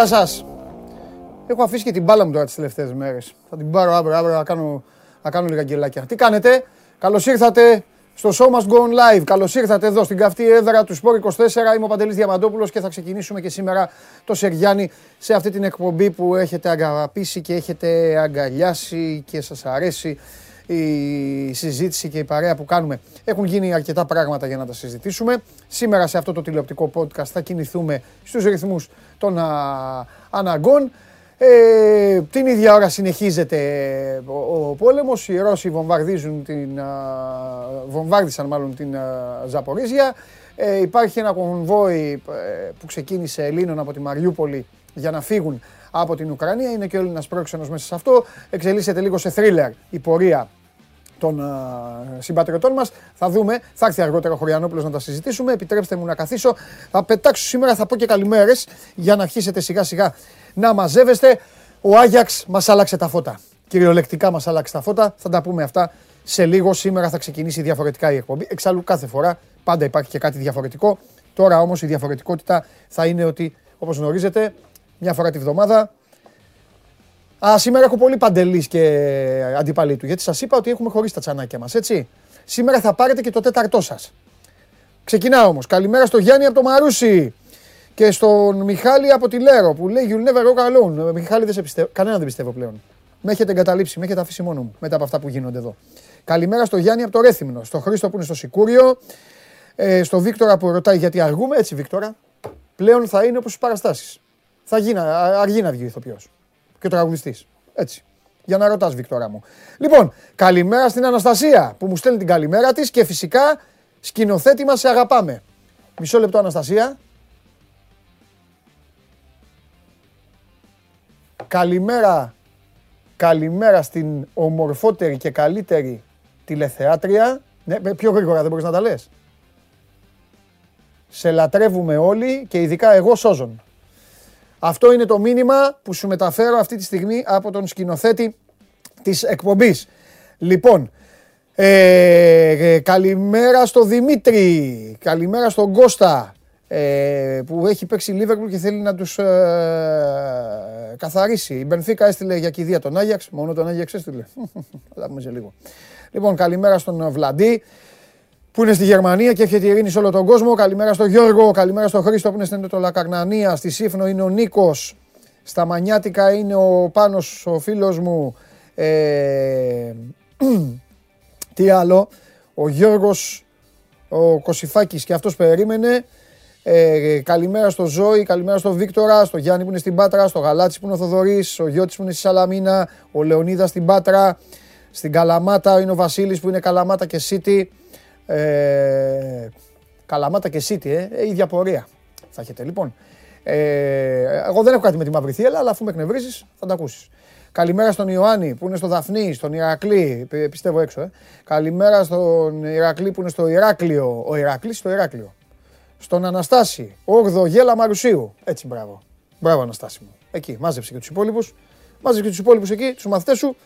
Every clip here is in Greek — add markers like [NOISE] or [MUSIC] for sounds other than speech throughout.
Γεια σας. Έχω αφήσει και την μπάλα μου τώρα τις τελευταίες μέρες. Θα την πάρω αύριο, αύριο να κάνω, να κάνω λίγα γκελάκια. Τι κάνετε, καλώς ήρθατε στο Show Must Go On Live. Καλώς ήρθατε εδώ στην καυτή έδρα του Σπόρ 24. Είμαι ο Παντελής Διαμαντόπουλος και θα ξεκινήσουμε και σήμερα το Σεργιάννη σε αυτή την εκπομπή που έχετε αγαπήσει και έχετε αγκαλιάσει και σας αρέσει η συζήτηση και η παρέα που κάνουμε. Έχουν γίνει αρκετά πράγματα για να τα συζητήσουμε. Σήμερα σε αυτό το τηλεοπτικό podcast θα κινηθούμε στους ρυθμούς των α, αναγκών. Ε, την ίδια ώρα συνεχίζεται ο, ο πόλεμος. Οι Ρώσοι βομβαρδίζουν την, α, βομβάρδισαν μάλλον την α, Ζαπορίζια. Ε, υπάρχει ένα κονβόι ε, που ξεκίνησε Ελλήνων από τη Μαριούπολη για να φύγουν από την Ουκρανία. Είναι και ο Έλληνας πρόξενος μέσα σε αυτό. Εξελίσσεται λίγο σε θρίλερ η πορεία των uh, συμπατριωτών μας. Θα δούμε. Θα έρθει αργότερα ο Χωριανόπουλος να τα συζητήσουμε. Επιτρέψτε μου να καθίσω. Θα πετάξω σήμερα, θα πω και καλημέρες για να αρχίσετε σιγά σιγά να μαζεύεστε. Ο Άγιαξ μας άλλαξε τα φώτα. Κυριολεκτικά μας άλλαξε τα φώτα. Θα τα πούμε αυτά σε λίγο. Σήμερα θα ξεκινήσει διαφορετικά η εκπομπή. Εξάλλου κάθε φορά πάντα υπάρχει και κάτι διαφορετικό. Τώρα όμως η διαφορετικότητα θα είναι ότι όπως γνωρίζετε, μια φορά τη βδομάδα Α, σήμερα έχω πολύ παντελής και αντίπαλοι του. Γιατί σας είπα ότι έχουμε χωρίσει τα τσανάκια μας, έτσι. Σήμερα θα πάρετε και το τέταρτό σας. Ξεκινάω όμως. Καλημέρα στο Γιάννη από το Μαρούσι και στον Μιχάλη από τη Λέρο που λέει You'll never go alone. Μιχάλη δεν σε πιστεύω. Κανένα δεν πιστεύω πλέον. Με έχετε εγκαταλείψει, με έχετε αφήσει μόνο μου μετά από αυτά που γίνονται εδώ. Καλημέρα στο Γιάννη από το Ρέθυμνο, στο Χρήστο που είναι στο Σικούριο, ε, στο Βίκτορα που ρωτάει γιατί αργούμε. Έτσι, Βίκτορα. Πλέον θα είναι όπως τι παραστάσεις. Θα γίνει, αργεί να βγει ο ηθοποιός και ο τραγουδιστής. Έτσι. Για να ρωτάς, Βικτορά μου. Λοιπόν, καλημέρα στην Αναστασία που μου στέλνει την καλημέρα της και φυσικά σκηνοθέτη μας σε αγαπάμε. Μισό λεπτό, Αναστασία. Καλημέρα, καλημέρα στην ομορφότερη και καλύτερη τηλεθεάτρια. Ναι, πιο γρήγορα δεν μπορείς να τα λες. Σε λατρεύουμε όλοι και ειδικά εγώ σώζον. Αυτό είναι το μήνυμα που σου μεταφέρω αυτή τη στιγμή από τον σκηνοθέτη της εκπομπής. Λοιπόν, ε, καλημέρα στο Δημήτρη, καλημέρα στον Κώστα ε, που έχει παίξει Λίβερπουλ και θέλει να τους ε, καθαρίσει. Η Μπενφίκα έστειλε για κηδεία τον Άγιαξ, μόνο τον Άγιαξ έστειλε. [LAUGHS] Θα δούμε σε λίγο. Λοιπόν, καλημέρα στον Βλαντή που είναι στη Γερμανία και έχετε ειρήνη σε όλο τον κόσμο. Καλημέρα στον Γιώργο, καλημέρα στον Χρήστο που είναι στην Λακαρνανία. Στη Σύφνο είναι ο Νίκος. Στα Μανιάτικα είναι ο Πάνος, ο φίλος μου. Ε, [CLEARS THROAT] τι άλλο. Ο Γιώργος, ο Κωσυφάκης και αυτός περίμενε. Ε, καλημέρα στο Ζώη, καλημέρα στο Βίκτορα, στο Γιάννη που είναι στην Πάτρα, στο Γαλάτσι που είναι ο Θοδωρής, ο Γιώτης που είναι στη Σαλαμίνα, ο Λεωνίδας στην Πάτρα, στην Καλαμάτα είναι ο Βασίλης που είναι Καλαμάτα και Σίτι. Ε, Καλαμάτα και City, ε, ε, ίδια πορεία θα έχετε λοιπόν. Ε, εγώ δεν έχω κάτι με τη μαύρη θύελα, αλλά αφού με εκνευρίζεις θα τα ακούσεις. Καλημέρα στον Ιωάννη που είναι στο Δαφνί, στον Ηρακλή, πιστεύω έξω. Ε. Καλημέρα στον Ηρακλή που είναι στο Ηράκλειο. Ο Ηράκλης στο Ηράκλειο. Στον Αναστάση, 8ο Γέλα Μαρουσίου. Έτσι, μπράβο. Μπράβο, Αναστάση μου. Εκεί, μάζεψε και τους υπόλοιπους. Μάζεψε και τους υπόλοιπους εκεί, τους μαθητές σου.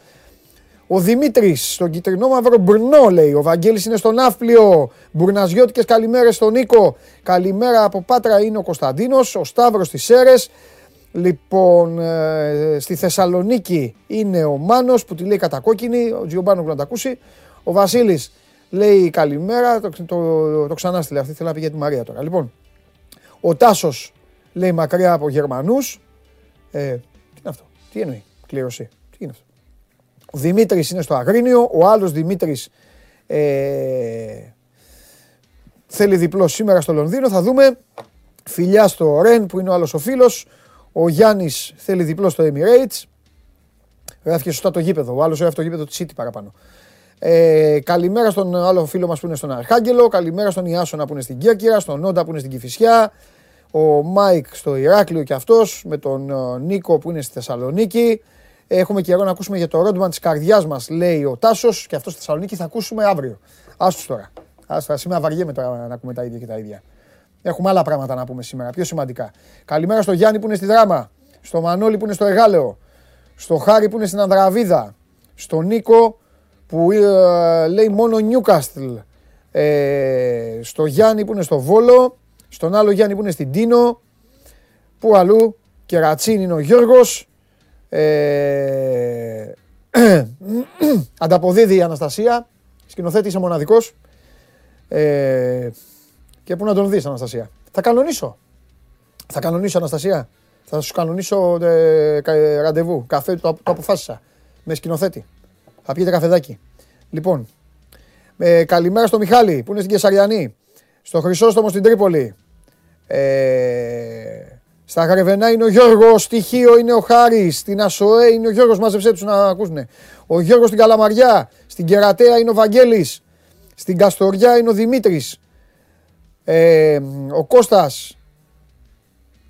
Ο Δημήτρης στον κυτρινό μαύρο μπουρνό λέει. Ο Βαγγέλης είναι στον Ναύπλιο. Μπουρναζιώτικες καλημέρες στον Νίκο. Καλημέρα από Πάτρα είναι ο Κωνσταντίνος. Ο Σταύρος στι Σέρες. Λοιπόν, ε, στη Θεσσαλονίκη είναι ο Μάνος που τη λέει κατακόκκινη. Ο Τζιομπάνο που να τα ακούσει. Ο Βασίλης λέει καλημέρα. Το, το, το, το ξανά στείλε. Αυτή θέλει να πει για τη Μαρία τώρα. Λοιπόν, ο Τάσος λέει μακριά από Γερμανούς. Ε, τι είναι αυτό, τι εννοεί, κλήρωση, τι είναι αυτό. Ο Δημήτρης είναι στο Αγρίνιο, ο άλλος Δημήτρης ε, θέλει διπλό σήμερα στο Λονδίνο, θα δούμε. Φιλιά στο Ρεν που είναι ο άλλος ο φίλος. Ο Γιάννης θέλει διπλό στο Emirates. Γράφει σωστά το γήπεδο. Ο άλλος γράφει το γήπεδο της City παραπάνω. Ε, καλημέρα στον άλλο φίλο μας που είναι στον Αρχάγγελο. Καλημέρα στον Ιάσονα που είναι στην Κέρκυρα. Στον Νόντα που είναι στην Κηφισιά. Ο Μάικ στο Ηράκλειο και αυτός. Με τον ε, Νίκο που είναι στη Θεσσαλονίκη. Έχουμε καιρό να ακούσουμε για το roadmap της καρδιάς μας, λέει ο Τάσος, και αυτό στη Θεσσαλονίκη θα ακούσουμε αύριο. Άστο τώρα. Άστο, σήμερα βαριέμαι τώρα να ακούμε τα ίδια και τα ίδια. Έχουμε άλλα πράγματα να πούμε σήμερα, πιο σημαντικά. Καλημέρα στο Γιάννη που είναι στη Δράμα, στο Μανώλη που είναι στο Αιγάλεω, στο Χάρη που είναι στην Ανδραβίδα, στο Νίκο που ε, λέει μόνο Νιούκαστλ, ε, στο Γιάννη που είναι στο Βόλο, στον άλλο Γιάννη που είναι στην Τίνο, που αλλού Κερατσίν είναι ο Γιώργος. Ε, [CLEARS THROAT] ανταποδίδει η Αναστασία. Σκηνοθέτη είσαι μοναδικός. Ε, και πού να τον δεις Αναστασία; Θα κανονίσω. Θα κανονίσω Αναστασία. Θα σου κανονίσω ε, κα- ραντεβού. Καφέ, το, το αποφάσισα. Με σκηνοθέτη. Θα πιείτε καφεδάκι. Λοιπόν, ε, καλημέρα στο Μιχάλη που είναι στην Κεσαριανή. Στο Χρυσόστομο στην Τρίπολη. Ε, στα Γρεβενά είναι ο Γιώργος, στη Χίο είναι ο Χάρης, στην Ασοέ είναι ο Γιώργος, μάζεψέ τους να ακούσουν. Ο Γιώργος στην Καλαμαριά, στην Κερατέα είναι ο Βαγγέλης, στην Καστοριά είναι ο Δημήτρης. Ε, ο Κώστας,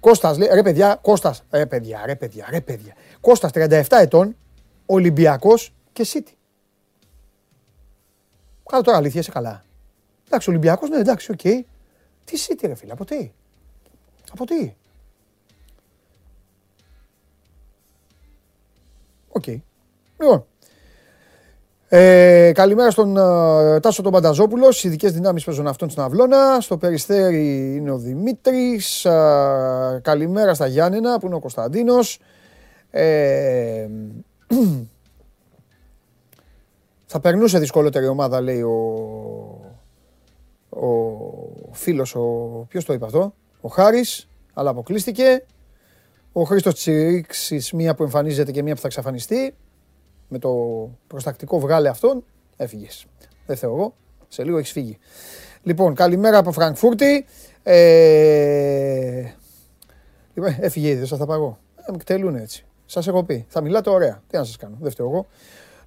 Κώστας, λέει, ρε παιδιά, Κώστας, ρε παιδιά, ρε παιδιά, ρε παιδιά. Κώστας 37 ετών, Ολυμπιακός και City. Κάτσε τώρα αλήθεια, είσαι καλά. Εντάξει, Ολυμπιακός, ναι, εντάξει, οκ. Τι City ρε φίλε, από τι; Από τι; Οκ. Λοιπόν. Ε, καλημέρα στον ε, Τάσο τον Πανταζόπουλο. Στις ειδικές δυνάμεις παίζουν αυτόν στην Αυλώνα. Στο Περιστέρι είναι ο Δημήτρης. καλημέρα στα Γιάννενα που είναι ο Κωνσταντίνος. Ε, [CLEARS THROAT] θα περνούσε δυσκολότερη ομάδα, λέει ο, ο φίλος, ο, ποιος το είπε αυτό, ο Χάρης, αλλά αποκλείστηκε. Ο Χρήστος Τσιρίξης, μία που εμφανίζεται και μία που θα εξαφανιστεί. Με το προστακτικό βγάλε αυτόν, έφυγες. Δεν θεωρώ, σε λίγο έχεις φύγει. Λοιπόν, καλημέρα από Φραγκφούρτη. Ε, λοιπόν, έφυγε ήδη, δεν σας θα παγώ. Ε, με εκτελούν έτσι. Σας έχω πει. Θα μιλάτε ωραία. Τι να σας κάνω, δεν φταίω εγώ.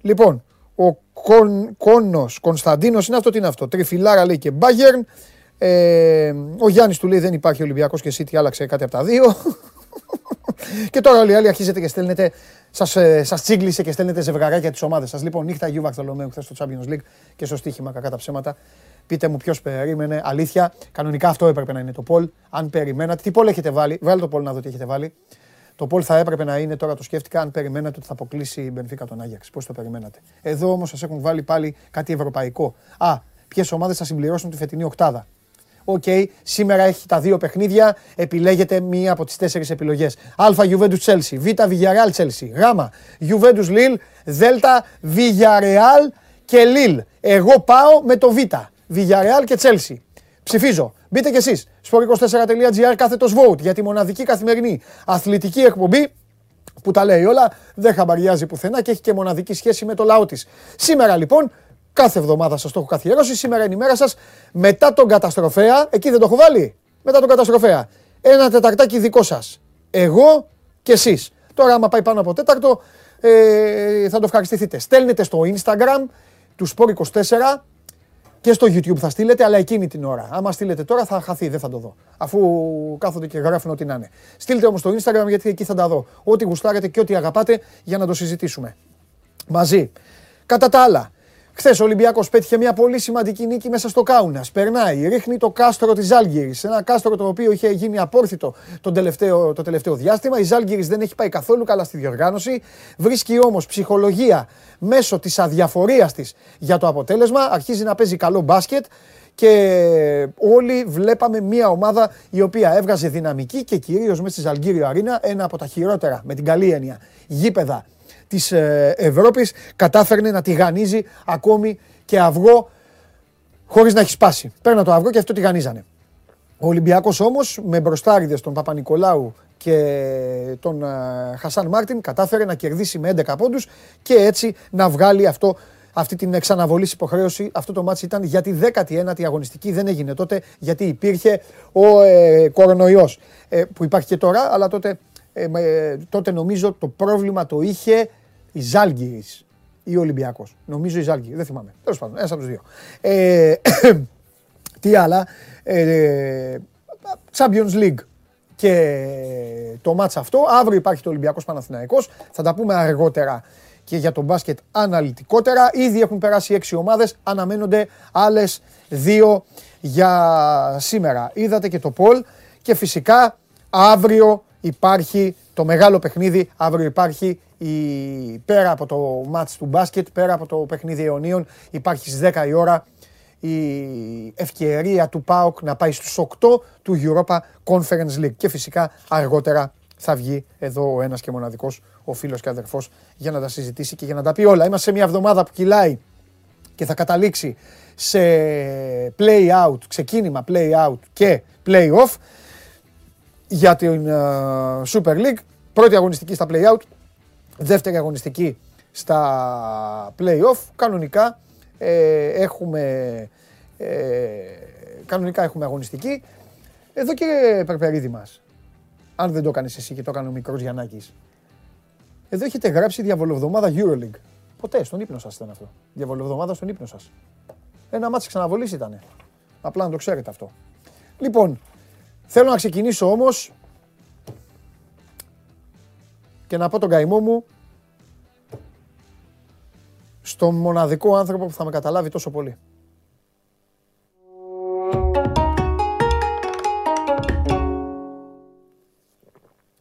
Λοιπόν, ο Κον, Κόνος, Κωνσταντίνος είναι αυτό, τι είναι αυτό; Τριφυλάρα λέει και Μπάγερν. Ε, ο Γιάννης του λέει δεν υπάρχει Ολυμπιακός και City, άλλαξε κάτι από τα δύο. Και τώρα όλοι οι άλλοι αρχίζετε και στέλνετε, σας, ε, σας τσίγκλισε και στέλνετε ζευγαράκια τις ομάδες σας. Λοιπόν, νύχτα Αγίου Βαρθολομαίου χθες στο Champions League και στο στοίχημα κακά τα ψέματα. Πείτε μου ποιος περίμενε. Αλήθεια, κανονικά αυτό έπρεπε να είναι το poll. Αν περιμένατε, τι poll έχετε βάλει, βγάλε το poll να δω τι έχετε βάλει. Το poll θα έπρεπε να είναι, τώρα το σκέφτηκα, αν περιμένατε ότι θα αποκλείσει η Μπενφίκα τον Άγιαξ. Πώς το περιμένατε; Εδώ όμως σας έχουν βάλει πάλι κάτι ευρωπαϊκό. Α, ποιες ομάδες θα συμπληρώσουν τη φετινή οκτάδα; Οκ, σήμερα έχει τα δύο παιχνίδια. Επιλέγετε μία από τις τέσσερις επιλογές. Α. Juventus Chelsea. Β. Villarreal Chelsea. Γ. Juventus Lille. Δ. Villarreal και Lille. Εγώ πάω με το Β. Villarreal και Chelsea. Ψηφίζω. Μπείτε κι εσείς. sport24.gr κάθετος vote για τη μοναδική καθημερινή αθλητική εκπομπή που τα λέει όλα, δεν χαμπαριάζει πουθενά και έχει και μοναδική σχέση με το λαό της. Σήμερα λοιπόν, κάθε εβδομάδα σας το έχω καθιερώσει, σήμερα είναι η μέρα σας μετά τον καταστροφέα, εκεί δεν το έχω βάλει, μετά τον καταστροφέα. Ένα τεταρτάκι δικό σας. Εγώ και εσείς. Τώρα άμα πάει πάνω από τέταρτο, ε, θα το ευχαριστηθείτε. Στέλνετε στο Instagram του Sport24 και στο YouTube θα στείλετε, αλλά εκείνη την ώρα. Άμα στείλετε τώρα θα χαθεί, δεν θα το δω. Αφού κάθονται και γράφουν ό,τι να είναι. Στείλτε όμως στο Instagram γιατί εκεί θα τα δω. Ό,τι γουστάρετε και ό,τι αγαπάτε για να το συζητήσουμε. Μαζί. Κατά τα άλλα, χθες ο Ολυμπιακός πέτυχε μια πολύ σημαντική νίκη μέσα στο Κάουνας. Περνάει, ρίχνει το κάστρο της Ζάλγκυρη. Ένα κάστρο το οποίο είχε γίνει απόρθητο τον τελευταίο, το τελευταίο διάστημα. Η Ζάλγκυρη δεν έχει πάει καθόλου καλά στη διοργάνωση. Βρίσκει όμως ψυχολογία μέσω της αδιαφορίας της για το αποτέλεσμα. Αρχίζει να παίζει καλό μπάσκετ και όλοι βλέπαμε μια ομάδα η οποία έβγαζε δυναμική και κυρίως μέσα στη Ζαλγκύριο Αρίνα, ένα από τα χειρότερα με την καλή έννοια γήπεδα της ε, Ευρώπης, κατάφερνε να τηγανίζει ακόμη και αυγό χωρίς να έχει σπάσει. Παίρνα το αυγό και αυτό τηγανίζανε. Ο Ολυμπιακός όμως με μπροστάριδες τον Παπα-Νικολάου και τον ε, Χασάν Μάρτιν κατάφερε να κερδίσει με 11 πόντους και έτσι να βγάλει αυτό αυτή την εξαναβολής υποχρέωση. Αυτό το μάτι ήταν για τη 19η αγωνιστική. Δεν έγινε τότε γιατί υπήρχε ο ε, κορονοϊός ε, που υπάρχει και τώρα, αλλά τότε, ε, ε, τότε νομίζω το πρόβλημα το είχε η Ζάλγκυρης ή ο Ολυμπιακός. Νομίζω η Ζάλγκυρη, δεν θυμάμαι. Τέλος πάντων, ένας από τους δύο. Ε, [CLEARS THROAT] τι άλλα. Ε, Champions League και το μάτς αυτό. Αύριο υπάρχει το Ολυμπιακός Παναθηναϊκός. Θα τα πούμε αργότερα και για τον μπάσκετ αναλυτικότερα. Ήδη έχουν περάσει έξι ομάδες, αναμένονται άλλες δύο για σήμερα. Είδατε και το Πολ και φυσικά αύριο υπάρχει το μεγάλο παιχνίδι, αύριο υπάρχει η, πέρα από το μάτς του μπάσκετ, πέρα από το παιχνίδι αιωνίων, υπάρχει στις 10 η ώρα η ευκαιρία του ΠΑΟΚ να πάει στους 8 του Europa Conference League και φυσικά αργότερα θα βγει εδώ ο ένας και μοναδικός, ο φίλος και αδερφός, για να τα συζητήσει και για να τα πει όλα. Είμαστε σε μια εβδομάδα που κυλάει και θα καταλήξει σε play out, ξεκίνημα play out και play off για την uh, Super League. Πρώτη αγωνιστική στα play out, δεύτερη αγωνιστική στα play off. Κανονικά ε, έχουμε, ε, κανονικά έχουμε αγωνιστική. Εδώ κύριε Περπερίδη μας, αν δεν το κάνεις εσύ και το έκανε ο μικρός Γιαννάκης, εδώ έχετε γράψει διαβολοβδομάδα Euroleague. Ποτέ, στον ύπνο σας ήταν αυτό. Διαβολοβδομάδα στον ύπνο σας. Ένα μάτι ξαναβολής ήτανε. Απλά να το ξέρετε αυτό. Λοιπόν, θέλω να ξεκινήσω όμως και να πω τον καημό μου στον μοναδικό άνθρωπο που θα με καταλάβει τόσο πολύ.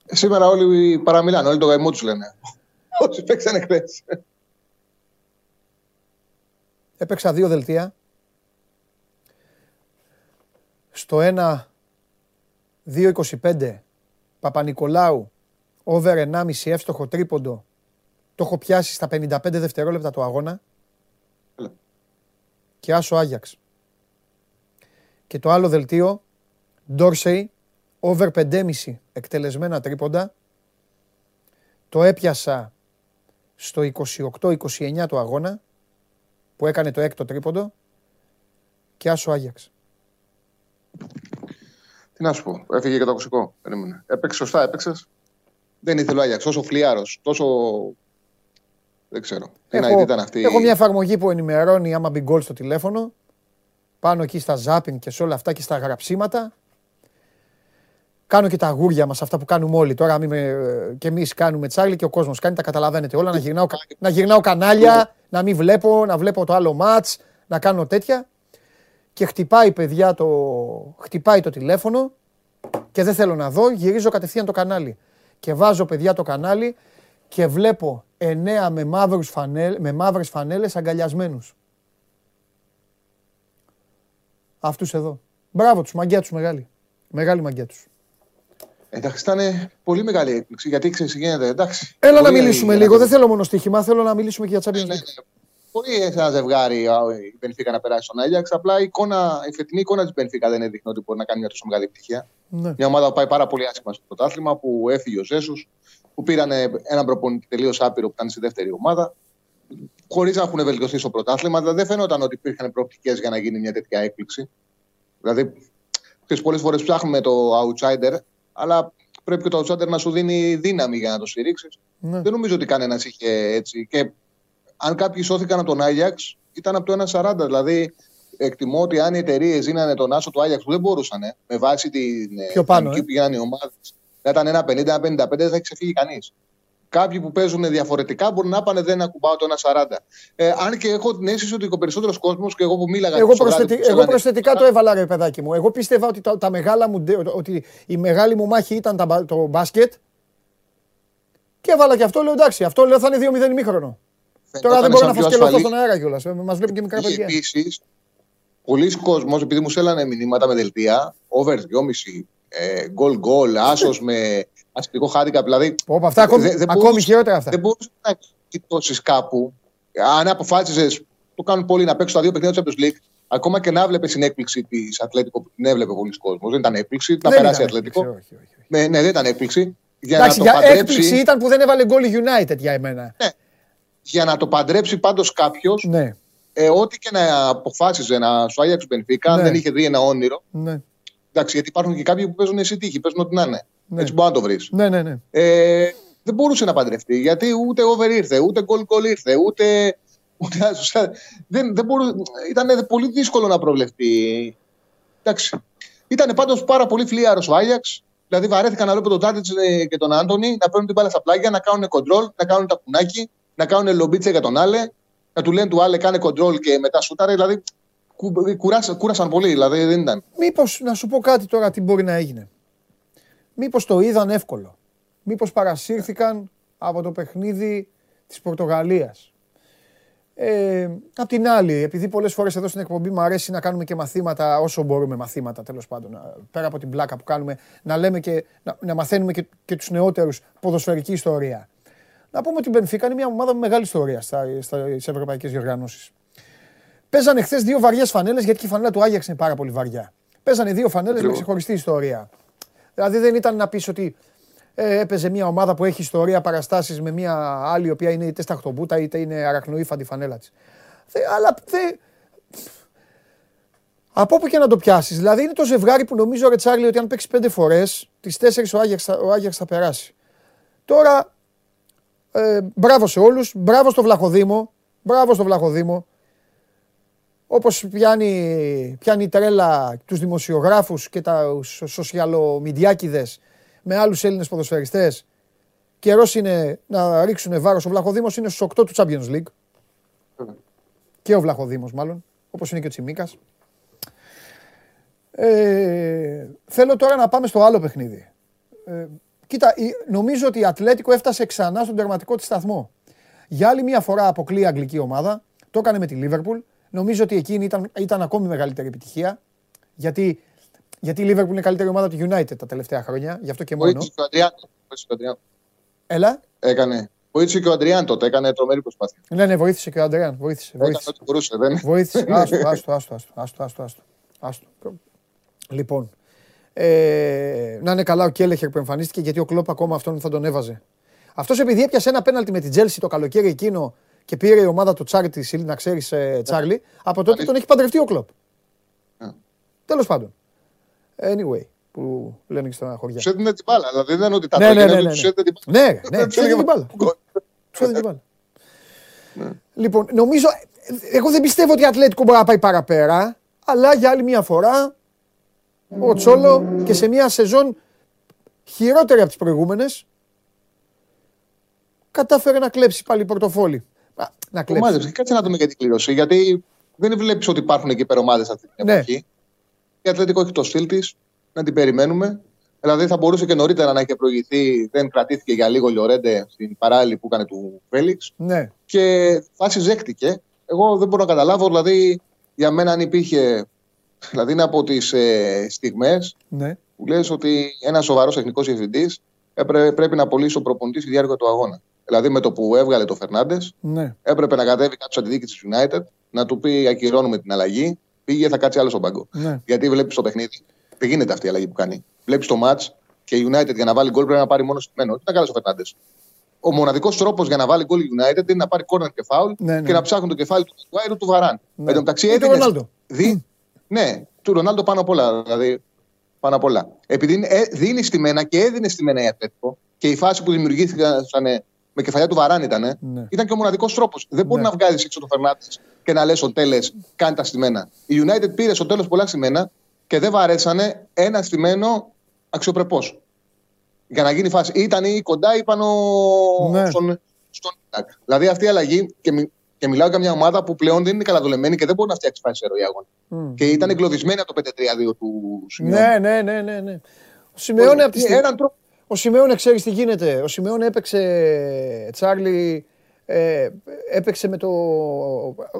Σήμερα όλοι παραμιλάνε, όλοι το γαϊμό τους λένε. [LAUGHS] Όσοι παίξανε χθες. Έπαιξα δύο δελτία. Στο 1, 2.25 Παπα-Νικολάου, over 1,5 εύστοχο τρίποντο. Το έχω πιάσει στα 55 δευτερόλεπτα του αγώνα. Και άσο Άγιαξ. Και το άλλο δελτίο, Ντόρσεϊ, over 5,5 εκτελεσμένα τρίποντα. Το έπιασα στο 28-29 του αγώνα που έκανε το έκτο τρίποντο και άσο Άγιαξ. Τι να σου πω, έφυγε και το ακουστικό. Περίμενε. Έπαιξε σωστά, έπαιξες; Δεν ήθελε ο Άγιαξ, τόσο φλιάρο, τόσο. Δεν ξέρω. Τι έχω, ήταν αυτή. Έχω μια εφαρμογή που ενημερώνει άμα μπει γκολ στο τηλέφωνο. Πάνω εκεί στα ζάπιν και σε όλα αυτά και στα γραψίματα. Κάνω και τα αγούρια μας, αυτά που κάνουμε όλοι. Τώρα μην με, και εμείς κάνουμε τσάρλι και ο κόσμος κάνει, τα καταλαβαίνετε όλα. Να γυρνάω, να γυρνάω κανάλια, να μην βλέπω, να βλέπω το άλλο ματ, να κάνω τέτοια. Και χτυπάει παιδιά το, χτυπάει το τηλέφωνο και δεν θέλω να δω, γυρίζω κατευθείαν το κανάλι. Και βάζω παιδιά το κανάλι και βλέπω εννέα με, μαύρους φανέλ, με μαύρες φανέλες αγκαλιασμένους. Αυτούς εδώ. Μπράβο τους, μαγκιά τους μεγάλη. Μεγάλη μαγκιά τους. Εντάξει, ήταν πολύ μεγάλη έκπληξη γιατί ξέρεις γίνεται. Εντάξει. Έλα να μιλήσουμε λίγο. Δεν θέλω μόνο στοίχημα, θέλω να μιλήσουμε και για Champions ναι, ναι, ναι. Μπορεί ένα ζευγάρι η Πενφύκα να περάσει στον Άγιαξ. Απλά η, εικόνα, η φετινή εικόνα της Πενφύκα δεν έδειχνε ότι μπορεί να κάνει μια τόσο μεγάλη επιτυχία. Ναι. Μια ομάδα που πάει πάρα πολύ άσχημα στο πρωτάθλημα, που έφυγε ο Ζέσου, που πήραν έναν προπονητή τελείως άπειρο που ήταν στη δεύτερη ομάδα, χωρίς να έχουν βελτιωθεί στο πρωτάθλημα. Δηλαδή δεν φαίνονταν ότι υπήρχαν προοπτικές για να γίνει μια τέτοια έκπληξη. Δηλαδή, πολλές φορές ψάχνουμε το outsider, αλλά πρέπει και το outsider να σου δίνει δύναμη για να το στηρίξεις. Ναι. Δεν νομίζω ότι κανένας είχε έτσι. Και αν κάποιοι σώθηκαν από τον Άγιαξ, ήταν από το 1,40. Δηλαδή, εκτιμώ ότι αν οι εταιρείες δίνανε τον άσο του Άγιαξ που δεν μπορούσαν, με βάση την Πιο πάνω, ε. που πήγαιναν οι ομάδες, να ήταν ένα 50-55, δεν θα έχει ξεφύγει κανείς. Κάποιοι που παίζουν διαφορετικά μπορεί να πάνε δεν ακουμπάω το 1,40. Ε, αν και έχω την αίσθηση ότι ο περισσότερος κόσμος και εγώ που μίλαγα. Εγώ, προσθετι... εγώ προσθετικά το έβαλα, ρε παιδάκι μου. Εγώ πίστευα ότι, τα, τα μεγάλα μου, ότι η μεγάλη μου μάχη ήταν τα, το μπάσκετ. Και έβαλα και αυτό, λέω εντάξει, αυτό λέω θα είναι 2-0 ημίχρονο. Τώρα δεν μπορώ να φασκελωθώ στον αέρα κιόλας. Ε, Μας βλέπουν και μικρά παιδιά. Επίσης, πολλοί κόσμοι, επειδή μου στέλνανε μηνύματα με δελτία, over 2,5 γκολ γκολ, άσος με αστικό χάρηκα. Δηλαδή, Οπα, αυτά ακόμη, δεν, ακόμη χειρότερα αυτά. Δεν μπορούσες να κοιτώσεις κάπου. Αν αποφάσιζε, το κάνουν πολλοί να παίξουν τα δύο παιχνίδια του Champions League, ακόμα και να βλέπεις την έκπληξη της Ατλέτικο που την έβλεπε πολλοί κόσμος. Δεν ήταν έκπληξη, να περάσει η Ατλέτικο. Όχι, όχι, όχι. Ναι, ναι, δεν ήταν έκπληξη. Για Εντάξει, να το για παντρέψει... έκπληξη ήταν που δεν έβαλε γκολ United για εμένα. Ναι. Για να το παντρέψει πάντως κάποιος, ναι. ε, ό,τι και να αποφάσιζε να σου άγιαξε Μπενφίκα, ναι. δεν είχε δει ένα όνειρο. Ναι. Εντάξει, γιατί υπάρχουν και κάποιοι που παίζουν εσύ τύχη, παίζουν ό,τι να είναι. Ναι. Έτσι μπορεί να το βρεις. Ναι, ναι, ναι. Ε, δεν μπορούσε να παντρευτεί γιατί ούτε over ήρθε, ούτε goal goal ήρθε, ούτε. ούτε δεν, δεν μπορούσε, ήταν πολύ δύσκολο να προβλεφτεί. Εντάξει. Ήταν πάντως πάρα πολύ φλίαρο ο Άγιαξ. Δηλαδή βαρέθηκαν να βλέπω τον Τάτιτ ε, και τον Άντωνη να παίρνουν την μπάλα στα πλάγια, να κάνουν κοντρόλ, να κάνουν τα κουνάκι, να κάνουν λομπίτσα για τον Άλε, να του λένε του Άλε κάνε κοντρόλ και μετά σούταρε. Δηλαδή κουράσαν, κούρασαν πολύ, δηλαδή δεν ήταν. Μήπως να σου πω κάτι τώρα τι μπορεί να έγινε. Μήπως το είδαν εύκολο. Μήπως παρασύρθηκαν από το παιχνίδι της Πορτογαλίας. Ε, απ' την άλλη, επειδή πολλές φορές εδώ στην εκπομπή μου αρέσει να κάνουμε και μαθήματα, όσο μπορούμε μαθήματα τέλος πάντων, πέρα από την πλάκα που κάνουμε, να λέμε και να, να μαθαίνουμε και, και τους νεότερους ποδοσφαιρική ιστορία. Να πούμε ότι η Μπενφίκα είναι μια ομάδα με μεγάλη ιστορία στις ευρωπαϊκές διοργανώσεις. Παίζανε χθες δύο βαριές φανέλες, γιατί και η φανέλα του Άγιαξ είναι πάρα πολύ βαριά. Παίζανε δύο φανέλες με ξεχωριστή ιστορία. Δηλαδή δεν ήταν να πεις ότι ε, έπαιζε μια ομάδα που έχει ιστορία παραστάσεις με μια άλλη, η οποία είναι είτε σταχτομπούτα είτε είναι αραχνοήφαντη φανέλα της. Αλλά δε, από όπου και να το πιάσεις. Δηλαδή είναι το ζευγάρι που νομίζω ο Ρετσάρλι ότι αν παίξει πέντε φορές, τις τέσσερις ο Άγιαξ, ο Άγιαξ θα περάσει. Τώρα, ε, μπράβο σε όλους, μπράβο στο Βλαχοδήμο, μπράβο στο Βλαχοδήμο. Όπως πιάνει, πιάνει τρέλα τους δημοσιογράφους και τα σοσιαλομιντιάκιδες με άλλους Έλληνες ποδοσφαιριστές. Καιρός είναι να ρίξουν βάρος. Ο Βλαχοδήμος είναι στους 8 του Champions League. Και ο Βλαχοδήμος, μάλλον. Όπως είναι και ο Τσιμίκας. Ε, θέλω τώρα να πάμε στο άλλο παιχνίδι. Ε, κοίτα, νομίζω ότι η Ατλέτικο έφτασε ξανά στον τερματικό της σταθμό. Για άλλη μια φορά αποκλεί η αγγλική ομάδα. Το έκανε με τη Λίβερπουλ. Νομίζω ότι εκείνη ήταν, ήταν ακόμη μεγαλύτερη επιτυχία. Γιατί γιατί η Liverpool είναι καλύτερη ομάδα του United τα τελευταία χρόνια, γι' αυτό και μόνο. Βοήθησε και ο Αντριάν. Έλα. Έκανε. Βοήθησε και ο Αντριάν τότε, έκανε τρομερή προσπάθεια. Ναι, ναι, βοήθησε και ο Αντριάν. Βοήθησε. βοήθησε. Έκανε μπορούσε, δεν Βοήθησε. [LAUGHS] Άστο, άστο, άστο, άστο, άστο, άστο, άστο. Λοιπόν, ε, να είναι καλά ο Κέλεχερ που εμφανίστηκε γιατί ο Κλόπ ακόμα αυτόν θα τον έβαζε. Αυτός επειδή έπιασε ένα πέναλτι με την Τζέλση το καλοκαίρι εκείνο και πήρε η ομάδα του Τσάρι να ξέρεις, ε, Τσάρλι, από τότε τον έχει παντρευτεί ο Κλόπ. Τέλος πάντων. Anyway, που λένε και στα χωριά. Του έδινε την μπάλα. Δηλαδή δεν είναι ότι τα ναι, ναι, ναι, ναι, ναι. Του έδινε την μπάλα. Ναι, ναι, [LAUGHS] του έδινε την μπάλα. Του έδινε την μπάλα. Λοιπόν, νομίζω, εγώ δεν πιστεύω ότι η Ατλέτικο μπορεί να πάει παραπέρα, αλλά για άλλη μια φορά ο Τσόλο και σε μια σεζόν χειρότερη από τις προηγούμενες κατάφερε να κλέψει πάλι πορτοφόλι. Να κλέψει. Ομάδες, κάτσε να δούμε και την κλήρωση, γιατί δεν βλέπεις ότι υπάρχουν εκεί υπερομάδες αυτή την εποχή. Ναι. Η Ατλέτικο έχει το στυλ της, να την περιμένουμε. Δηλαδή θα μπορούσε και νωρίτερα να έχει προηγηθεί. Δεν κρατήθηκε για λίγο Λιορέντε στην παράλληλη που έκανε του Φέληξ. Ναι. Και φάση ζέχτηκε. Εγώ δεν μπορώ να καταλάβω, δηλαδή για μένα αν υπήρχε. Δηλαδή είναι από τις ε, στιγμές ναι. που λες ότι ένας σοβαρός τεχνικός διευθυντής πρέπει να απολύσει ο προπονητής στη διάρκεια του αγώνα. Δηλαδή με το που έβγαλε το Φερνάντες, ναι. έπρεπε να κατέβει κάποιο αντιδίκη τη United, να του πει ακυρώνουμε την αλλαγή, πήγε, θα κάτσει άλλο στον πάγκο. Ναι. Γιατί βλέπεις το παιχνίδι. Δεν γίνεται αυτή η αλλαγή που κάνει. Βλέπεις το match και η United για να βάλει γκολ πρέπει να πάρει μόνο στημένο. Τι να κάνει ο Φερνάντες. Ο μοναδικός τρόπος για να βάλει γκολ η United είναι να πάρει κόρνερ και φάουλ ναι, ναι. και να ψάχνουν το κεφάλι του Μαγκουάιρου του Βαράν. Ναι. Εν τω μεταξύ έδινε. Δι... Ναι, του Ρονάλντο πάνω απ' όλα. Δηλαδή, πάνω απ' όλα. Επειδή ε, δίνει στημένα και έδινε στημένα η Ατλέτικο και η φάση που δημιουργήθηκαν με κεφαλιά του Βαράν ήταν, ναι. ήταν και ο μοναδικός τρόπος. Δεν μπορεί ναι. να βγάλει έξω το Φερνάντες και να λες ο τέλες, κάνει τα στημένα. Η United πήρε στο τέλος πολλά στημένα και δεν βαρέσανε ένα στημένο αξιοπρεπώς. Για να γίνει φάση. Ήταν ή κοντά ή πάνω ναι. στον, στον Δηλαδή αυτή η αλλαγή, και, μι, και μιλάω για μια ομάδα που πλέον δεν είναι καλαδολεμένη και δεν μπορεί να φτιάξει φάση σε ροή αγώνα. Mm. Και ήταν εγκλωβισμένη από το 5-3-2 του Σιμεώνε. Ναι, ναι, ναι, ναι. ναι. Ο Σιμεώνε από τη στιγμή. Ο Σιμεώνε ξέρεις τι γίνεται. Ο Σιμεώνε έπαιξε Τσάρλι ε, έπαιξε με το.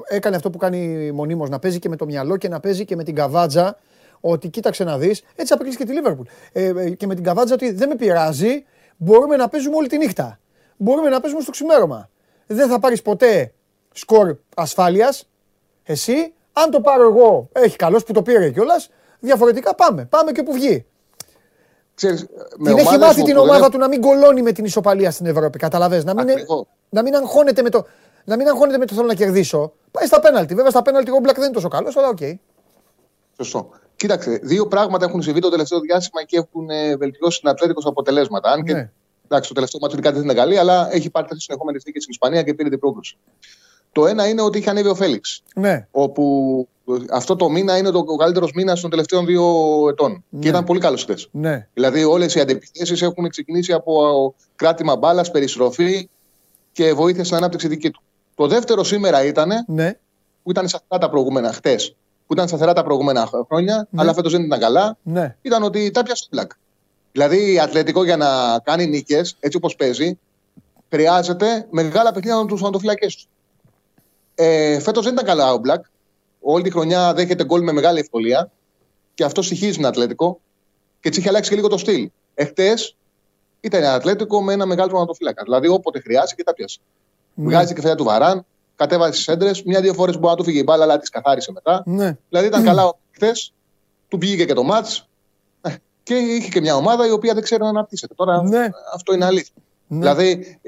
Έκανε αυτό που κάνει μονίμως, να παίζει και με το μυαλό και να παίζει και με την καβάτζα. Ότι κοίταξε να δεις, έτσι απειλήσει και τη Λίβερπουλ. Ε, ε, και με την καβάτζα ότι δεν με πειράζει, μπορούμε να παίζουμε όλη τη νύχτα. Μπορούμε να παίζουμε στο ξημέρωμα. Δεν θα πάρεις ποτέ σκορ ασφάλειας. Εσύ, αν το πάρω εγώ, έχει καλώς που το πήρε κιόλας. Διαφορετικά πάμε. Πάμε κι όπου βγει. Ξέρεις, την έχει μάθει την ομάδα του να μην κολώνει με την ισοπαλία στην Ευρώπη. Κατάλαβες. Να μην, να μην αγχώνεται με το. Να μην αγχώνεται με το θέλω να κερδίσω. Πάει στα πέναλτι. Βέβαια στα πέναλτι ο Όμπλακ δεν είναι τόσο καλός, αλλά OK. Okay. Σωστό. Κοίταξε, δύο πράγματα έχουν συμβεί το τελευταίο διάστημα και έχουν ε, βελτιώσει την Ατλέτικο αποτελέσματα. Αν και ναι. εντάξει, το τελευταίο μάτι δεν είναι καλή, αλλά έχει πάρει τρεις συνεχόμενες νίκες στην Ισπανία και πήρε την πρόκληση. Το ένα είναι ότι είχε ανέβει ο Φέληξ. Ναι. Όπου αυτό το μήνα είναι το καλύτερος μήνας των τελευταίων δύο ετών. Ναι. Και ήταν πολύ καλός χθε. Ναι. Δηλαδή, όλες οι αντιπιθέσει έχουν ξεκινήσει από κράτημα μπάλας, περιστροφή και βοήθεια στην ανάπτυξη δική του. Το δεύτερο σήμερα ήταν ναι. που ήταν σταθερά τα προηγούμενα χτες, που ήταν σταθερά τα προηγούμενα χρόνια, ναι. αλλά φέτος δεν ήταν καλά. Ναι. Ήταν ότι τα πιάσε πλακ. Δηλαδή, η Ατλετικό για να κάνει νίκες, έτσι όπως παίζει, χρειάζεται μεγάλα παιχνίδια να του αντοφυλακέ του. Ε, Φέτος δεν ήταν καλά ο Μπλακ. Όλη τη χρονιά δέχεται γκολ με μεγάλη ευκολία και αυτό στοιχίζει την Ατλέτικο και τη είχε αλλάξει και λίγο το στυλ. Εχθές ήταν Ατλέτικο με ένα μεγάλο τροματοφύλακα. Δηλαδή όποτε χρειάζεται και τα πιάσει. Ναι. Βγάζει και φέτο του Βαράν, κατέβασε τι έντρες. Μια-δύο φορές μπορεί να του φύγει η μπάλα, αλλά τι καθάρισε μετά. Ναι. Δηλαδή ήταν καλά χθε, του πήγε και το μάτς ε, και είχε και μια ομάδα η οποία δεν ξέρει να αναπτύσσεται. Τώρα ναι. αυτό είναι αλήθεια. Ναι. Δηλαδή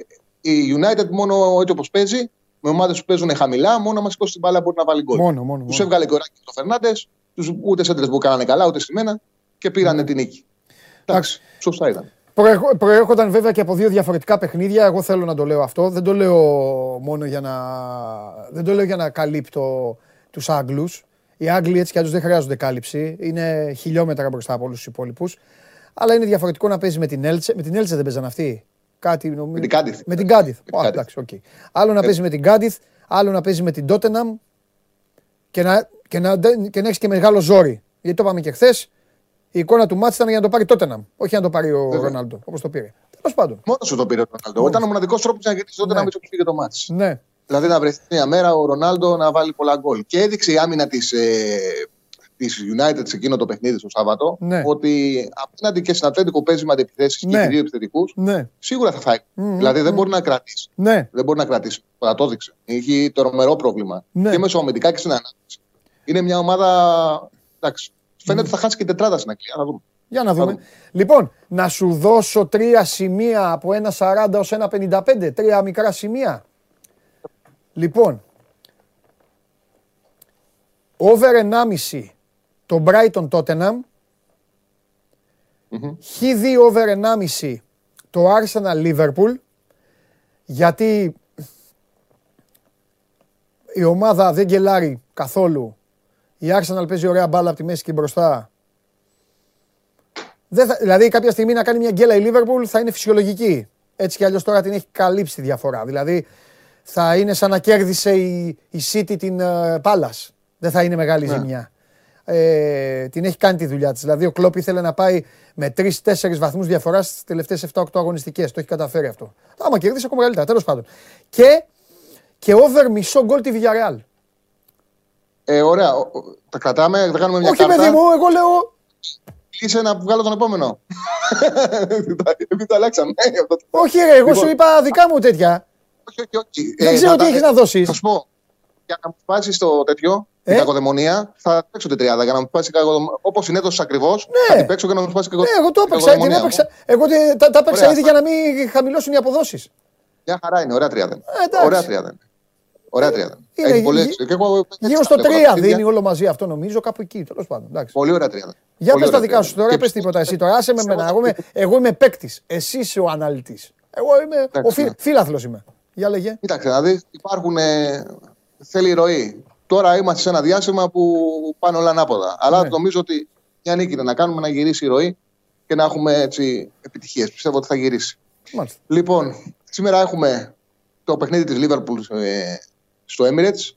η United μόνο έτσι όπως παίζει, με ομάδες που παίζουν χαμηλά, μόνο μα σηκώσει την μπάλα μπορεί να βάλει γκολ. Μόνο, μόνο, Τους έβγαλε και ο Ράκης το Φερνάντες, ούτε σέντρες που κάνανε καλά, ούτε σημαίνα και πήρανε την νίκη. Εντάξει, σωστά ήταν. Προέρχονταν βέβαια και από δύο διαφορετικά παιχνίδια. Εγώ θέλω να το λέω αυτό. Δεν το λέω μόνο για να, δεν το λέω για να καλύπτω τους Άγγλους. Οι Άγγλοι έτσι κι αλλιώς δεν χρειάζονται κάλυψη. Είναι χιλιόμετρα μπροστά από όλους τους υπόλοιπους. Αλλά είναι διαφορετικό να παίζεις με την Έλτσε. Με την Έλτσε δεν παίζανε αυτοί. Κάτι νομίζω. Με την Κάντιθ. Με την Κάντιθ. εντάξει, okay. Άλλο να παίζει με την Κάντιθ, άλλο να παίζει με την Τότεναμ και να, και να, και να έχεις και μεγάλο ζόρι. Γιατί το είπαμε και χθες. Η εικόνα του μάτς ήταν για να το πάρει Τότεναμ. Όχι για να το πάρει ο Ρονάλντο, όπως το πήρε. Τέλος πάντων. Μόνος σου το πήρε ο Ρονάλντο. Ήταν ο μοναδικός τρόπος να γυρίσει τότε να μην πήγε το μάτς. Ναι. Δηλαδή να βρεθεί μια μέρα ο Ρονάλντο να βάλει πολλά γκολ. Και έδειξε η άμυνα της ε, της United σε εκείνο το παιχνίδι στο Σάββατο ναι. ότι απέναντι και στην Ατλέντικο παίζει με αντιπιθέσεις ναι. και δύο επιθετικούς. Ναι. Σίγουρα θα φάει. Mm, δηλαδή mm, δεν μπορεί να κρατήσει. Ναι. Δεν μπορεί να κρατήσει. Θα το έδειξε. Έχει τρομερό πρόβλημα. Ναι. Και μεσοαμυντικά και στην ανάπτυξη. Είναι μια ομάδα. Εντάξει. Φαίνεται ότι θα χάσει και τετράδα στην Αγγλία. Να δούμε. Για να δούμε. Λοιπόν, να σου δώσω τρία σημεία από 1,40 ως 1,55. Τρία μικρά σημεία. Λοιπόν, over 1,5 το Brighton Tottenham. Mm-hmm. Χ2 over 1,5 το Arsenal Liverpool. Γιατί η ομάδα δεν γελάρει καθόλου. Η Arsenal παίζει ωραία μπάλα από τη μέση και μπροστά. Δεν θα, δηλαδή κάποια στιγμή να κάνει μια γκέλα η Liverpool θα είναι φυσιολογική. Έτσι κι αλλιώς τώρα την έχει καλύψει τη διαφορά. Δηλαδή θα είναι σαν να κέρδισε η, η City την uh, Palace. Δεν θα είναι μεγάλη ναι. ζημιά. Ε, την έχει κάνει τη δουλειά της. Δηλαδή ο Κλόπ ήθελε να πάει με 3-4 βαθμούς διαφοράς στις τελευταίες 7-8 αγωνιστικές. Το έχει καταφέρει αυτό. Άμα κερδίσει ακόμα καλύτερα. Τέλος πάντων. Και, και over μισό γκολ τη Villarreal. Ε, ωραία. Τα κρατάμε, θα κάνουμε μια Όχι, κάρτα. Όχι, παιδί μου, εγώ λέω. Είσαι να βγάλω τον επόμενο. [LAUGHS] Επειδή το αλλάξαμε. Όχι, ρε, εγώ σου είπα δικά μου τέτοια. Όχι, όχι, όχι. Δεν ξέρω τι έχεις να δώσεις. Θα σου πω. Για να μου σπάσεις το τέτοιο, ε; την κακοδαιμονία, θα παίξω την τριάδα. Για να μου σπάσεις κακοδαιμονία. Όπως συνέδωσε ακριβώς, ναι. θα την παίξω και να μου σπάσεις κακοδαιμονία. Ναι, εγώ το έπαιξα. Την έπαιξα. Εγώ τα, τα έπαιξα ήδη για να μην χαμηλώσουν οι αποδόσεις. Μια χαρά είναι, ωραία τριάδα. Ε, ωραία τριάδα είναι. Ωραία τριάδα. Είναι, Έχει πολλές, και εγώ, γύρω στο 3 δίνει όλο μαζί αυτό νομίζω, κάπου εκεί τέλος πάντων. Εντάξει. Πολύ ωραία τριάδα. Για πες τα δικά σου τώρα, πες τίποτα εσύ τώρα. Άσε με μένα. Εγώ είμαι, εγώ είμαι παίκτης. Εσύ είσαι ο αναλυτής. Εγώ είμαι. Ο φι, φίλαθλος είμαι. Για λέγε. Κοίταξε να δεις, υπάρχουν. Ε, θέλει ροή. Τώρα είμαστε σε ένα διάστημα που πάνε όλα ανάποδα. Αλλά ναι. νομίζω ότι μια νίκη να κάνουμε να γυρίσει η ροή και να έχουμε έτσι επιτυχίες. Πιστεύω ότι θα γυρίσει. Μάλιστα. Λοιπόν, σήμερα έχουμε το παιχνίδι της Λίβερπουλς ε, στο Emirates.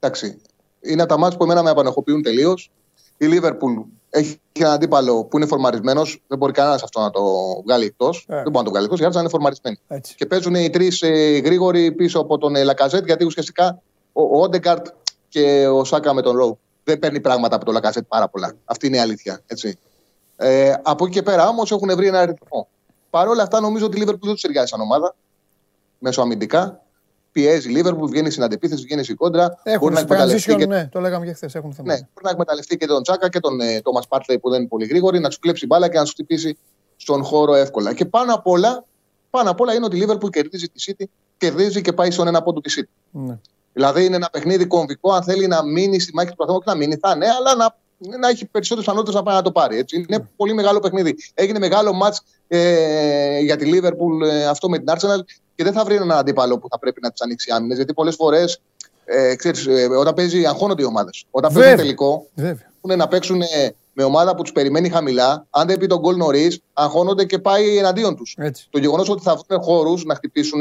Εντάξει, είναι τα μάτια που εμένα με απανεχοποιούν τελείως. Η Λίβερπουλ έχει έναν αντίπαλο που είναι φορμαρισμένος. Δεν μπορεί κανένας αυτό να το βγάλει εκτός. Ε. Δεν μπορεί να το βγάλει εκτός, γιατί να είναι φορμαρισμένοι. Και παίζουν οι τρεις ε, γρήγοροι πίσω από τον ε, Λακαζέτ, γιατί ουσιαστικά ο Όντεγκαρτ και ο Σάκα με τον Ρόου δεν παίρνει πράγματα από τον Λακαζέτ πάρα πολλά. Αυτή είναι η αλήθεια. Έτσι. Ε, από εκεί και πέρα όμως έχουν βρει ένα αριθμό. Παρ' όλα αυτά νομίζω ότι η Λίβερπουλ δεν τους ταιριάζει σαν ομάδα. Μέσω αμυντικά πιέζει η Λίβερπουλ, βγαίνει στην αντεπίθεση, βγαίνει στην κόντρα. Έχουν να εκμεταλλευτεί. Και... Ναι, το λέγαμε και χθες. Έχουν θέμα. Ναι, μπορεί να εκμεταλλευτεί και τον Τσάκα και τον ε, Τόμα Πάρτλεϊ που δεν είναι πολύ γρήγοροι, να τους κλέψει μπάλα και να τους χτυπήσει στον χώρο εύκολα. Και πάνω απ' όλα, πάνω απ όλα είναι ότι η Λίβερπουλ κερδίζει τη City, κερδίζει και πάει στον ένα πόντο τη City. Ναι. Δηλαδή είναι ένα παιχνίδι κομβικό, αν θέλει να μείνει στη μάχη του πρωταθλήματο, να μείνει, θα είναι, αλλά να, να έχει περισσότερες πιθανότητες να πάει να το πάρει. Έτσι. Είναι ναι. πολύ μεγάλο παιχνίδι. Έγινε μεγάλο μάτς ε, για τη Λίβερπουλ ε, αυτό με την Arsenal και δεν θα βρει έναν αντίπαλο που θα πρέπει να τις ανοίξει άμυνες. Γιατί πολλές φορές ε, ε, όταν παίζει, αγχώνονται οι ομάδες. Όταν παίζουν τελικό, είναι να παίξουν με ομάδα που τους περιμένει χαμηλά. Αν δεν πει τον γκολ νωρίς, αγχώνονται και πάει εναντίον τους. Το γεγονός ότι θα βρουν χώρους να χτυπήσουν,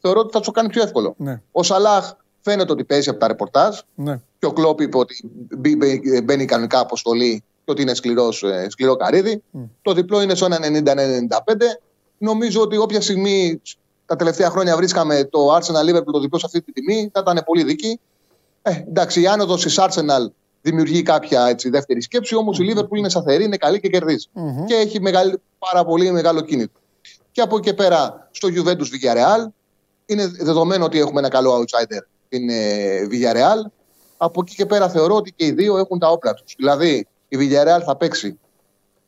θεωρώ ότι θα τους κάνει πιο εύκολο. Ναι. Ο Σαλάχ φαίνεται ότι παίζει από τα ρεπορτάζ. Ναι. Και ο Κλόπ είπε ότι μπαίνει κανονικά αποστολή και ότι είναι σκληρός, ε, σκληρό καρύδι. Το διπλό είναι στο 90-95. Νομίζω ότι όποια στιγμή τα τελευταία χρόνια βρίσκαμε το Arsenal Liverpool το διπλό σε αυτή τη τιμή, θα ήταν πολύ δίκη. Ε, εντάξει, η άνοδος της Arsenal δημιουργεί κάποια έτσι, δεύτερη σκέψη, όμως η Liverpool είναι σταθερή, είναι καλή και κερδιζει Και έχει μεγάλη, πάρα πολύ μεγάλο κίνητο. Και από εκεί και πέρα στο Juventus Villarreal, είναι δεδομένο ότι έχουμε ένα καλό outsider την ε, Villarreal. Από εκεί και πέρα θεωρώ ότι και οι δύο έχουν τα όπλα τους. Δηλαδή η Villarreal θα παίξει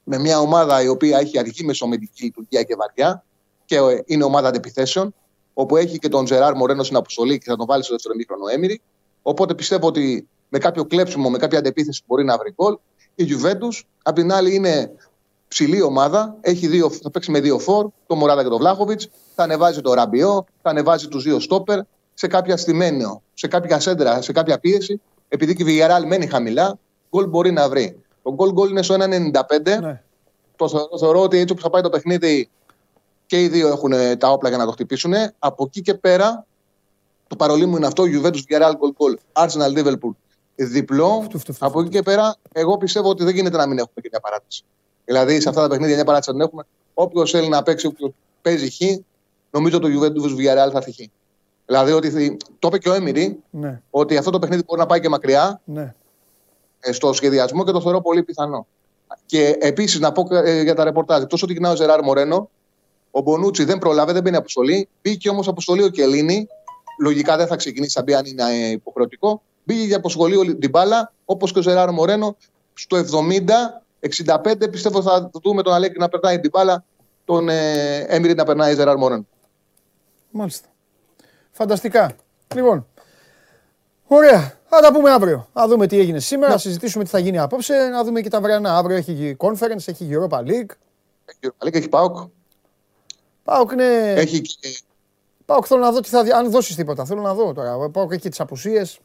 με μια ομάδα η οποία έχει αργή μεσομετική λειτουργία και βαριά και ε, είναι ομάδα αντεπιθέσεων, όπου έχει και τον Τζεράρ Μορένο στην αποστολή και θα τον βάλει στο δεύτερο μήχρονο Έμυρη. Οπότε πιστεύω ότι με κάποιο κλέψιμο, με κάποια αντεπίθεση μπορεί να βρει γκολ. Η Juventus, απ' την άλλη, είναι ψηλή ομάδα. Έχει δύο, θα παίξει με δύο φόρ, το Μωράδα και το Βλάχοβιτ. Θα ανεβάζει το Ραμπιό, θα ανεβάζει τους δύο στόπερ σε κάποια στημένο, σε κάποια σέντρα, σε κάποια πίεση. Επειδή και η Βιγεράλ μένει χαμηλά, γκολ μπορεί να βρει. Το γκολ γκολ είναι στο 1,95. Ναι. Το θεωρώ, θεωρώ ότι έτσι όπω θα πάει το παιχνίδι και οι δύο έχουν τα όπλα για να το χτυπήσουν. Από εκεί και πέρα, το παρολί μου είναι αυτό: Juventus Villarreal γκολ γκολ, Arsenal Liverpool διπλό. Από εκεί και πέρα, εγώ πιστεύω ότι δεν γίνεται να μην έχουμε και μια παράτηση. Δηλαδή, σε αυτά τα παιχνίδια μια παράτηση δεν έχουμε. Όποιος θέλει να παίξει, όποιος παίζει χ, νομίζω το Juventus Villarreal θα έρθει χ. Δηλαδή, ότι το είπε και ο Έμιρη, ναι. ότι αυτό το παιχνίδι μπορεί να πάει και μακριά ναι. Ε, στο σχεδιασμό και το θεωρώ πολύ πιθανό. Και επίσης να πω ε, για τα ρεπορτάζ. Τόσο ότι κοινά ο Ζεράρ Μορένο, ο Μπονούτσι δεν προλάβε, δεν μπαίνει αποστολή. Μπήκε όμως αποστολή ο Κελίνη. Λογικά δεν θα ξεκινήσει αν είναι ε, υποχρεωτικό. Μπήκε για αποσχολή την μπάλα, όπως και ο Ζεράρ Μορένο. Στο 70, 65 πιστεύω θα δούμε τον Αλέκη να περνάει την μπάλα, τον ε, Έμιρη να περνάει Ζεράρ Μορένο. Μάλιστα. Φανταστικά. Λοιπόν, ωραία. Θα τα πούμε αύριο. Θα δούμε τι έγινε σήμερα, να συζητήσουμε τι θα γίνει απόψε, να δούμε και τα βρεανά. Αύριο έχει conference, έχει Europa League. Έχει Europa League, έχει ΠΑΟΚ. ΠΑΟΚ είναι... Έχει... ΠΑΟΚ θέλω να δω τι θα δει, αν δώσεις τίποτα. Θέλω να δω τώρα. ΠΑΟΚ έχει τις απουσίες.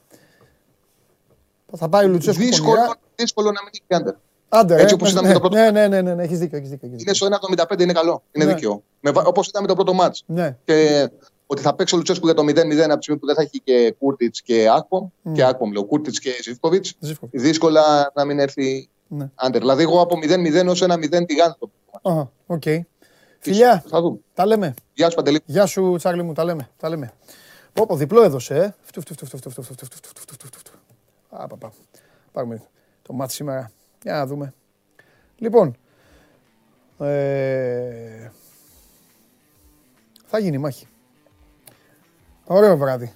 Θα πάει ο Λουτσέσκου δύσκολο, δύσκολο να μην έχει under. Under, Έτσι ε, όπως ήταν ναι, το πρώτο. Ναι, ναι, ναι, ναι, ναι, έχεις δίκιο. Έχεις δίκιο, Είναι στο 1,75 είναι καλό. Είναι ναι. δίκαιο. Όπως ήταν με το πρώτο ματς. Ναι. Και ότι θα παίξει ο Λουτσέσκου για το 0-0 από τη στιγμή που δεν θα έχει και Κούρτιτς και Άκπομ. Mm. Και Άκπομ, λέω Κούρτιτς και Ζίβκοβιτς. Δύσκολα να μην έρθει ναι. under. Δηλαδή, εγώ από 0-0 ως 1-0 τη γάνθο. Οκ. Φιλιά. Θα δούμε. Τα λέμε. Γεια σου, Παντελή. Γεια σου, Τσάρλι μου. Τα λέμε. Τα λέμε. Πω, διπλό έδωσε, ε. Απαπα. Πάρουμε το μάτι σήμερα. Για να δούμε. Λοιπόν, ε, θα γίνει μάχη. Ωραίο βράδυ.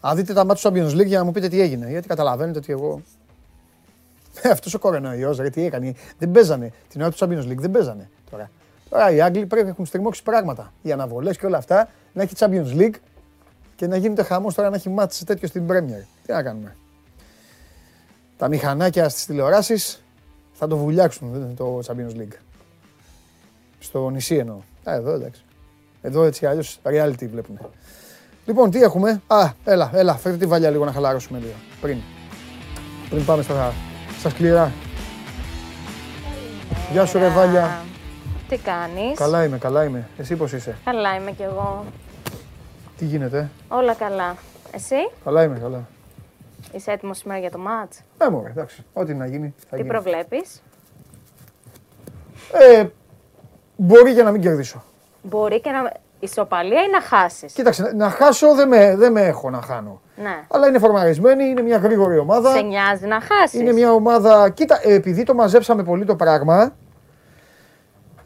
Α δείτε τα μάτια του Champions League για να μου πείτε τι έγινε. Γιατί καταλαβαίνετε ότι εγώ. Ε, Αυτός ο κορονοϊός, ρε, τι έκανε. Δεν παίζανε. Την ώρα του Champions League δεν παίζανε τώρα. Τώρα οι Άγγλοι πρέπει να έχουν στριμώξει πράγματα. Οι αναβολές και όλα αυτά. Να έχει Champions League και να γίνεται χαμός τώρα να έχει μάτσει τέτοιο στην Premier. Τι να κάνουμε. Τα μηχανάκια στις τηλεοράσεις θα το βουλιάξουν το Champions League. Στο νησί εννοώ. Α, εδώ εντάξει. Εδώ έτσι αλλιώς reality βλέπουμε. Λοιπόν, τι έχουμε; Α, έλα, έλα, φέρτε τη βαλιά λίγο να χαλαρώσουμε λίγο. Πριν. Πριν πάμε στα, στα σκληρά. Γεια σου ρε Βάλια. Τι κάνεις; Καλά είμαι, καλά είμαι. Εσύ πώς είσαι; Καλά είμαι κι εγώ. Τι γίνεται. Όλα καλά. Εσύ; Καλά είμαι, καλά. Είσαι έτοιμος σήμερα για το μάτς; Ε, μωρέ, εντάξει. Ό,τι να γίνει. Θα Τι γίνει. προβλέπεις; Ε, μπορεί και να μην κερδίσω. Μπορεί και να ισοπαλία ή να χάσεις; Κοίταξε, να χάσω δεν με, δεν με έχω να χάνω. Ναι. Αλλά είναι φορμαρισμένη, είναι μια γρήγορη ομάδα. Σε νοιάζει να χάσεις; Είναι μια ομάδα. Κοίτα, ε, επειδή το μαζέψαμε πολύ το πράγμα.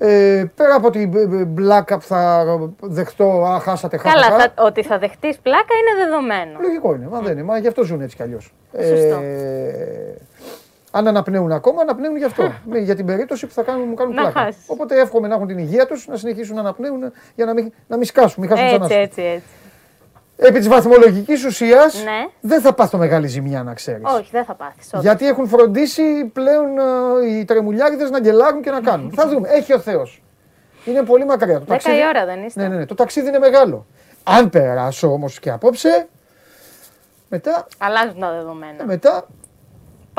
Ε, πέρα από την πλάκα που θα δεχτώ, α, χάσατε, χάσατε. Καλά, θα, ότι θα δεχτείς πλάκα είναι δεδομένο. Λογικό είναι, μα δεν είναι. Μα γι' αυτό ζουν έτσι κι αλλιώς. Σωστό. Ε, αν αναπνέουν ακόμα, αναπνέουν γι' αυτό. για την περίπτωση που θα κάνουν, μου κάνουν πλάκα. χάσεις. Οπότε εύχομαι να έχουν την υγεία τους, να συνεχίσουν να αναπνέουν για να μην, να μην σκάσουν, μην χάσουν Έτσι, ξανά. έτσι, έτσι. Επί της βαθμολογικής ουσίας Ναι. δεν θα πάθω μεγάλη ζημιά, να ξέρεις. Όχι, δεν θα πάθεις. Γιατί έχουν φροντίσει πλέον ε, οι τρεμουλιάριδες να γκελάρουν και να κάνουν. [LAUGHS] θα δούμε. Έχει ο Θεός. Είναι πολύ μακριά το 10 ταξίδι. η ώρα δεν είστε. Ναι, ναι, ναι. Το ταξίδι είναι μεγάλο. Αν περάσω όμως και απόψε, μετά, Αλλάζουν τα δεδομένα. μετά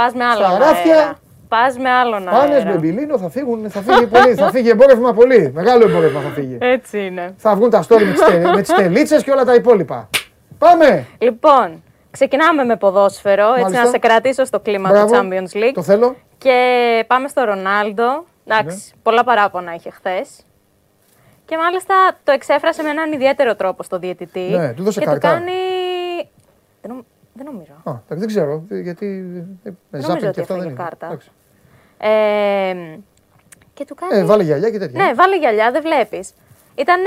Πας με άλλον στα ράφια, αέρα. Πας με άλλον πάνε αέρα. με μπιλίνο, θα, φύγουν, θα φύγει πολύ. θα φύγει εμπόρευμα πολύ. Μεγάλο εμπόρευμα θα φύγει. Έτσι είναι. θα βγουν τα story με τις τε- με τις τελίτσες και όλα τα υπόλοιπα. Πάμε! Λοιπόν, ξεκινάμε με ποδόσφαιρο, έτσι Μάλιστα. να σε κρατήσω στο κλίμα Μπράβο. του Champions League. Το θέλω. Και πάμε στο Ρονάλντο. Εντάξει, Ναι. πολλά παράπονα είχε χθες. Και μάλιστα το εξέφρασε με έναν ιδιαίτερο τρόπο στο διαιτητή. Ναι, του δώσε και κάρτα. του κάνει. Δεν, νομ- δεν νομίζω. Α, εντάξει, δεν ξέρω. Γιατί. Ε, νομίζω ζάπινγκ ότι και αυτά δεν έφαγε είναι. κάρτα. Εντάξει. Ε, και του κάνει. Ε, βάλε γυαλιά και τέτοια. Ναι, βάλε γυαλιά, δεν βλέπεις. Ήταν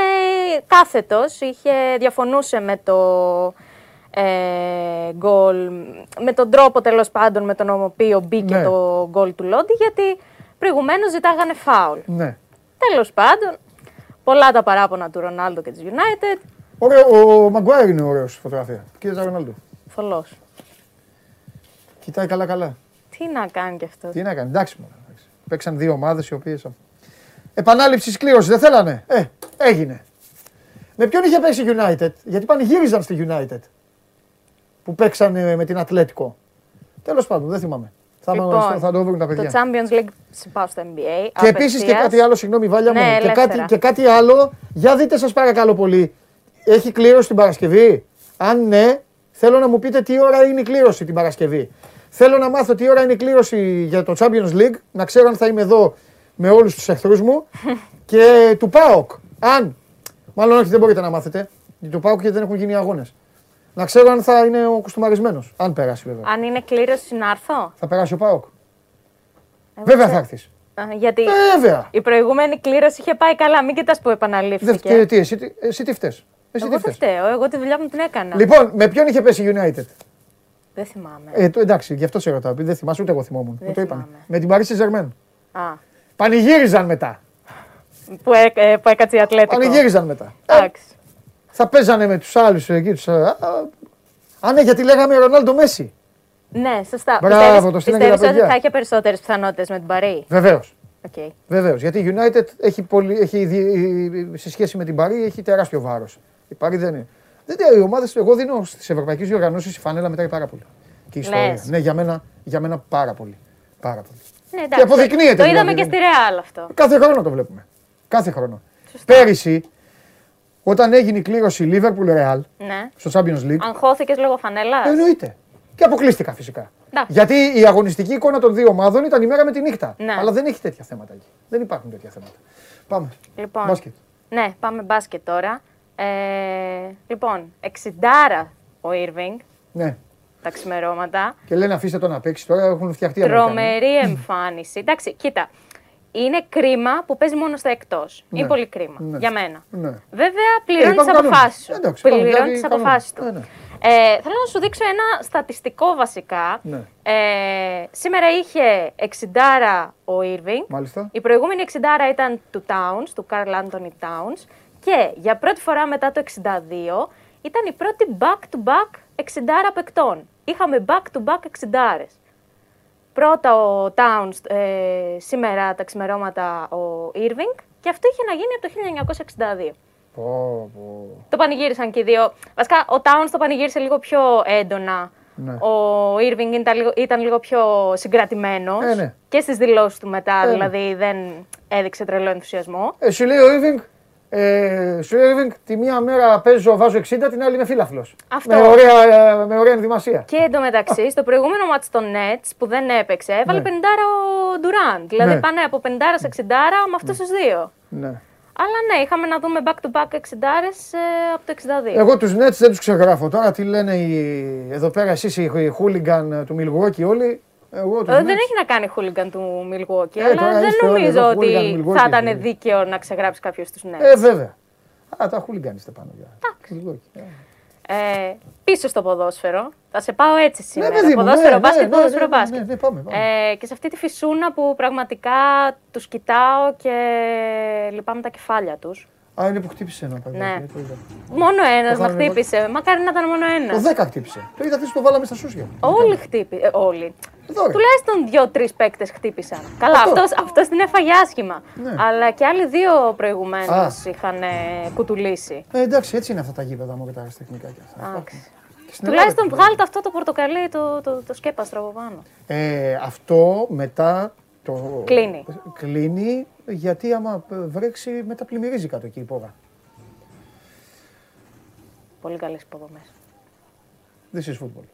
κάθετος, είχε διαφωνούσε με το ε, γκολ, με τον τρόπο τέλος πάντων με τον οποίο μπήκε Ναι. το γκολ του Λόντι, γιατί προηγουμένως ζητάγανε φάουλ. Ναι. Τέλος πάντων, πολλά τα παράπονα του Ρονάλντο και της United. Ωραίο, ο Μαγκουάιρ είναι ωραίος στη φωτογραφία. Κοίτα τον Ρονάλντο. Θολό. Κοιτάει καλά-καλά. Τι να κάνει κι αυτός. Τι να κάνει, εντάξει μόνο. εντάξει. Παίξαν δύο ομάδες οι οποίες. Επανάληψη σκλήρωση, δεν θέλανε. Ε, έγινε. Με ποιον είχε παίξει η United, γιατί πανηγύριζαν στη United που παίξανε με την Ατλέτικο. Τέλος πάντων, δεν θυμάμαι. Θα, Λοιπόν, θα το βρουν τα Το παιδιά. Champions League πάω στο NBA. Και επίσης και απευθείας. κάτι άλλο, συγγνώμη, Βάλια μου. Ναι, και, ελεύθερα. κάτι, και κάτι άλλο, για δείτε σας παρακαλώ πολύ. Έχει κλήρωση την Παρασκευή; Αν ναι, θέλω να μου πείτε τι ώρα είναι η κλήρωση την Παρασκευή. Θέλω να μάθω τι ώρα είναι η κλήρωση για το Champions League, να ξέρω αν θα είμαι εδώ με όλους τους εχθρούς μου [LAUGHS] και του ΠΑΟΚ. Αν. Μάλλον όχι, δεν μπορείτε να μάθετε. Γιατί του ΠΑΟΚ γιατί δεν έχουν γίνει αγώνες. Να ξέρω αν θα είναι ο κουστούμαρισμένο. Αν περάσει βέβαια. Αν είναι κλήρωση να έρθω; Θα περάσει ο ΠΑΟΚ. Εγώ Βέβαια ξέρω. θα έρθεις. Α, Γιατί Βέβαια. η προηγούμενη κλήρωση είχε πάει καλά. Μην κοιτάς που Δεν επαναλήφθηκε. φταίει, τι, εσύ, τι- εσύ τι φταίς. Εσύ Εγώ τι δεν φταίς. φταίω. Εγώ τη δουλειά μου την έκανα. Λοιπόν, με ποιον είχε πέσει η United. Δεν θυμάμαι. Ε, το, εντάξει, γι' αυτό σε ρωτάω. επειδή Δεν θυμάσαι ούτε εγώ θυμόμουν. Δεν Μου το είπανε. θυμάμαι. Με την Paris Saint-Germain. Α, Πανηγύριζαν μετά. που, έ, ε, που έκατσε η Ατλέτικο. Πανηγύριζαν μετά. Ε, Εντάξει. θα παίζανε με τους άλλους εκεί. Τους, α, α, α, ναι, γιατί λέγαμε Ρονάλντο Μέσι. Ναι, σωστά. Μπράβο, Πιστεύεις- το στείλανε και πιστεύεις τα ότι παιδιά. θα είχε περισσότερες πιθανότητες με την Παρή. Βεβαίω. Οκ. Βεβαίως, γιατί η United έχει, πολύ, έχει δι- σε σχέση με την Παρί έχει τεράστιο βάρος. Η Παρί δεν είναι. Δεν, οι ομάδες, εγώ δίνω στις ευρωπαϊκές διοργανώσεις η φανέλα μετράει πάρα πολύ. Και η ιστορία. Λες. Ναι, για μένα, για μένα πάρα πολύ. Πάρα πολύ. Ναι, εντάξει, αποδεικνύεται Το είδαμε δηλαδή, και δεν- στη Ρεάλ αυτό. Κάθε χρόνο το βλέπουμε. Κάθε χρόνο. Πέρυσι, όταν έγινε η κλήρωση Liverpool Real Ναι. στο Champions League, Αγχώθηκες λόγω φανέλας; εννοείται. Και αποκλείστηκα φυσικά. Εντάξει. Γιατί η αγωνιστική εικόνα των δύο ομάδων ήταν η μέρα με τη νύχτα. Ναι. Αλλά δεν έχει τέτοια θέματα εκεί. Δεν υπάρχουν τέτοια θέματα. Πάμε. Λοιπόν, Μπάσκετ. Ναι, πάμε μπάσκετ τώρα. Ε, λοιπόν, 60 ο Irving Ναι. τα ξημερώματα. Και λένε αφήστε το να παίξει τώρα, έχουν φτιαχτεί οι Αμερικανοί. Τρομερή εμφάνιση. Εντάξει, κοίτα. Είναι κρίμα που παίζει μόνος στα εκτός. Ναι. Είναι πολύ κρίμα Ναι. για μένα. Ναι. Βέβαια, πληρώνει τις υπάρχουν κανόνες. αποφάσεις σου. Εντάξει, υπάρχουν Πληρώνει δηλαδή τις κανόνες. αποφάσεις του. Ναι, ναι. Ε, θέλω να σου δείξω ένα στατιστικό βασικά. Ναι. Ε, σήμερα είχε 60 ο Irving. Μάλιστα. Η προηγούμενη 60 ήταν του Towns, του Carl Anthony Towns. Και για πρώτη φορά μετά το 62 ήταν η πρώτη back-to-back 60 παικτών. Είχαμε back-to-back 60 Πρώτα ο Towns, ε, σήμερα τα ξημερώματα ο Irving και αυτό είχε να γίνει από το 1962. Πω, πω. Το πανηγύρισαν και οι δύο. Βασικά, ο Towns το πανηγύρισε λίγο πιο έντονα. Ναι. Ο Irving ήταν λίγο, ήταν λίγο πιο συγκρατημένος. Ε, ναι. Και στις δηλώσεις του μετά, Ε, ναι. δηλαδή δεν έδειξε τρελό ενθουσιασμό. Ε, σου λέει ο Irving, ε, σου λέει ο Irving, τη μία μέρα παίζω, βάζω 60, την άλλη είμαι φύλαφλος. Αυτό. Με ωραία, ε, με ωραία ενδυμασία. Και εντωμεταξύ, στο προηγούμενο μάτς των Nets που δεν έπαιξε, έβαλε Ναι. 50 ο Durant. Δηλαδή Ναι. πάνε από 50 σε 60 με αυτούς τους δύο. Ναι. Αλλά ναι, είχαμε να δούμε back-to-back 60 ε, από το 62. Εγώ τους Nets δεν τους ξεγράφω. Τώρα τι λένε οι, εδώ πέρα εσείς οι, οι hooligan του Milwaukee όλοι. Εγώ τους Ε, Nets. δεν έχει να κάνει χούλιγκαν του Milwaukee, Ε, αλλά τώρα δεν είστε όλοι νομίζω εδώ ότι hooligan Milwaukee, θα ήταν ε. δίκαιο να ξεγράψει κάποιος τους Nets. Ε, βέβαια. Α, τα hooligan είστε πάνω για. Milwaukee. Ε. Ε, πίσω στο ποδόσφαιρο. Θα σε πάω έτσι σήμερα. παιδί μου, ποδόσφαιρο, ναι, μπάσκετ, ναι, ναι, ποδόσφαιρο, ναι, ναι, μπάσκετ. ναι, ναι, πάμε, πάμε. Ε, και σε αυτή τη φυσούνα που πραγματικά τους κοιτάω και λυπάμαι τα κεφάλια τους. Α, είναι που χτύπησε ένα παιδί. Ναι. ε, το είδα. Μόνο ένας Το να είχαμε χτύπησε. Μακάρι να ήταν μόνο Το ένας. 10 χτύπησε. Το είδα, το βάλαμε στα σούσια. Όλοι χτύπησαν. όλοι. Εδώ, ρε. Τουλάχιστον δύο-τρεις παίκτες χτύπησαν. Καλά, Αυτό. αυτός, αυτός την έφαγε άσχημα. Ναι. Αλλά και άλλοι δύο προηγουμένως Α. είχαν ε, κουτουλήσει. Ε, εντάξει, έτσι είναι αυτά τα γήπεδα μου και τα αριστεχνικά και αυτά. Εντάξει. Και στην Τουλάχιστον Ελλάδα, βγάλτε αυτό το πορτοκαλί, το, το, το σκέπαστρο από πάνω. Ε, αυτό μετά το. Κλείνει. Κλείνει γιατί άμα βρέξει μετά πλημμυρίζει κάτω εκεί η πόγα. Πολύ καλές υποδομές. This is football.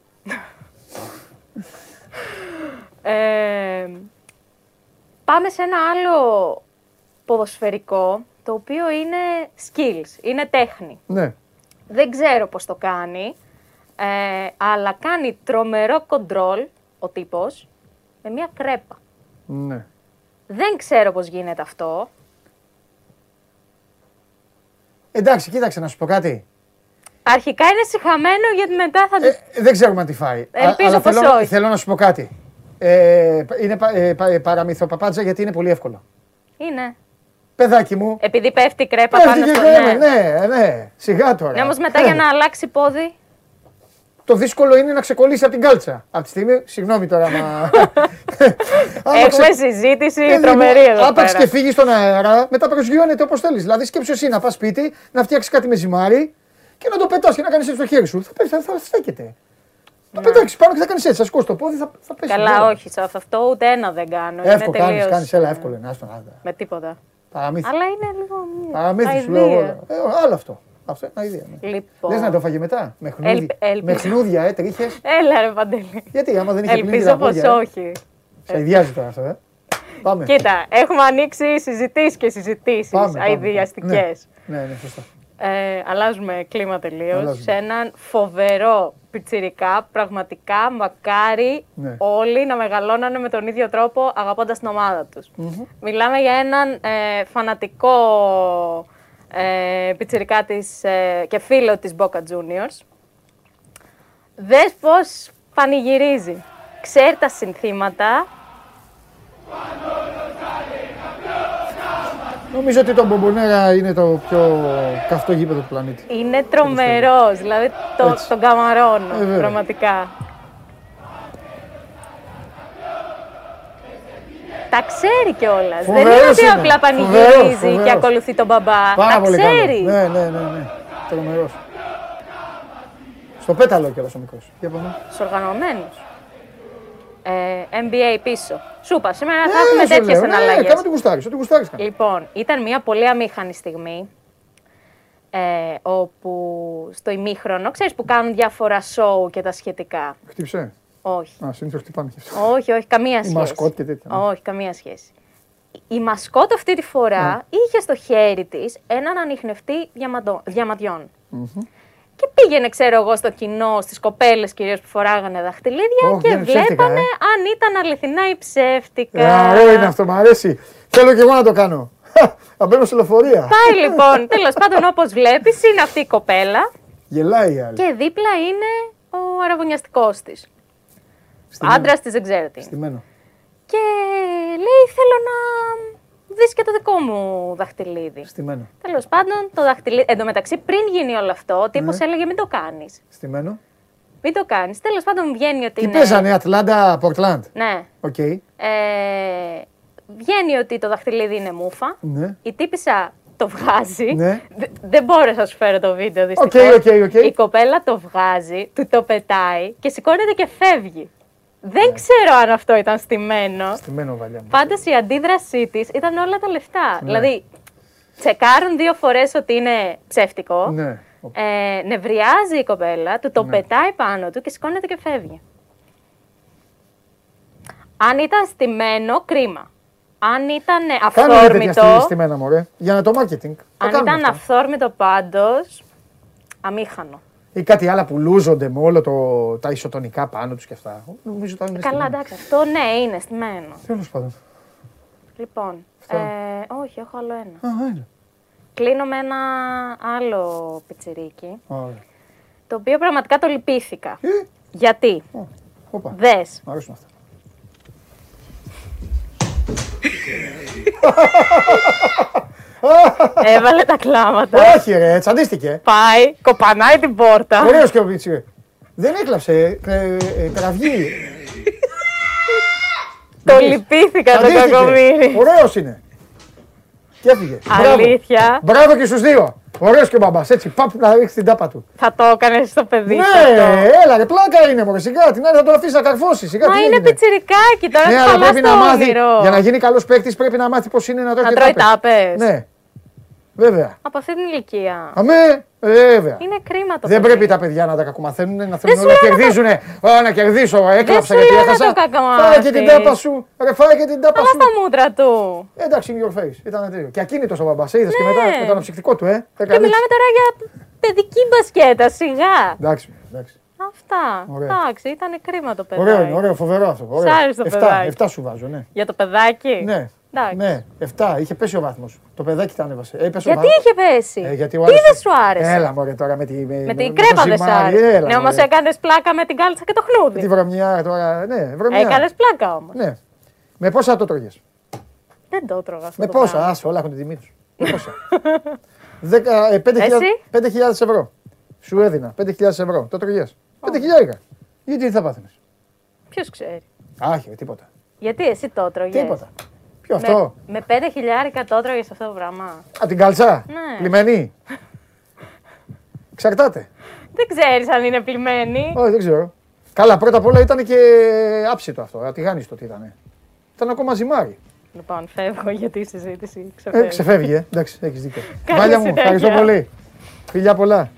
Ε, πάμε σε ένα άλλο ποδοσφαιρικό το οποίο είναι skills, είναι τέχνη. Ναι. Δεν ξέρω πώς το κάνει, ε, αλλά κάνει τρομερό κοντρόλ ο τύπος με μια κρέπα. Ναι. Δεν ξέρω πώς γίνεται αυτό. Εντάξει, κοίταξε να σου πω κάτι. Αρχικά είναι συχαμένο γιατί μετά θα... Ε, δεν ξέρουμε τι φάει. Ελπίζω αλλά πως θέλω, όχι. θέλω να σου πω κάτι. Ε, είναι πα, ε, πα- παραμύθο παπάτζα γιατί είναι πολύ εύκολο. Είναι. Παιδάκι μου. Επειδή πέφτει η κρέπα πέφτει πάνω και στο... κρέμα, ναι, ναι, σιγά τώρα. Ναι, όμως μετά για να αλλάξει πόδι... Το δύσκολο είναι να ξεκολλήσει από την κάλτσα. Από τη στιγμή, συγγνώμη τώρα, μα. [LAUGHS] Άμα Έχουμε ξε- συζήτηση Παιδί μου, τρομερή εδώ Άπαξ πέρα. και φύγεις στον αέρα, μετά προσγειώνεται όπως θέλεις. Δηλαδή, σκέψου εσύ να πας σπίτι, να φτιάξεις κάτι με ζυμάρι και να το πετάς και να κάνεις έτσι το χέρι σου. Θα, πέσει, θα, θα στέκεται. Το πετάξεις πάνω και θα κάνεις έτσι. Θα σηκώσει το πόδι, θα, θα πέσει. Ναι. Καλά, Βέβαια. όχι, σε αυτό ούτε ένα δεν κάνω. Εύκολο είναι κάνεις, τελείως... κάνεις, έλα, εύκολο είναι. Άστο, άστα. Με τίποτα. Παραμύθι. Αλλά είναι λίγο. μ, Παραμύθι σου λέω. αηδία. όλα. Ε, άλλο αυτό. Αυτό είναι αηδία. Ναι. Λοιπόν. Λες να το φάγε μετά. Με χνούδι, Ελπ- ελπίζω. με χνούδια, ε, τρίχε. Έλα, ρε Παντελή. Γιατί άμα δεν είχε πλύνει Ελπίζω τα πως πόδια. ε; όχι. Σε ιδιάζει τώρα αυτό, ε. Πάμε. Κοίτα, έχουμε ανοίξει συζητήσεις και συζητήσεις Πάμε, πάμε, αειδιαστικές. Ναι, ναι, σωστά. Ε, αλλάζουμε κλίμα τελείως Αλλάζουμε. σε έναν φοβερό πιτσιρικά. Πραγματικά μακάρι Ναι. όλοι να μεγαλώνανε με τον ίδιο τρόπο αγαπώντας την ομάδα τους. Μιλάμε για έναν ε, φανατικό ε, πιτσιρικά της, ε, και φίλο της Boca Juniors. Δες πώς πανηγυρίζει. Ξέρει τα συνθήματα. Νομίζω ότι το Μπομπονέρα είναι το πιο καυτό γήπεδο του πλανήτη. Είναι τρομερός, δηλαδή το, Έτσι. τον καμαρώνω, Ε, βέβαια. πραγματικά. Τα ξέρει κιόλας. Δεν Φοβερός είναι ότι είναι. απλά Φοβερός, πανηγυρίζει φοβερός. και ακολουθεί τον μπαμπά. Πάρα Τα πολύ ξέρει. καλό. Ναι, ναι, ναι, ναι. Τρομερός. Στο πέταλο κιόλας ο μικρός. Για πάμε. Οργανωμένο. Ε, NBA πίσω. Σου είπα, σήμερα θα Ε, έχουμε σου τέτοιες λέω, Ναι, εναλλαγέ. κάνε ό,τι γουστάρεις, ό,τι γουστάρεις κάνε. Λοιπόν, ήταν μια πολύ αμήχανη στιγμή. Ε, όπου στο ημίχρονο, ξέρεις που κάνουν διάφορα σοου και τα σχετικά. Χτύψε. Όχι. Α, συνήθως χτυπάνε και αυτό. Όχι, όχι, καμία σχέση. μασκότ και τέτοια, ναι. Όχι, καμία σχέση. Η μασκότ αυτή τη φορά Ναι. είχε στο χέρι της έναν ανιχνευτή διαματο- διαματιών. Και πήγαινε, ξέρω εγώ, στο κοινό, στις κοπέλες κυρίως που φοράγανε δαχτυλίδια Ω, και βγαίνει ψεύτικα, βλέπανε ε. αν ήταν αληθινά ή ψεύτικα. Ε, Ωραίο είναι αυτό, μου αρέσει. Θέλω και εγώ να το κάνω. Θα μπαίνω σε λεωφορεία. Πάει λοιπόν, τέλος πάντων όπως βλέπεις, είναι αυτή η κοπέλα Γελάει η άλλη. και δίπλα είναι ο αραβωνιαστικός της. Στημένο. Άντρας της δεν ξέρω τι. είναι. Στημένο. Και λέει θέλω να δεις και το δικό μου δαχτυλίδι. Στημένο. Τέλος πάντων, το δαχτυλίδι. Εν τω μεταξύ, πριν γίνει όλο αυτό, ο τύπος Ναι. έλεγε μην το κάνεις. Στημένο. Μην το κάνεις. Τέλος πάντων, βγαίνει ότι. Τι είναι... παίζανε, Ατλάντα, Πορτλάντ; Ναι. Οκ. Ε, βγαίνει ότι το δαχτυλίδι είναι μούφα. Ναι. Η τύπισσα το βγάζει. Ναι. Δε- δεν μπόρεσα να σου φέρω το βίντεο δυστυχώς. OK, OK, OK. Η κοπέλα το βγάζει, του το πετάει και σηκώνεται και φεύγει. Δεν ξέρω αν αυτό ήταν στημένο. Στημένο βαλιά μου. Πάντως η αντίδρασή της ήταν όλα τα λεφτά. Ναι. Δηλαδή, τσεκάρουν δύο φορές ότι είναι ψεύτικο. Ναι. Ε, νευριάζει η κοπέλα, του το πετάει πάνω του και σηκώνεται και φεύγει. Αν ήταν στημένο, κρίμα. Αν ήταν Κάνουμε τέτοια αυθόρμητο, στιγμή στημένα, μωρέ. Για να το marketing. Το αν κάνουμε ήταν αυτό. αυθόρμητο πάντως, αμήχανο. Ή κάτι άλλα που λούζονται με όλο το, τα ισοτονικά πάνω τους και αυτά. Νομίζω ότι είναι Καλά, στημένα. εντάξει, αυτό ναι, είναι στημένο. Τέλος πάντων. Λοιπόν, Αυτό. ε, όχι, έχω άλλο ένα. Α, έλα. Κλείνω με ένα άλλο πιτσιρίκι, Ωραία. το οποίο πραγματικά το λυπήθηκα. Ε, Γιατί, ω, Όπα. δες, Μ' αρέσουν αυτά. [LAUGHS] [LAUGHS] έβαλε τα κλάματα, Όχι, ρε, τσαντίστηκε. πάει, κοπανάει την πόρτα. Ωραίο και ο Πίτσι. Δεν έκλαψε. Ε, ε, κραυγή. [LAUGHS] Το Δεις. λυπήθηκα το Τσαντίστηκε. κακομύρι. Ωραίος είναι. Και έφυγε. Μπράβο. Αλήθεια, Μπράβο και στους δύο. Ωραίος και ο μπαμπάς. Έτσι, παπ να ρίξει την τάπα του. θα το έκανες στο παιδί Ναι, σου αυτό. έλα, ρε, πλάκα είναι μωρέ. Σιγά την άλλη θα το αφήσεις να καρφώσει. Σιγά Μα τι είναι έγινε. πιτσιρικάκι, τώρα Ναι, ναι, αλλά χαλάς πρέπει το να μάθει. όνειρο. Για να γίνει καλός παίκτης πρέπει να μάθει πώς είναι να τρώει Να και τρώει τάπες. τάπες. Ναι. Βέβαια. Από αυτή την ηλικία. Αμέ, βέβαια. Είναι κρίμα το Δεν παιδί. πρέπει τα παιδιά να τα κακομαθαίνουν, να θέλουν σου να λέω να κερδίζουν. Α, να κερδίσω, έκλαψα σου γιατί λέω να έχασα. το κακομάθεις. Φάει και την τάπα σου. Ρε, φάει και την τάπα Αλλά σου. στα μούτρα του. Εντάξει, in your face. Ήταν τέτοιο. Και ακίνητος ο μπαμπά. Είδε και μετά με το αναψυκτικό του, ε. Ναι. Και Έκανε μιλάμε τώρα για παιδική μπασκέτα, σιγά. Εντάξει, εντάξει. Αυτά. Ωραία. Εντάξει, ήταν κρίμα το παιδάκι. Ωραίο είναι, ωραίο, φοβερό αυτό. Ωραίο. Σ' άρεσε το Εφτά, παιδάκι. εφτά σου βάζω, ναι. Για το παιδάκι. Ναι. Εντάξει. Ναι, 7, είχε πέσει ο βάθμος. Το παιδάκι τα ανέβασε. Ε, έπεσε ο Γιατί βάθμος. είχε πέσει; Ε, γιατί ο Τι άλλος- δεν σου άρεσε; Έλα μωρέ τώρα με τη. Με την το κρέπα δεν σου ζυμάρι, άρεσε. έλα, Ναι, όμως μωρέ. έκανες πλάκα με την κάλτσα και το Με Τη χνούδι. βρωμιά τώρα. Ναι, βρωμιά. Έκανες πλάκα όμως. Ναι. Με πόσα το τρώγες; Δεν το τρώγα αυτό. Με το πόσα, πράγμα. άσε, όλα έχουν τη τιμή τους. Με πόσα; [LAUGHS] Δέκα- ε, πέντε χιλιάδες- Εσύ; πέντε χιλιάδες ευρώ. Σου έδινα 5.000 ευρώ. Το τρώγες; 5.000. Γιατί τι θα πάθαινες; Ποιος ξέρει; Άχι, τίποτα. Γιατί εσύ το τρώγες; Τίποτα. Ποιο αυτό; Με, με 5 χιλιάρικα το τρώγε αυτό το πράγμα. Από την καλτσά. Ναι. Λιμενή. Εξαρτάται. Δεν ξέρεις αν είναι πλημμένη. Όχι, δεν ξέρω. Καλά, πρώτα απ' όλα ήταν και άψητο αυτό. Ατιγάνιστο τι ήταν. Ήταν ακόμα ζυμάρι. Λοιπόν, φεύγω γιατί η συζήτηση Ε, ξεφεύγει. ξεφεύγει, ε. Εντάξει, έχεις δίκιο. Καλή Βάλια μου, συνέχεια. ευχαριστώ πολύ. Φιλιά πολλά.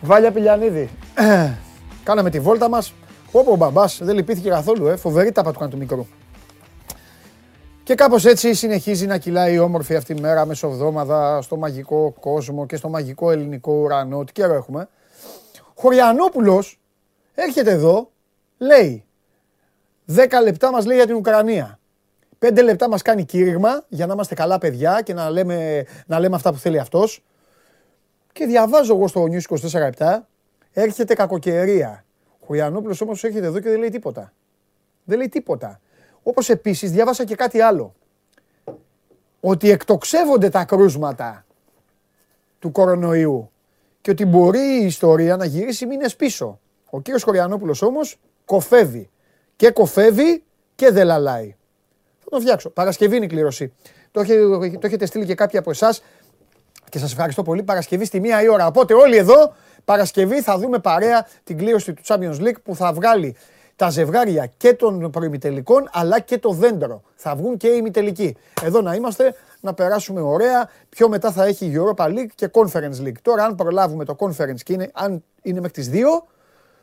Βάλια Πηλιανίδη. Ε, [CLEARS THROAT] Κάναμε τη βόλτα μας. Όπω ο μπαμπάς δεν λυπήθηκε καθόλου, ε. Φοβερή τάπα του κάνει του μικρού. Και κάπως έτσι συνεχίζει να κυλάει η όμορφη αυτή η μέρα μεσοβδόμαδα στο μαγικό κόσμο και στο μαγικό ελληνικό ουρανό. Τι καιρό έχουμε. Χωριανόπουλος έρχεται εδώ, λέει 10 λεπτά μας λέει για την Ουκρανία. 5 λεπτά μας κάνει κήρυγμα για να είμαστε καλά παιδιά και να λέμε, να λέμε αυτά που θέλει αυτός. Και διαβάζω εγώ στο News 24-7, έρχεται κακοκαιρία. Ο Χωριανόπουλος όμως έρχεται εδώ και δεν λέει τίποτα. Δεν λέει τίποτα. Όπως επίσης διάβασα και κάτι άλλο. Ότι εκτοξεύονται τα κρούσματα του κορονοϊού και ότι μπορεί η ιστορία να γυρίσει μήνες πίσω. Ο κύριος Χωριανόπουλος όμως κοφεύει. Και κοφεύει και δεν λαλάει. Θα τον φτιάξω. Παρασκευή είναι η κλήρωση. Το, έχετε, το έχετε στείλει και κάποιοι από εσάς και σας ευχαριστώ πολύ. Παρασκευή στη μία η ώρα. Οπότε όλοι εδώ Παρασκευή θα δούμε παρέα την κλήρωση του Champions League που θα βγάλει τα ζευγάρια και των προημιτελικών αλλά και το δέντρο. Θα βγουν και οι ημιτελικοί. Εδώ να είμαστε, να περάσουμε ωραία. Πιο μετά θα έχει η Europa League και Conference League. Τώρα αν προλάβουμε το Conference και είναι, αν είναι μέχρι τις 2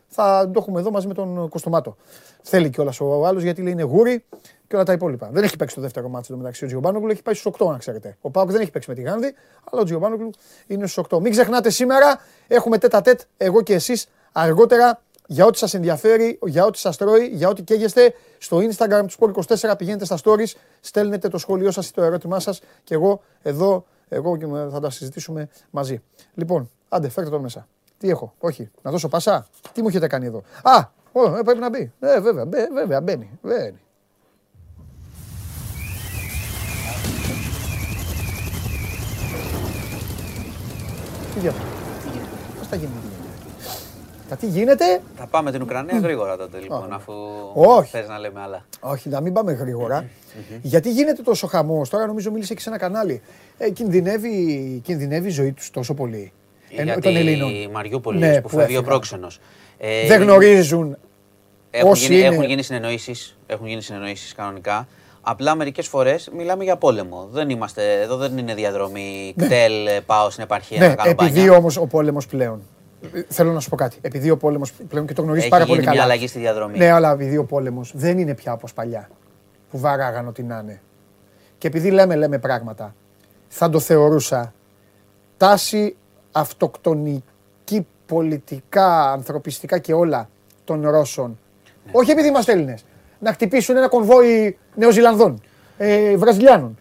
θα το έχουμε εδώ μαζί με τον Κοστομάτο. Θέλει κιόλας ο άλλος γιατί λέει είναι γούρι και όλα τα υπόλοιπα. Δεν έχει παίξει το δεύτερο μάτσο το μεταξύ ο Τζιομπάνογκλου, έχει πάει στους 8, να ξέρετε. Ο Πάουκ δεν έχει παίξει με τη Γάνδη, αλλά ο Τζιομπάνογκλου είναι στους 8. Μην ξεχνάτε σήμερα έχουμε τέτα τέτ, εγώ και εσείς αργότερα για ό,τι σας ενδιαφέρει, για ό,τι σας τρώει, για ό,τι καίγεστε στο Instagram του Sport24 πηγαίνετε στα stories, στέλνετε το σχόλιο σας ή το ερώτημά σας και εγώ εδώ εγώ και θα τα συζητήσουμε μαζί. Λοιπόν, άντε, φέρτε τον μέσα. Τι έχω, όχι, να δώσω πασά. Τι μου έχετε κάνει εδώ; Α, ω, ε, πρέπει να μπει. Ε, βέβαια, μπε, βέβαια, μπαίνει. μπαίνει. Τι γίνεται; Πώς θα γίνει, τι γίνεται. Τα τι γίνεται, Θα πάμε την Ουκρανία γρήγορα τότε λοιπόν, αφού Όχι. θες να λέμε άλλα. όχι, να μην πάμε γρήγορα. Γιατί γίνεται τόσο χαμός; Τώρα νομίζω μίλησε και σε ένα κανάλι. Ε, κινδυνεύει, κινδυνεύει η ζωή τους τόσο πολύ. Ενώ Γιατί των Ελλήνων. η Μαριούπολη Ναι, που που φεύγει ο έφυγαν. πρόξενος. Ε, Δεν γνωρίζουν. Έχουν όσοι γίνει, είναι- έχουν γίνει συνεννοήσεις, έχουν γίνει συνεννοήσεις κανονικά. Απλά μερικές φορές μιλάμε για πόλεμο. Δεν είμαστε, εδώ δεν είναι διαδρομή κτέλ, ε, πάω στην επαρχία Ναι, να κάνω επειδή μπάνια. όμως ο πόλεμος πλέον. Ε, Θέλω να σου πω κάτι. Επειδή ο πόλεμος πλέον και το γνωρίζεις Έχει πάρα γίνει πολύ μια καλά. αλλαγή στη διαδρομή. Ναι, αλλά επειδή ο πόλεμος δεν είναι πια όπως παλιά. Που βαράγαν ό,τι να είναι. Και επειδή λέμε, λέμε πράγματα, θα το θεωρούσα τάση αυτοκτονική, πολιτικά, ανθρωπιστικά και όλα των Ρώσων. Ναι. Όχι επειδή είμαστε Έλληνες. Να χτυπήσουν ένα κονβόι Νεοζηλανδών, ε, Βραζιλιάνων.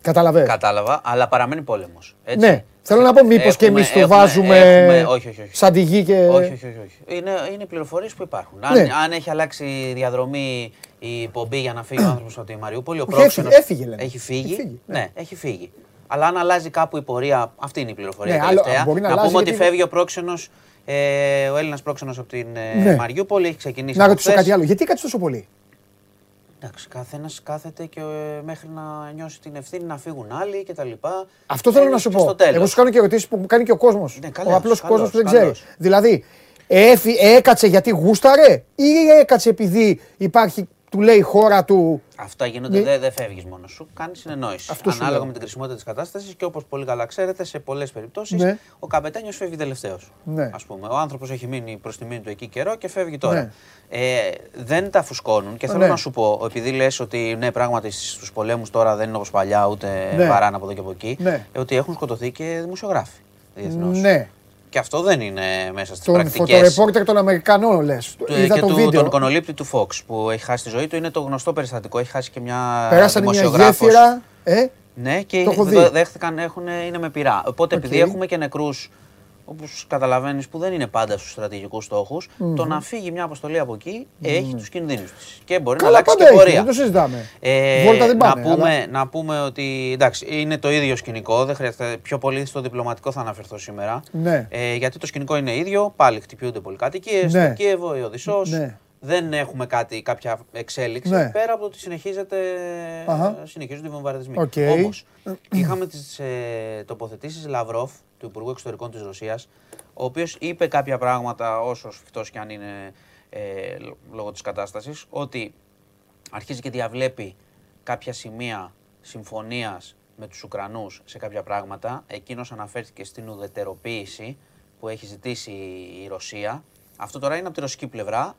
Καταλαβαίνετε. Κατάλαβα, αλλά παραμένει πόλεμος. Ναι. Θέλω να πω μήπως και Έχουμε- εμείς το έχουμε- βάζουμε έχουμε- όχι, όχι, όχι. σαν τη γη και... Όχι, όχι, όχι. όχι. Είναι, είναι πληροφορίες που υπάρχουν. Αν, Ναι. αν έχει αλλάξει διαδρομή η πομπή για να φύγει ο άνθρωπος από τη Μαριούπολη, ο Όχι, πρόξενος έφυγε, έφυγε, λένε. Έχει φύγει. Έχει φύγει, ναι. ναι. έχει φύγει. Αλλά αν αλλάζει κάπου η πορεία, αυτή είναι η πληροφορία Ναι, άλλο- τελευταία. μπορεί να να αλλάζει πούμε ότι γιατί- φεύγει ο πρόξενος, ε, ο Έλληνας πρόξενος από την ε, Ναι. Μαριούπολη, έχει ξεκινήσει. Να από ρωτήσω χθες. κάτι άλλο. Γιατί κάτσε τόσο πολύ; Εντάξει, καθένας κάθεται και ε, μέχρι να νιώσει την ευθύνη να φύγουν άλλοι κτλ. Αυτό θέλω Ε, να σου και πω. στο τέλος. Εγώ σου κάνω και ερωτήσεις που μου κάνει και ο κόσμος. Ναι, ο καλώς, απλός κόσμος καλώς, που δεν ξέρει. καλώς. Δηλαδή, έφυ- έκατσε γιατί γούσταρε ή έκατσε επειδή υπάρχει του λέει η χώρα του. Αυτά γίνονται, δεν δε φεύγεις μόνος σου. Κάνεις συνεννόηση. Αυτό σου Ανάλογα λέω. με την κρισιμότητα της κατάστασης και όπως πολύ καλά ξέρετε, σε πολλές περιπτώσεις Ναι. ο καπετάνιος φεύγει τελευταίος. Ναι. Ας πούμε. Ο άνθρωπος έχει μείνει προς τη μήνυ του εκεί καιρό και φεύγει τώρα. Ναι. Ε, δεν τα φουσκώνουν και θέλω Ναι. να σου πω, επειδή λες ότι ναι, πράγματι στους πολέμους τώρα δεν είναι όπως παλιά, ούτε Ναι. παράνα από εδώ και από εκεί, Ναι. ε, ότι έχουν σκοτωθεί και δημοσιογράφοι διεθνώς. Ναι. Και αυτό δεν είναι μέσα στις Τον πρακτικές. φωτορεπόρτερ των Αμερικανών λες. Του- Είδα και το του, βίντεο. τον εικονολήπτη του Fox που έχει χάσει τη ζωή του είναι το γνωστό περιστατικό. Έχει χάσει και μια Περάσανε μια δημοσιογράφος. γέφυρα. Ε, Ναι, και Το έχω δει. δο- δέχτηκαν, έχουν, είναι με πυρά. Οπότε Οκ. επειδή έχουμε και νεκρούς, όπως καταλαβαίνεις, που δεν είναι πάντα στους στρατηγικούς στόχους, το να φύγει μια αποστολή από εκεί έχει τους κινδύνους της. Και μπορεί Καλά, να αλλάξει πάντα και έχει, πορεία. δεν το συζητάμε. Ε, Βόλτα δεν πάμε, να, πούμε, αλλά- να πούμε ότι εντάξει, είναι το ίδιο σκηνικό. Δεν χρειάζεται, πιο πολύ στο διπλωματικό θα αναφερθώ σήμερα. Ναι. Ε, γιατί το σκηνικό είναι ίδιο. Πάλι χτυπιούνται πολυκατοικίες. Ναι. Στο Κίεβο, η Οδησσός. Ναι. Δεν έχουμε κάτι, κάποια εξέλιξη Ναι. πέρα από το ότι συνεχίζεται, Αχα. συνεχίζονται οι βομβαρδισμοί. Οκ. Όμως, [CLEARS THROAT] είχαμε τις ε, τοποθετήσεις Λαυρόφ, του Υπουργού Εξωτερικών της Ρωσίας, ο οποίος είπε κάποια πράγματα, όσο σφιχτός και αν είναι ε, λ- λόγω της κατάστασης, ότι αρχίζει και διαβλέπει κάποια σημεία συμφωνίας με τους Ουκρανούς σε κάποια πράγματα. Εκείνος αναφέρθηκε στην ουδετεροποίηση που έχει ζητήσει η Ρωσία. Αυτό τώρα είναι από τη ρωσική πλευρά,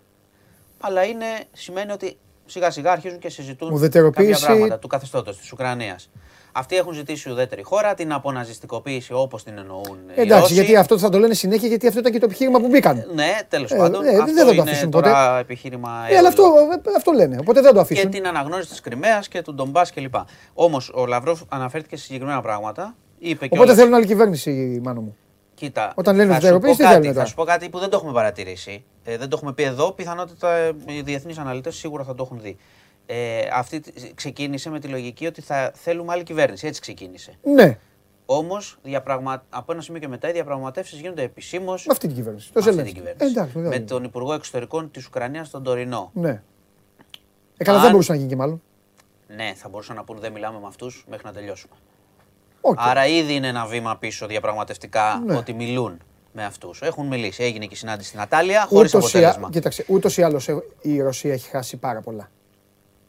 αλλά είναι, σημαίνει ότι σιγά σιγά αρχίζουν και συζητούν Ουδετεροποίηση- κάποια πράγματα του καθεστώτος της Ουκρανίας. Αυτοί έχουν ζητήσει ουδέτερη χώρα, την αποναζιστικοποίηση όπως την εννοούν οι Εντάξει, Ρώσοι. γιατί αυτό θα το λένε συνέχεια, γιατί αυτό ήταν και το επιχείρημα που μπήκαν. Ναι, τέλος Ε, πάντων. ε, δεν αυτό θα το είναι αφήσουν τώρα επιχείρημα. Ε, αλλά αυτό, εύλογο. ε, αυτό λένε. Οπότε δεν το Και αφήσουν. την αναγνώριση της Κρυμαίας και του Ντομπάς κλπ. Όμως ο Λαυρόφ αναφέρθηκε σε συγκεκριμένα πράγματα. Είπε Οπότε κιόλας- θέλουν άλλη κυβέρνηση, μάνο μου. Κοίτα, Όταν λένε θα σου ουδετεροποίηση, πω τι κάτι, θέλουν Θα τώρα. σου πω κάτι που δεν το έχουμε παρατηρήσει. Ε, δεν το έχουμε πει εδώ. Πιθανότητα ε, οι διεθνείς αναλυτές σίγουρα θα το έχουν δει. Ε, αυτή τη- ξεκίνησε με τη λογική ότι θα θέλουμε άλλη κυβέρνηση. Έτσι ξεκίνησε. Ναι, Όμως διαπραγμα... από ένα σημείο και μετά οι διαπραγματεύσεις γίνονται επισήμως με αυτή την κυβέρνηση. Το αυτή την Ζελένσκι. κυβέρνηση. Ε, εντάξει, με μεγάλο. τον Υπουργό Εξωτερικών της Ουκρανίας, τον Τωρινό. Ναι. Ε, καλά, Αν- δεν μπορούσε να γίνει και μάλλον. Ναι, θα μπορούσαν να πουν δεν μιλάμε με αυτούς μέχρι να τελειώσουμε. Οκ. Άρα ήδη είναι ένα βήμα πίσω διαπραγματευτικά Ναι. ότι μιλούν με αυτούς. Έχουν μιλήσει. Έγινε και η συνάντηση στην Αττάλεια χωρίς Ούτως ή, αποτέλεσμα. α- κοίταξε, ούτως ή άλλως ε, η Ρωσία έχει χάσει πάρα πολλά.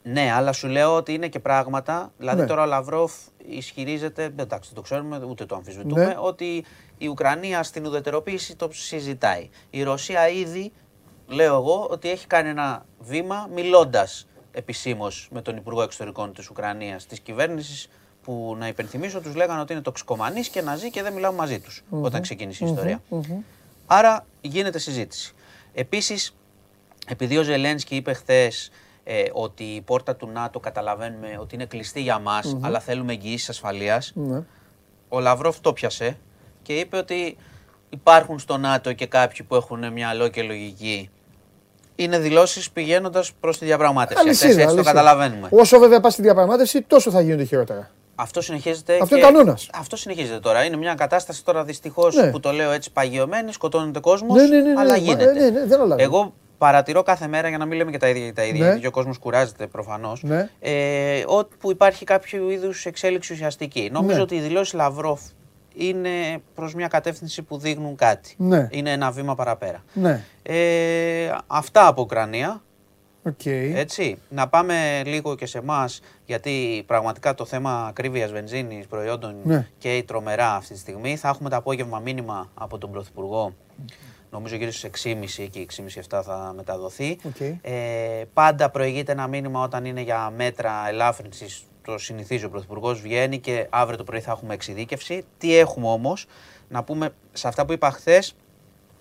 Ναι, αλλά σου λέω ότι είναι και πράγματα. Δηλαδή Ναι. τώρα ο Λαυρόφ ισχυρίζεται, εντάξει, δεν το ξέρουμε, ούτε το αμφισβητούμε, Ναι. ότι η Ουκρανία στην ουδετεροποίηση το συζητάει. Η Ρωσία ήδη, λέω εγώ, ότι έχει κάνει ένα βήμα μιλώντας επισήμως με τον Υπουργό Εξωτερικών της Ουκρανίας, της κυβέρνησης, που να υπενθυμίσω τους λέγανε ότι είναι τοξικομανείς και ναζί και δεν μιλάμε μαζί τους όταν ξεκίνησε η ιστορία. Άρα γίνεται συζήτηση. Επίσης, επειδή ο Ζελένσκι είπε χθες ότι η πόρτα του ΝΑΤΟ καταλαβαίνουμε ότι είναι κλειστή για μας, αλλά θέλουμε εγγυήσεις ασφαλείας. Ναι. Ο Λαυρόφ το πιασε και είπε ότι υπάρχουν στο ΝΑΤΟ και κάποιοι που έχουν μυαλό και λογική. Είναι δηλώσεις πηγαίνοντας προς τη διαπραγμάτευση. Αυτές Αλυσίδα, έτσι το αλυσίδα. καταλαβαίνουμε. Όσο βέβαια πας στη διαπραγμάτευση, τόσο θα γίνονται χειρότερα. Αυτό συνεχίζεται. Αυτό και- είναι κανόνας. Αυτό συνεχίζεται τώρα. Είναι μια κατάσταση τώρα δυστυχώς Ναι. που το λέω έτσι παγιωμένη, σκοτώνεται κόσμος. Ναι, ναι, ναι, ναι, αλλά μα- γίνεται. ναι, ναι, δεν αλλάζει. Εγώ παρατηρώ κάθε μέρα για να μην λέμε και τα ίδια, τα ίδια Ναι. γιατί ο κόσμος κουράζεται προφανώς. Ναι. Ε, όπου υπάρχει κάποιο είδους εξέλιξη ουσιαστική. Νομίζω Ναι. ότι οι δηλώσεις Λαυρόφ είναι προς μια κατεύθυνση που δείχνουν κάτι. Ναι. Είναι ένα βήμα παραπέρα. Ναι. Ε, αυτά από Ουκρανία. Οκ. Έτσι. Να πάμε λίγο και σε εμάς, γιατί πραγματικά το θέμα ακρίβειας βενζίνης προϊόντων Ναι. καίει τρομερά αυτή τη στιγμή. Θα έχουμε το απόγευμα μήνυμα από τον Πρωθυπουργό. Νομίζω γύρω στις 6.30 εκεί, 6.30-7 θα μεταδοθεί. Οκ. Ε, πάντα προηγείται ένα μήνυμα όταν είναι για μέτρα ελάφρυνσης. Το συνηθίζει ο Πρωθυπουργός, βγαίνει και αύριο το πρωί θα έχουμε εξειδίκευση. Τι έχουμε όμως, να πούμε σε αυτά που είπα χθες,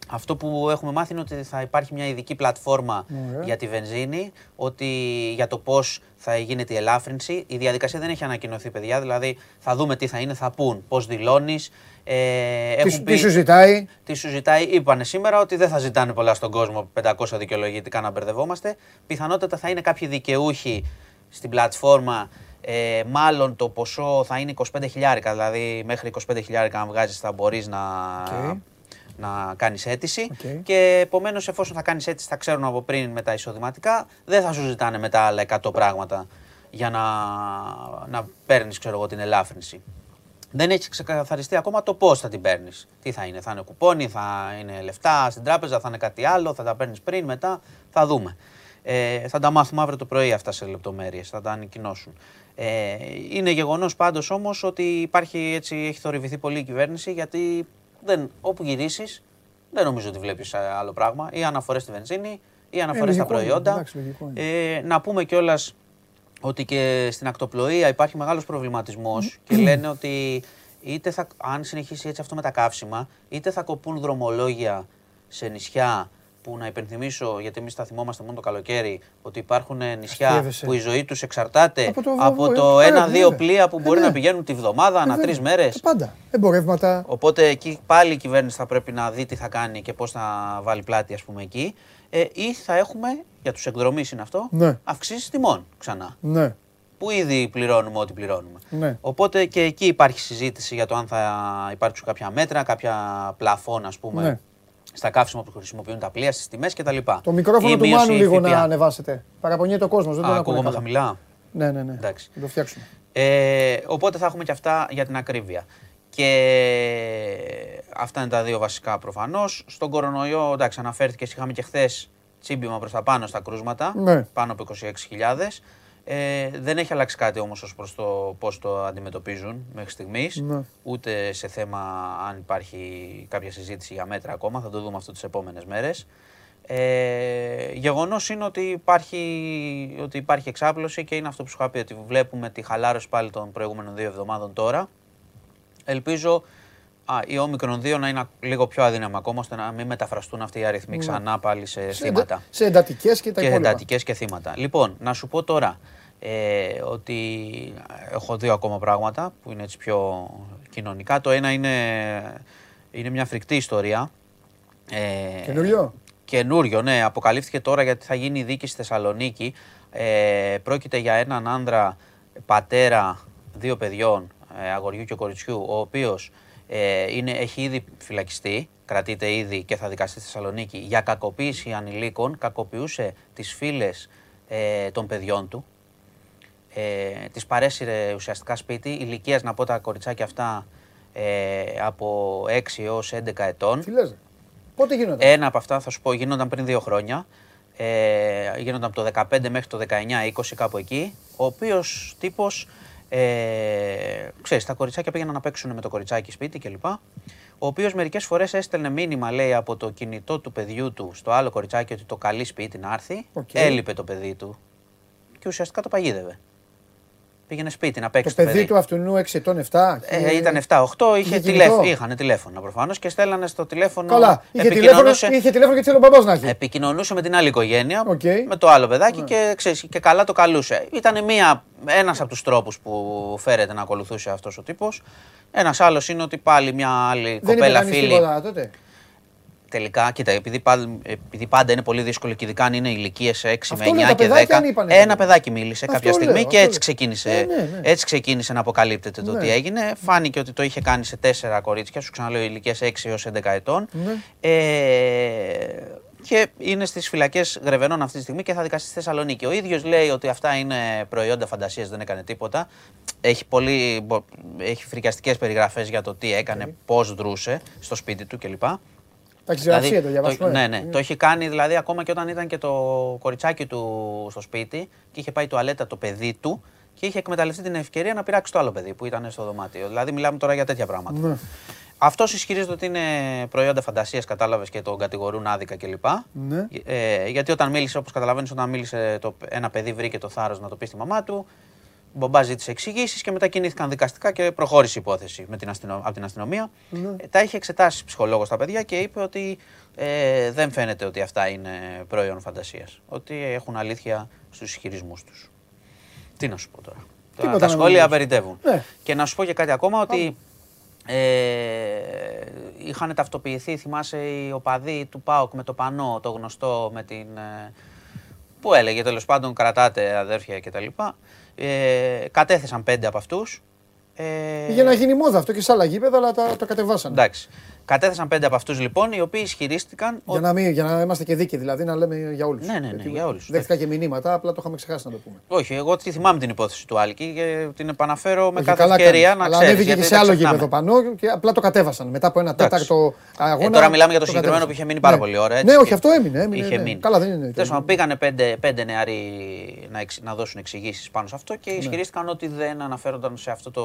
αυτό που έχουμε μάθει είναι ότι θα υπάρχει μια ειδική πλατφόρμα Ωραία. για τη βενζίνη, ότι για το πώς θα γίνεται η ελάφρυνση. Η διαδικασία δεν έχει ανακοινωθεί, παιδιά. Δηλαδή θα δούμε τι θα είναι, θα πούν πώς δηλώνεις. Ε, Τι, σου- τι σου ζητάει; τι σου ζητάει, είπανε σήμερα ότι δεν θα ζητάνε πολλά στον κόσμο, 500 δικαιολογητικά να μπερδευόμαστε. Πιθανότατα θα είναι κάποιοι δικαιούχοι στην πλατφόρμα. Ε, μάλλον το ποσό θα είναι 25 χιλιάρικα, δηλαδή μέχρι 25 χιλιάρικα αν βγάζεις θα μπορείς να, Οκ. Να κάνεις αίτηση Οκ. και επομένως εφόσον θα κάνεις αίτηση θα ξέρουν από πριν με τα εισοδηματικά, δεν θα σου ζητάνε μετά άλλα 100 πράγματα για να, να παίρνεις ξέρω εγώ την ελάφρυνση. Δεν έχει ξεκαθαριστεί ακόμα το πώς θα την παίρνεις. Τι θα είναι, θα είναι κουπόνι, θα είναι λεφτά στην τράπεζα, θα είναι κάτι άλλο, θα τα παίρνεις πριν, μετά, θα δούμε. Ε, θα τα μάθουμε αύριο το πρωί αυτά σε λεπτομέρειες, θα τα ανακοινώσουν. Ε, είναι γεγονός πάντως όμως ότι υπάρχει έτσι, έχει θορυβηθεί πολύ η κυβέρνηση γιατί δεν, όπου γυρίσεις δεν νομίζω ότι βλέπεις άλλο πράγμα. Ή αναφορές στη βενζίνη ή αναφορές στα προϊόντα. ε, να πούμε κιόλας ότι και στην ακτοπλοεία υπάρχει μεγάλος προβληματισμός και λένε ότι είτε θα, αν συνεχίσει έτσι αυτό με τα καύσιμα, είτε θα κοπούν δρομολόγια σε νησιά που να υπενθυμίσω, γιατί εμείς θα θυμόμαστε μόνο το καλοκαίρι, ότι υπάρχουν νησιά που η ζωή τους εξαρτάται από το, ένα-δύο πλοία που μπορεί να πηγαίνουν τη βδομάδα, ανά τρεις μέρες. Πάντα. Εμπορεύματα. Οπότε εκεί πάλι η κυβέρνηση θα πρέπει να δει τι θα κάνει και πώς θα βάλει πλάτη, ας πούμε, εκεί. Ε, ή θα έχουμε, για τους εκδρομή είναι αυτό, ναι. αυξήσεις τιμών ξανά. Ναι. Που ήδη πληρώνουμε ό,τι πληρώνουμε. Ναι. Οπότε και εκεί υπάρχει συζήτηση για το αν θα υπάρξουν κάποια μέτρα, κάποια πλαφόν, ας πούμε, ναι στα καύσιμα που χρησιμοποιούν τα πλοία, στις τιμές κτλ. Το μικρόφωνο του Μάνου λίγο να ανεβάσετε. Παραπονιέται ο κόσμος, δεν τον ακούγομαι χαμηλά. Ναι, ναι, ναι. Εντάξει. το φτιάξουμε. Ε, οπότε θα έχουμε και αυτά για την ακρίβεια. Και αυτά είναι τα δύο βασικά προφανώς. Στον κορονοϊό, εντάξει, αναφέρθηκες, είχαμε και χθες τσίμπημα προς τα πάνω στα κρούσματα. Ναι. Πάνω από 26.000. Ε, δεν έχει αλλάξει κάτι όμως ως προς το πώς το αντιμετωπίζουν μέχρι στιγμής. Ναι. Ούτε σε θέμα αν υπάρχει κάποια συζήτηση για μέτρα ακόμα. Θα το δούμε αυτό τις επόμενες μέρες. Ε, γεγονός είναι ότι υπάρχει, ότι υπάρχει εξάπλωση και είναι αυτό που σου είχα πει ότι βλέπουμε τη χαλάρωση πάλι των προηγούμενων δύο εβδομάδων τώρα. Ελπίζω Α, η όμικρον 2 να είναι λίγο πιο αδύναμη ακόμα ώστε να μην μεταφραστούν αυτοί οι αριθμοί ναι. ξανά πάλι σε, σε θύματα. Σε εντατικές και τα και εντατικές και θύματα. Λοιπόν, να σου πω τώρα ε, ότι έχω δύο ακόμα πράγματα που είναι έτσι πιο κοινωνικά. Το ένα είναι, είναι μια φρικτή ιστορία. Ε, Καινούριο; Καινούριο, ναι. Αποκαλύφθηκε τώρα γιατί θα γίνει δίκη στη Θεσσαλονίκη. Ε, πρόκειται για έναν άνδρα πατέρα δύο παιδιών, ε, αγοριού και κοριτσιού, ο οποίος ε, είναι, έχει ήδη φυλακιστεί, κρατείται ήδη και θα δικαστεί στη Θεσσαλονίκη για κακοποίηση ανηλίκων. Κακοποιούσε τις φίλες ε, των παιδιών του. Ε, τις παρέσυρε ουσιαστικά σπίτι, ηλικίας να πω τα κοριτσάκια αυτά ε, από 6 έως 11 ετών. Τι λες, πότε γίνονταν; Ένα από αυτά θα σου πω γίνονταν πριν δύο χρόνια. Ε, γίνονταν από το 15 μέχρι το 19-20 κάπου εκεί. Ο οποίος τύπος ε, ξέρεις, τα κοριτσάκια πήγαιναν να παίξουν με το κοριτσάκι σπίτι κλπ. Ο οποίος μερικές φορές έστελνε μήνυμα, λέει, από το κινητό του παιδιού του στο άλλο κοριτσάκι ότι το καλεί σπίτι να έρθει. Okay. Έλειπε το παιδί του. Και ουσιαστικά το παγίδευε. Πήγαινε σπίτι να παίξεις. Το, το παιδί, του αυτού 6 ετών 7. Ε, ήταν 7-8, είχε τηλέφωνο. Είχαν τηλέφωνο προφανώς και στέλνανε στο τηλέφωνο. Καλά, είχε τηλέφωνο, είχε τηλέφωνο και θέλει ο μπαμπάς να έχει. Επικοινωνούσε με την άλλη οικογένεια, okay. με το άλλο παιδάκι ναι. και, ξέρεις, και καλά το καλούσε. Ήταν ένας από τους τρόπους που φέρεται να ακολουθούσε αυτός ο τύπος. Ένας άλλος είναι ότι πάλι μια άλλη Δεν κοπέλα φίλη. Τίποτα, τότε; Τελικά, κοίτα, επειδή πάντα, επειδή πάντα είναι πολύ δύσκολο και ειδικά αν είναι ηλικίες 6 με 9 και 10. Ένα παιδάκι μίλησε κάποια στιγμή και έτσι ξεκίνησε, ε, ναι, ναι. έτσι ξεκίνησε να αποκαλύπτεται το τι ναι. έγινε. Φάνηκε ότι το είχε κάνει σε τέσσερα κορίτσια, σου ξαναλέω ηλικίες 6 έως 11 ετών. Ε, και είναι στις φυλακές Γρεβενών αυτή τη στιγμή και θα δικαστεί στη Θεσσαλονίκη. Ο ίδιος λέει ότι αυτά είναι προϊόντα φαντασίας, δεν έκανε τίποτα. Έχει, πολύ, έχει φρικιαστικές περιγραφές για το τι έκανε, okay. πώς δρούσε στο σπίτι του κλπ. Δηλαδή, το διαβάσουμε. Ναι, ναι. Το έχει κάνει δηλαδή ακόμα και όταν ήταν και το κοριτσάκι του στο σπίτι και είχε πάει τουαλέτα το παιδί του και είχε εκμεταλλευτεί την ευκαιρία να πειράξει το άλλο παιδί που ήταν στο δωμάτιο. Δηλαδή, μιλάμε τώρα για τέτοια πράγματα. Ναι. Αυτός ισχυρίζεται ότι είναι προϊόντα φαντασίας, κατάλαβες και τον κατηγορούν άδικα κλπ. Ναι. Ε, γιατί όταν μίλησε, όπως καταλαβαίνεις, όταν μίλησε το, ένα παιδί, βρήκε το θάρρος να το πει στη μαμά του. Μπομπά ζήτησε εξηγήσεις και μετά κινήθηκαν δικαστικά και προχώρησε η υπόθεση με την αστυνο... από την αστυνομία. Ναι. Ε, τα είχε εξετάσει ψυχολόγος τα παιδιά και είπε ότι ε, δεν φαίνεται ότι αυτά είναι προϊόν φαντασίας. Ότι έχουν αλήθεια στους ισχυρισμούς τους. Τι να σου πω τώρα. τώρα τα σχόλια περιτεύουν. Ναι. Και να σου πω και κάτι ακόμα ότι ε, είχαν ταυτοποιηθεί, θυμάσαι, οι οπαδοί του ΠΑΟΚ με το πανό, το γνωστό με την. Ε, που έλεγε τέλος πάντων κρατάτε αδέρφια κτλ. Ε, κατέθεσαν πέντε από αυτούς. Ε, Για να γίνει μόδα αυτό και σε άλλα γήπεδα, αλλά τα, το κατεβάσανε. Εντάξει. Κατέθεσαν πέντε από αυτούς λοιπόν, οι οποίοι ισχυρίστηκαν. Για να, μην, για να είμαστε και δίκαιοι, δηλαδή να λέμε για όλους. Ναι, ναι, ναι, για όλους. Δέχτηκα και μηνύματα, απλά το είχαμε ξεχάσει να το πούμε. Όχι, εγώ τη θυμάμαι την υπόθεση του Άλκη και την επαναφέρω με κάθε ευκαιρία να ξέρεις. Αλλά ανέβηκε και σε άλλο γήπεδο πανό και απλά το κατέβασαν μετά από ένα τέταρτο αγώνα. Ε, τώρα μιλάμε για το συγκεκριμένο που είχε μείνει πάρα ναι. πολύ ώρα. Ναι, όχι, αυτό έμεινε. έμεινε είχε ναι. μείνει. Καλά, δεν είναι. Τέλος πάντων, πήγανε πέντε νεαροί να δώσουν εξηγήσεις πάνω σε αυτό και ναι. ισχυρίστηκαν ότι δεν αναφέρονταν σε αυτό το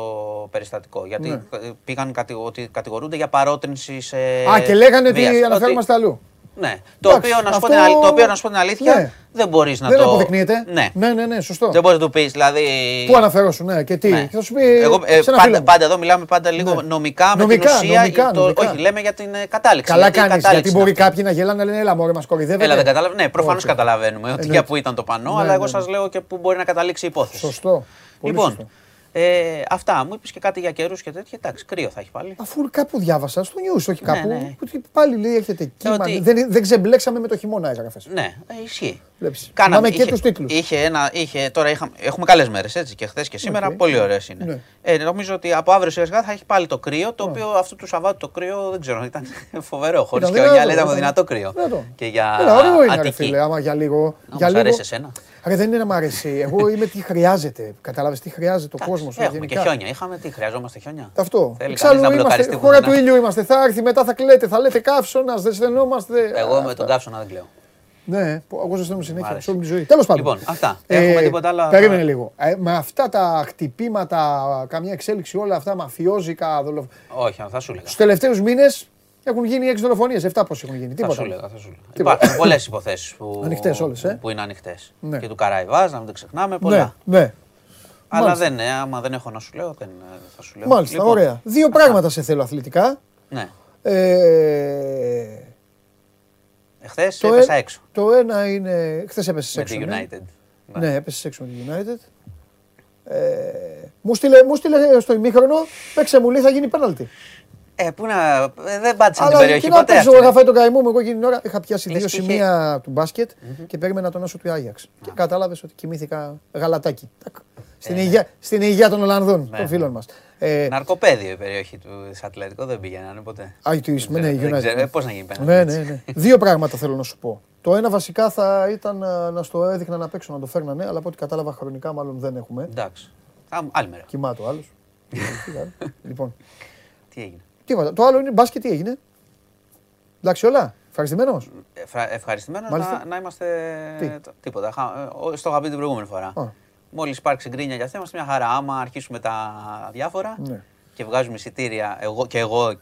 περιστατικό. Γιατί πήγαν ότι κατηγορούνται για παρότρινση σε. Α, και λέγανε ότι αναφέρομαστε αλλού. Ναι. Το, οποίο, να αυτό... το οποίο να σου πω την αλήθεια ναι. δεν μπορείς να δεν το. Δεν αποδεικνύεται. Ναι. ναι, ναι, ναι, σωστό. Δεν μπορείς να του πεις. Δηλαδή... Πού αναφερόσουν, ναι, και τι. Ναι. Θα σου πει. Εγώ, ε, πάντα, πάντα, εδώ μιλάμε πάντα λίγο ναι. νομικά, με νομικά, την ουσία. Νομικά, το, νομικά. Όχι, λέμε για την ε, κατάληξη. Καλά κάνεις. Γιατί μπορεί κάποιοι να γελάνε, λένε Έλα, μόρε μας κορυδεύετε. Έλα, δεν καταλαβαίνω. Ναι, προφανώς καταλαβαίνουμε ότι για πού ήταν το πανό, αλλά εγώ σας λέω και πού μπορεί να καταλήξει η υπόθεση. Σωστό. Λοιπόν, ε, αυτά. Μου είπες και κάτι για καιρούς και τέτοια. Εντάξει, κρύο θα έχει πάλι. Αφού κάπου διάβασα στο νιου, όχι ναι, κάπου. Ναι, ναι. Πάλι λέει έρχεται κύμα. Ότι... Δεν, δεν ξεμπλέξαμε με το χειμώνα, έγραφες. Ναι, ε, ισχύει. Βλέπεις. Κάναμε και τους τίτλους. Είχε ένα, είχε, τώρα είχα, έχουμε καλές μέρες έτσι και χθες και σήμερα. Okay. Πολύ ωραίες είναι. Ναι. Ε, νομίζω ότι από αύριο σιγά θα έχει πάλι το κρύο. Το οποίο αυτό του Σαββάτου το κρύο δεν ξέρω, ήταν [LAUGHS] φοβερό. Χωρίς και ο Γιάννη ήταν δυνατό κρύο. Και για Αττική. Άμα για λίγο. Για λίγο. εσένα. Άρα δεν είναι να μ' αρέσει. Εγώ είμαι τι χρειάζεται. Κατάλαβες τι χρειάζεται ο κόσμος. Έχουμε και χιόνια. Είχαμε τι, χρειαζόμαστε χιόνια. Αυτό. Εξάλλου είμαστε. Χώρα του ήλιου είμαστε. Θα έρθει μετά θα κλαίτε. Θα λέτε καύσωνας, δεν στενόμαστε. Εγώ με τον καύσωνα δεν κλαίω. Ναι, εγώ ζεσταίνω συνέχεια σε όλη τη ζωή. Τέλος πάντων. Λοιπόν, αυτά. Ε, Έχουμε τίποτα άλλο. Περίμενε λίγο. Ε, με αυτά τα χτυπήματα, καμιά εξέλιξη, όλα αυτά μαφιόζικα. Δολοφ... Όχι, θα σου λέγα. Στους τελευταίους μήνες έχουν γίνει έξι δολοφονίες. Εφτά πώ έχουν γίνει. Τίποτα. Θα σου λέγα. Θα σου λέγα. Υπάρχουν πολλές υποθέσεις που, όλες, ε; που είναι ανοιχτές. Ναι. Και του Καραϊβάζ, να μην το ξεχνάμε. Πολλά. Ναι, ναι. Αλλά Μάλιστα. δεν, άμα δεν έχω να σου λέω, δεν θα σου λέω. Μάλιστα, λοιπόν, ωραία. Δύο πράγματα σε θέλω αθλητικά. Ναι. Ε, Εχθές έπεσα έξω. Το ένα είναι. Χθε έπεσες έξω. Με τη ναι. United. Ναι, ναι έπεσες έξω με τη United. Ε, μου, στείλε, μου στείλε στο ημίχρονο, παίξε μου λέει θα γίνει πέναλτι. Ε, πού να. Ε, δεν πάτησε την περιοχή ποτέ. Αλλά τι είχα φάει το καημό μου. Εγώ εκείνη την ώρα είχα πιάσει δύο σημεία του μπάσκετ και περίμενα τον άσο του Άγιαξ. Και κατάλαβες ότι κοιμήθηκα γαλατάκι. Στην, ε, υγεία, στην υγεία των Ολλανδών, των ναι. φίλων μας. Ε, Ναρκοπέδιο η περιοχή του Ατλέτικο δεν πήγαιναν ποτέ. Α, του Ισπ, ναι, United. Πώς να γίνει πέναντι. Ναι, ναι, ναι. Δύο πράγματα θέλω να σου πω. Το ένα βασικά θα ήταν να στο έδειχνα να παίξω να το φέρνανε, αλλά από ό,τι κατάλαβα χρονικά μάλλον δεν έχουμε. Εντάξει. Άλλη μέρα. Κοιμάτο [LAUGHS] άλλος. λοιπόν. Τι έγινε. Τίποτα. Το άλλο είναι μπάσκετ, τι έγινε; Εντάξει, όλα. Ευχαριστημένος; Ευχαριστημένος να, να είμαστε. Τι; Τίποτα. Ε, στο είχα πει την προηγούμενη φορά. Μόλις υπάρξει γκρίνια για αυτό, είμαστε μια χαρά. Άμα αρχίσουμε τα διάφορα ναι. και βγάζουμε εισιτήρια, εγώ και εγώ,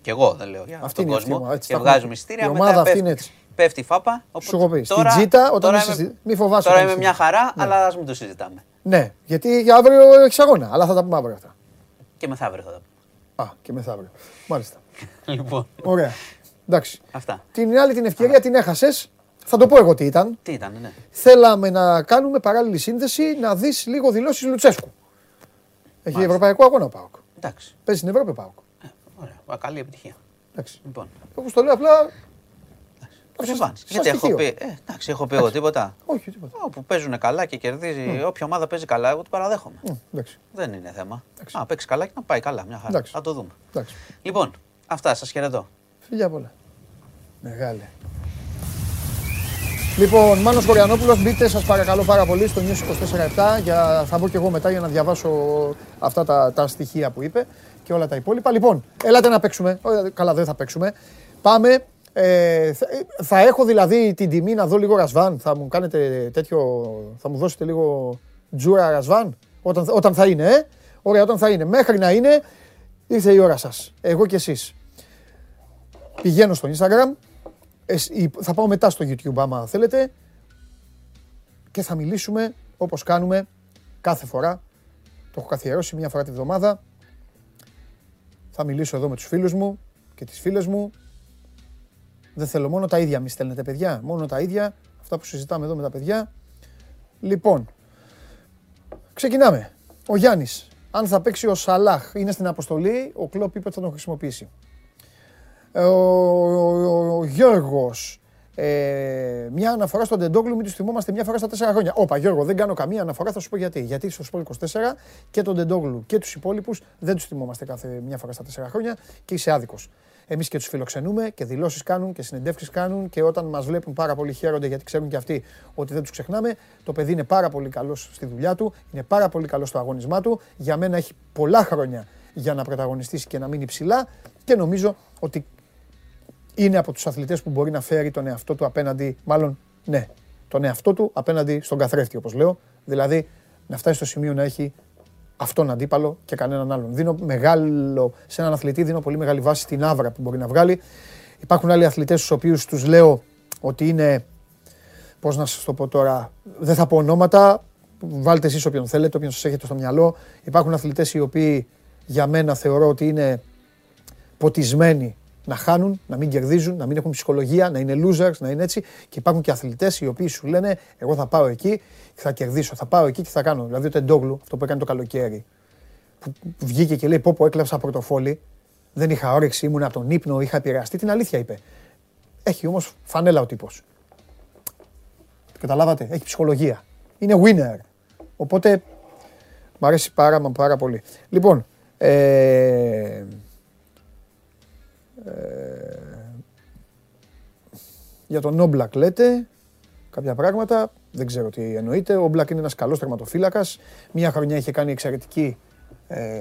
και εγώ δεν λέω για αυτή τον κόσμο, αυτή, και βγάζουμε εισιτήρια, η μετά πέφτει, έτσι. πέφτει η φάπα. Σου έχω πει. Στην τζίτα, όταν τώρα είμαι, μη φοβάσαι. Τώρα είμαι μια χαρά, ναι. αλλά ας μην το συζητάμε. Ναι, γιατί για αύριο έχει αγώνα, αλλά θα τα πούμε αύριο αυτά. Και μεθαύριο θα τα πούμε. Α, και μεθαύριο. Μάλιστα. λοιπόν. Ωραία. Εντάξει. Αυτά. Την άλλη την ευκαιρία την έχασες. Θα το πω εγώ τι ήταν. Τι ήταν, ναι. Θέλαμε να κάνουμε παράλληλη σύνδεση να δεις λίγο δηλώσεις Λουτσέσκου. Έχει Μάλιστα. ευρωπαϊκό αγώνα ο Πάοκ. Εντάξει. Παίζει στην Ευρώπη ο Πάοκ. Ε, ωραία. Καλή επιτυχία. Εντάξει. Λοιπόν. Όπως το λέω απλά γιατί έχω πει, ε, εντάξει, έχω πει εγώ τίποτα. Όχι, τίποτα. Όπου παίζουν καλά και κερδίζει, mm. όποια ομάδα παίζει καλά, εγώ το παραδέχομαι. Mm, Δεν είναι θέμα. Εντάξει. Α, παίξει καλά και να πάει καλά. Μια χαρά. Θα το δούμε. Εντάξει. Λοιπόν, αυτά σας χαιρετώ. Φιλιά πολλά. Μεγάλε. Λοιπόν, Μάνος Κοριανόπουλος, μπείτε σας παρακαλώ πάρα πολύ στο News 24-7 για, θα μπω και εγώ μετά για να διαβάσω αυτά τα, τα στοιχεία που είπε και όλα τα υπόλοιπα. Λοιπόν, έλατε να παίξουμε. Καλά, δεν θα παίξουμε. Πάμε ε, θα, έχω δηλαδή την τιμή να δω λίγο Ρασβάν. Θα μου κάνετε τέτοιο. Θα μου δώσετε λίγο τζούρα Ρασβάν. Όταν, όταν θα είναι, ε. Ωραία, όταν θα είναι. Μέχρι να είναι, ήρθε η ώρα σας. Εγώ και εσείς. Πηγαίνω στο Instagram. θα πάω μετά στο YouTube άμα θέλετε. Και θα μιλήσουμε όπως κάνουμε κάθε φορά. Το έχω καθιερώσει μια φορά τη βδομάδα. Θα μιλήσω εδώ με τους φίλους μου και τις φίλες μου δεν θέλω μόνο τα ίδια, μη στέλνετε παιδιά. Μόνο τα ίδια, αυτά που συζητάμε εδώ με τα παιδιά. Λοιπόν, ξεκινάμε. Ο Γιάννης, αν θα παίξει ο Σαλάχ, είναι στην αποστολή. Ο Κλόπ είπε ότι θα τον χρησιμοποιήσει. Ο, ο, ο, Γιώργος, ε, μια αναφορά στον Τεντόγλου, μην τους θυμόμαστε μια φορά στα τέσσερα χρόνια. Όπα, Γιώργο, δεν κάνω καμία αναφορά, θα σου πω γιατί. Γιατί στο Σπορ 24 και τον Τεντόγλου και τους υπόλοιπους δεν τους θυμόμαστε κάθε μια φορά στα τέσσερα χρόνια και είσαι άδικος. Εμείς και τους φιλοξενούμε και δηλώσεις κάνουν και συνεντεύξεις κάνουν και όταν μας βλέπουν πάρα πολύ χαίρονται γιατί ξέρουν και αυτοί ότι δεν τους ξεχνάμε. Το παιδί είναι πάρα πολύ καλός στη δουλειά του, είναι πάρα πολύ καλός στο αγωνισμά του. Για μένα έχει πολλά χρόνια για να πρωταγωνιστήσει και να μείνει ψηλά και νομίζω ότι είναι από τους αθλητές που μπορεί να φέρει τον εαυτό του απέναντι, μάλλον ναι, τον εαυτό του απέναντι στον καθρέφτη όπως λέω, δηλαδή να φτάσει στο σημείο να έχει αυτόν αντίπαλο και κανέναν άλλον. Δίνω μεγάλο, σε έναν αθλητή δίνω πολύ μεγάλη βάση στην άβρα που μπορεί να βγάλει. Υπάρχουν άλλοι αθλητές στους οποίους τους λέω ότι είναι, πώς να σας το πω τώρα, δεν θα πω ονόματα, βάλτε εσείς όποιον θέλετε, όποιον σας έχετε στο μυαλό. Υπάρχουν αθλητές οι οποίοι για μένα θεωρώ ότι είναι ποτισμένοι να χάνουν, να μην κερδίζουν, να μην έχουν ψυχολογία, να είναι losers, να είναι έτσι. Και υπάρχουν και αθλητές οι οποίοι σου λένε: Εγώ θα πάω εκεί και θα κερδίσω. Θα πάω εκεί και θα κάνω. Δηλαδή ο Τεντόγλου, αυτό που έκανε το καλοκαίρι, που βγήκε και λέει: Πω, πω έκλαψα πορτοφόλι. Δεν είχα όρεξη, ήμουν από τον ύπνο, είχα επηρεαστεί. Την αλήθεια είπε. Έχει όμως φανέλα ο τύπος. Καταλάβατε, έχει ψυχολογία. Είναι winner. Οπότε μου αρέσει πάρα μα πάρα πολύ. Λοιπόν, ε, ε, για τον Όμπλακ λέτε κάποια πράγματα. Δεν ξέρω τι εννοείτε. Ο Όμπλακ είναι ένας καλός τερματοφύλακας. Μία χρονιά είχε κάνει εξαιρετική ε,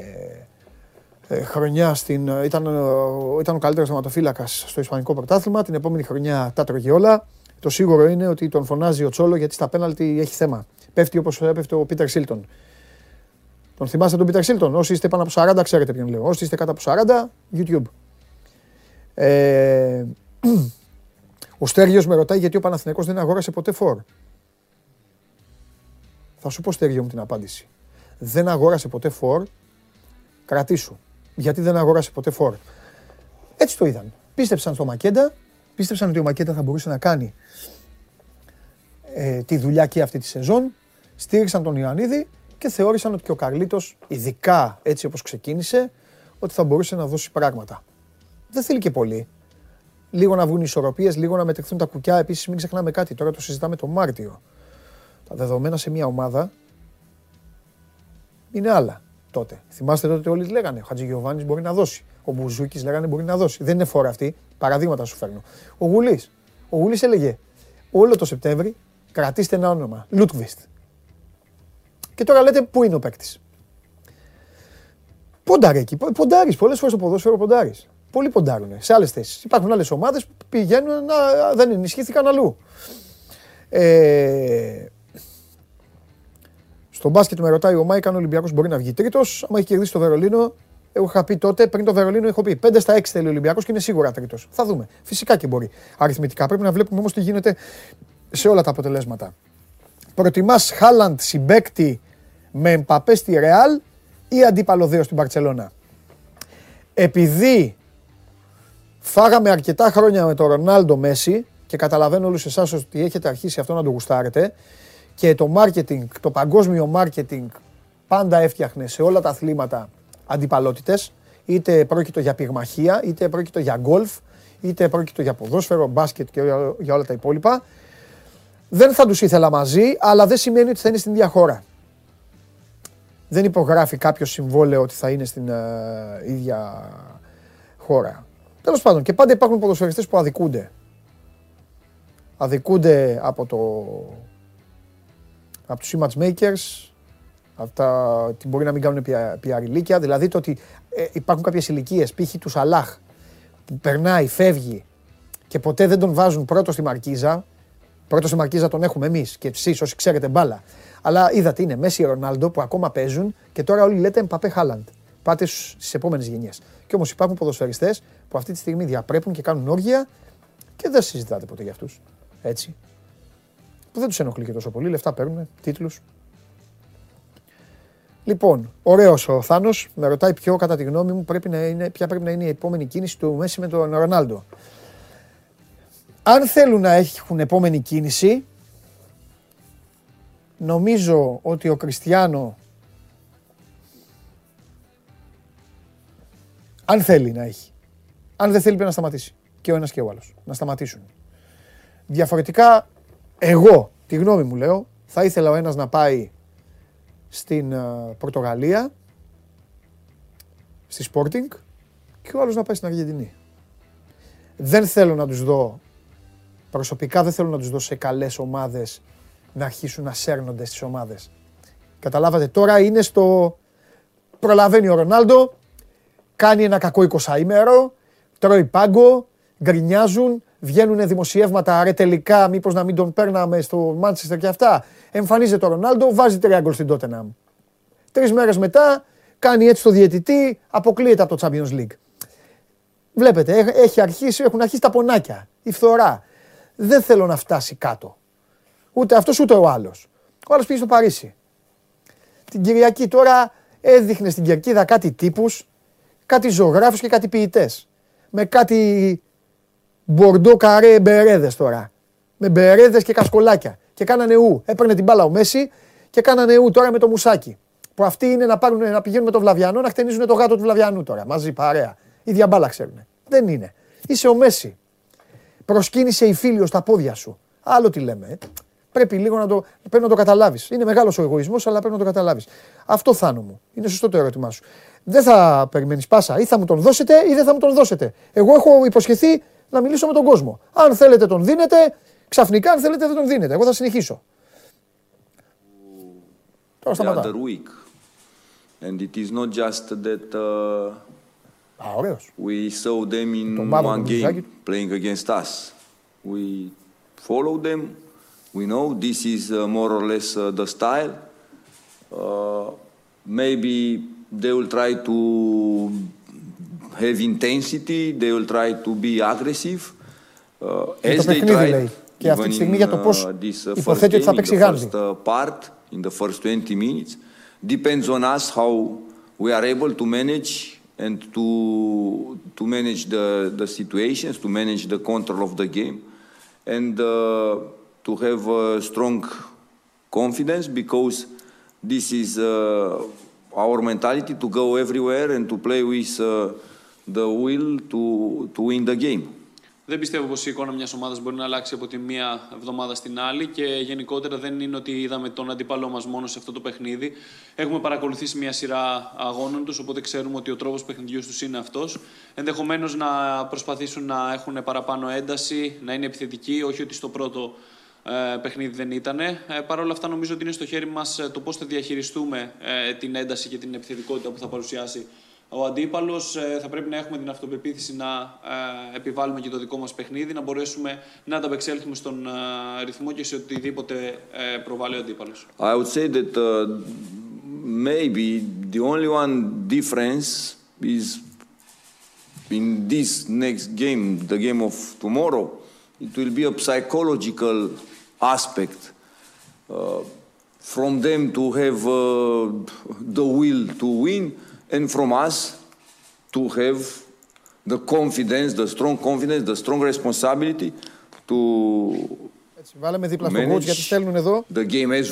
ε, χρονιά στην, ήταν, ήταν ο καλύτερος τερματοφύλακας στο Ισπανικό πρωτάθλημα. Την επόμενη χρονιά τα τρώγε όλα. Το σίγουρο είναι ότι τον φωνάζει ο Τσόλο γιατί στα πέναλτι έχει θέμα. Πέφτει όπως έπεφτε ο Πίτερ Σίλτον. Τον θυμάστε τον Πίτερ Σίλτον; Όσοι είστε πάνω από 40 ξέρετε ποιον λέω. Όσοι είστε κάτω από 40, YouTube. Ε, [CLEARS THROAT] ο Στέργιος με ρωτάει γιατί ο Παναθηναϊκός δεν αγόρασε ποτέ φόρ. Θα σου πω Στέργιο μου την απάντηση. Δεν αγόρασε ποτέ φόρ, κρατήσου. Γιατί δεν αγόρασε ποτέ φόρ. Έτσι το είδαν. Πίστεψαν στο Μακέντα, πίστεψαν ότι ο Μακέντα θα μπορούσε να κάνει ε, τη δουλειά και αυτή τη σεζόν. Στήριξαν τον Ιωαννίδη και θεώρησαν ότι και ο Καρλίτος, ειδικά έτσι όπως ξεκίνησε, ότι θα μπορούσε να δώσει πράγματα δεν θέλει και πολύ. Λίγο να βγουν οι ισορροπίες, λίγο να μετρηθούν τα κουκιά. Επίσης, μην ξεχνάμε κάτι, τώρα το συζητάμε το Μάρτιο. Τα δεδομένα σε μια ομάδα είναι άλλα τότε. Θυμάστε τότε όλοι λέγανε: Ο Χατζηγιοβάνης μπορεί να δώσει. Ο Μπουζούκης λέγανε μπορεί να δώσει. Δεν είναι φόρα αυτή. Παραδείγματα σου φέρνω. Ο Γουλής. Ο Γουλής έλεγε: Όλο το Σεπτέμβρη κρατήστε ένα όνομα. Λούτβιστ. Και τώρα λέτε: Πού είναι ο παίκτης; Ποντάρει εκεί. Ποντάρεις. Πολλές φορές το ποδόσφαιρο ποντάρεις. Πολλοί ποντάρουν σε άλλες θέσεις. Υπάρχουν άλλες ομάδες που πηγαίνουν να δεν ενισχύθηκαν αλλού. Ε, στο μπάσκετ με ρωτάει ο Μάικ αν ο Ολυμπιακός μπορεί να βγει τρίτος. Αν έχει κερδίσει το Βερολίνο, εγώ είχα πει τότε πριν το Βερολίνο, έχω πει 5 στα 6 θέλει ο Ολυμπιακός και είναι σίγουρα τρίτος. Θα δούμε. Φυσικά και μπορεί. Αριθμητικά πρέπει να βλέπουμε όμως τι γίνεται σε όλα τα αποτελέσματα. Προτιμάς Χάλαντ συμπέκτη με Εμπαπέ στη Ρεάλ ή αντίπαλο δέος στην Παρσελώνα. Επειδή Φάγαμε αρκετά χρόνια με τον Ρονάλντο Μέση και καταλαβαίνω όλους εσάς ότι έχετε αρχίσει αυτό να το γουστάρετε και το marketing, το παγκόσμιο marketing πάντα έφτιαχνε σε όλα τα αθλήματα αντιπαλότητες είτε πρόκειτο για πυγμαχία, είτε πρόκειτο για γκολφ, είτε πρόκειτο για ποδόσφαιρο, μπάσκετ και για όλα τα υπόλοιπα. Δεν θα τους ήθελα μαζί, αλλά δεν σημαίνει ότι θα είναι στην ίδια χώρα. Δεν υπογράφει κάποιο συμβόλαιο ότι θα είναι στην ε, ίδια χώρα. Τέλος πάντων, και πάντα υπάρχουν ποδοσφαιριστές που αδικούνται. Αδικούνται από το. από τους image makers, από τα ότι μπορεί να μην κάνουν πιαριλίκια. Δηλαδή το ότι ε, υπάρχουν κάποιες ηλικίες, π.χ. τους Σαλάχ, που περνάει, φεύγει και ποτέ δεν τον βάζουν πρώτο στη μαρκίζα. Πρώτο στη μαρκίζα τον έχουμε εμείς και εσείς όσοι ξέρετε μπάλα. Αλλά είδατε είναι Μέση Ρονάλντο που ακόμα παίζουν και τώρα όλοι λέτε Μπαπέ Χάλαντ. Πάτε στις επόμενες γενιές. Και όμως υπάρχουν ποδοσφαιριστές που αυτή τη στιγμή διαπρέπουν και κάνουν όργια και δεν συζητάτε ποτέ για αυτούς. Έτσι. Που δεν τους ενοχλεί και τόσο πολύ. Λεφτά παίρνουν, τίτλους. Λοιπόν, ωραίος ο Θάνος. Με ρωτάει ποιο, κατά τη γνώμη μου, πρέπει να είναι, ποια πρέπει να είναι η επόμενη κίνηση του Μέση με τον Ρονάλντο. Αν θέλουν να έχουν επόμενη κίνηση, νομίζω ότι ο Κριστιανό Αν θέλει να έχει. Αν δεν θέλει πρέπει να σταματήσει. Και ο ένας και ο άλλος. Να σταματήσουν. Διαφορετικά, εγώ, τη γνώμη μου λέω, θα ήθελα ο ένας να πάει στην uh, Πορτογαλία, στη Sporting και ο άλλος να πάει στην Αργεντινή. Δεν θέλω να τους δω, προσωπικά δεν θέλω να τους δω σε καλές ομάδες να αρχίσουν να σέρνονται στις ομάδες. Καταλάβατε, τώρα είναι στο... Προλαβαίνει ο Ρονάλντο, κάνει ένα κακό 20 ημέρο, τρώει πάγκο, γκρινιάζουν, βγαίνουν δημοσιεύματα, ρε τελικά μήπως να μην τον παίρναμε στο Μάντσεστερ και αυτά. Εμφανίζεται ο Ρονάλντο, βάζει τρία γκολ στην Τότεναμ. Τρεις μέρες μετά κάνει έτσι το διαιτητή, αποκλείεται από το Champions League. Βλέπετε, έχει αρχίσει, έχουν αρχίσει τα πονάκια, η φθορά. Δεν θέλω να φτάσει κάτω. Ούτε αυτός ούτε ο άλλος. Ο άλλος πήγε στο Παρίσι. Την Κυριακή τώρα έδειχνε στην Κερκίδα κάτι τύπους, κάτι ζωγράφους και κάτι ποιητές. Με κάτι μπορντό καρέ μπερέδες τώρα. Με μπερέδες και κασκολάκια. Και κάνανε ου. Έπαιρνε την μπάλα ο Μέση και κάνανε ου τώρα με το μουσάκι. Που αυτοί είναι να, πάρουν, να πηγαίνουν με το Βλαβιανό να χτενίζουν το γάτο του Βλαβιανού τώρα. Μαζί παρέα. Η μπάλα ξέρουν. Δεν είναι. Είσαι ο Μέση. Προσκύνησε η φίλη στα πόδια σου. Άλλο τι λέμε. Ε. Πρέπει λίγο να το, πρέπει να το καταλάβεις. Είναι μεγάλος ο εγωισμός, αλλά πρέπει να το καταλάβεις. Αυτό θάνο μου. Είναι σωστό το ερώτημά σου. Δεν θα περιμένεις πάσα. Ή θα μου τον δώσετε ή δεν θα μου τον δώσετε. Εγώ έχω υποσχεθεί να μιλήσω με τον κόσμο. Αν θέλετε τον δίνετε, ξαφνικά αν θέλετε δεν τον δίνετε. Εγώ θα συνεχίσω. Τώρα σταματάω. And it is not just that uh, we saw them in one game playing against us. We follow them. We know this is uh, more or less uh, the style. Uh, maybe they will try to have intensity, they will try to be aggressive. Uh, as they tried, και αυτή τη στιγμή για το πώς υποθέτει ότι θα παίξει Γάνδη. part, in the first 20 minutes, depends on us how we are able to manage and to to manage the the situations, to manage the control of the game, and uh, to have a strong confidence because this is uh, our mentality to go everywhere and to play with uh, the will to to win the game. Δεν πιστεύω πως η εικόνα μιας ομάδας μπορεί να αλλάξει από τη μία εβδομάδα στην άλλη και γενικότερα δεν είναι ότι είδαμε τον αντίπαλό μας μόνο σε αυτό το παιχνίδι. Έχουμε παρακολουθήσει μια σειρά αγώνων τους, οπότε ξέρουμε ότι ο τρόπος παιχνιδιούς τους είναι αυτός. Ενδεχομένως να προσπαθήσουν να έχουν παραπάνω ένταση, να είναι επιθετικοί, όχι ότι στο πρώτο ε, παιχνίδι δεν ήταν. Ε, Παρ' όλα αυτά νομίζω ότι είναι στο χέρι μας ε, το πώς θα διαχειριστούμε ε, την ένταση και την επιθετικότητα που θα παρουσιάσει ο αντίπαλος ε, θα πρέπει να έχουμε την αυτοπεποίθηση να ε, επιβάλλουμε και το δικό μας παιχνίδι, να μπορέσουμε να ανταπεξέλθουμε στον ε, ρυθμό και σε οτιδήποτε προβάλλει ο αντίπαλος. I would say that uh, maybe the only one difference is in this next game, the game of tomorrow, it will be a psychological aspect. Uh, from them to have uh, the will to win, and from us to have the confidence, the strong confidence, the strong responsibility to Έτσι, βάλαμε δίπλα στον coach γιατί στέλνουν εδώ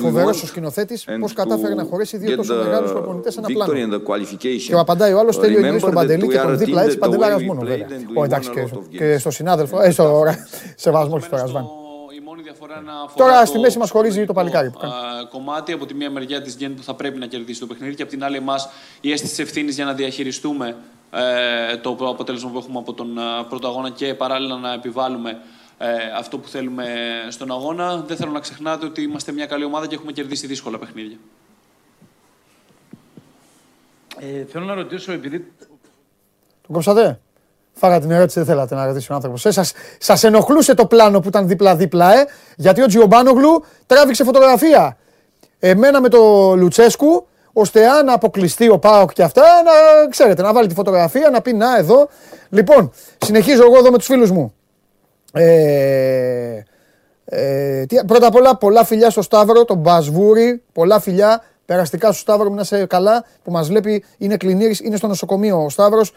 φοβερός ο σκηνοθέτης πώς κατάφερε να χωρέσει δύο τόσο μεγάλους προπονητές σε ένα πλάνο. Και ο απαντάει ο άλλος τέλειο είναι στον Παντελή και τον δίπλα έτσι παντελάρα μόνο βέβαια. Ο εντάξει και, στο συνάδελφο, ε, στο σεβασμό στο Ρασβάν διαφορά να Τώρα στη μέση μας χωρίζει το παλικάρι. Που κομμάτι από τη μία μεριά της Γκέντ που θα πρέπει να κερδίσει το παιχνίδι και από την άλλη εμάς η αίσθηση της ευθύνης για να διαχειριστούμε ε, το αποτέλεσμα που έχουμε από τον πρώτο αγώνα και παράλληλα να επιβάλλουμε ε, αυτό που θέλουμε στον αγώνα. Δεν θέλω να ξεχνάτε ότι είμαστε μια καλή ομάδα και έχουμε κερδίσει δύσκολα παιχνίδια. Ε, θέλω να ρωτήσω, επειδή. Τον κόψατε; Φάγα την ερώτηση, δεν θέλατε να ρωτήσει ο άνθρωπο. Ε, σας, σας ενοχλούσε το πλάνο που ήταν δίπλα-δίπλα, ε, γιατί ο Τζιομπάνογλου τράβηξε φωτογραφία. Εμένα με το Λουτσέσκου, ώστε αν αποκλειστεί ο Πάοκ και αυτά, να ξέρετε, να βάλει τη φωτογραφία, να πει να εδώ. Λοιπόν, συνεχίζω εγώ εδώ με τους φίλους μου. Ε, ε, πρώτα απ' όλα, πολλά φιλιά στο Σταύρο, τον Μπασβούρη. Πολλά φιλιά. Περαστικά στο Σταύρο, μην είσαι καλά, που μας βλέπει. Είναι κλινήρη, είναι στο νοσοκομείο ο Σταύρος.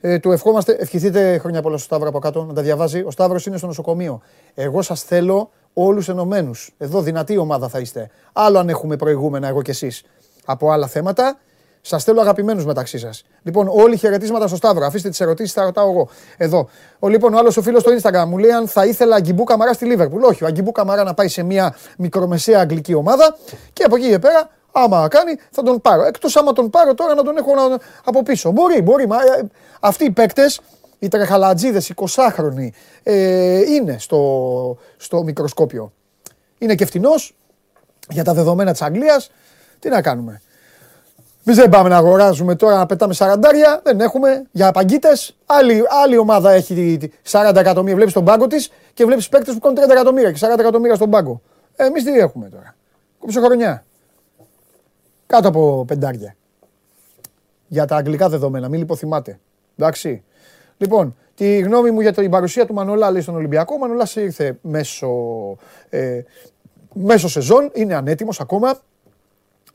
Ε, του ευχόμαστε, ευχηθείτε χρόνια πολλά στο Σταύρο από κάτω να τα διαβάζει. Ο Σταύρος είναι στο νοσοκομείο. Εγώ σας θέλω όλους ενωμένους. Εδώ δυνατή ομάδα θα είστε. Άλλο αν έχουμε προηγούμενα εγώ κι εσείς από άλλα θέματα. Σας θέλω αγαπημένους μεταξύ σας. Λοιπόν, όλοι χαιρετίσματα στο Σταύρο. Αφήστε τις ερωτήσεις, θα ρωτάω εγώ. Εδώ. Ο, λοιπόν, ο άλλος ο φίλος στο Instagram μου λέει αν θα ήθελα Αγκιμπού Καμαρά στη Λίβερπουλ. Όχι, ο Αγκιμπού Καμαρά να πάει σε μια μικρομεσαία αγγλική ομάδα και από εκεί και πέρα Άμα κάνει, θα τον πάρω. Εκτός άμα τον πάρω τώρα να τον έχω από πίσω. Μπορεί, μπορεί. Μα, ε, αυτοί οι παίκτες οι τρεχαλατζίδες, οι 20χρονοι ε, είναι στο, στο μικροσκόπιο. Είναι και φτηνός για τα δεδομένα της Αγγλίας. Τι να κάνουμε. Εμεί δεν πάμε να αγοράζουμε τώρα να πετάμε 40 δεν έχουμε για παγκίτε. Άλλη, άλλη ομάδα έχει 40 εκατομμύρια. Βλέπεις τον πάγκο της και βλέπεις παίκτες που κάνουν 30 εκατομμύρια και 40 εκατομμύρια στον πάγκο. Ε, Εμείς τι έχουμε τώρα. Κόψε χρονιά. Κάτω από πεντάρια. Για τα αγγλικά δεδομένα, μην λιποθυμάτε. Εντάξει. Λοιπόν, τη γνώμη μου για την παρουσία του Μανολά λέει στον Ολυμπιακό. Ο Μανολάς ήρθε μέσω, ε, μέσω σεζόν, είναι ανέτοιμος ακόμα.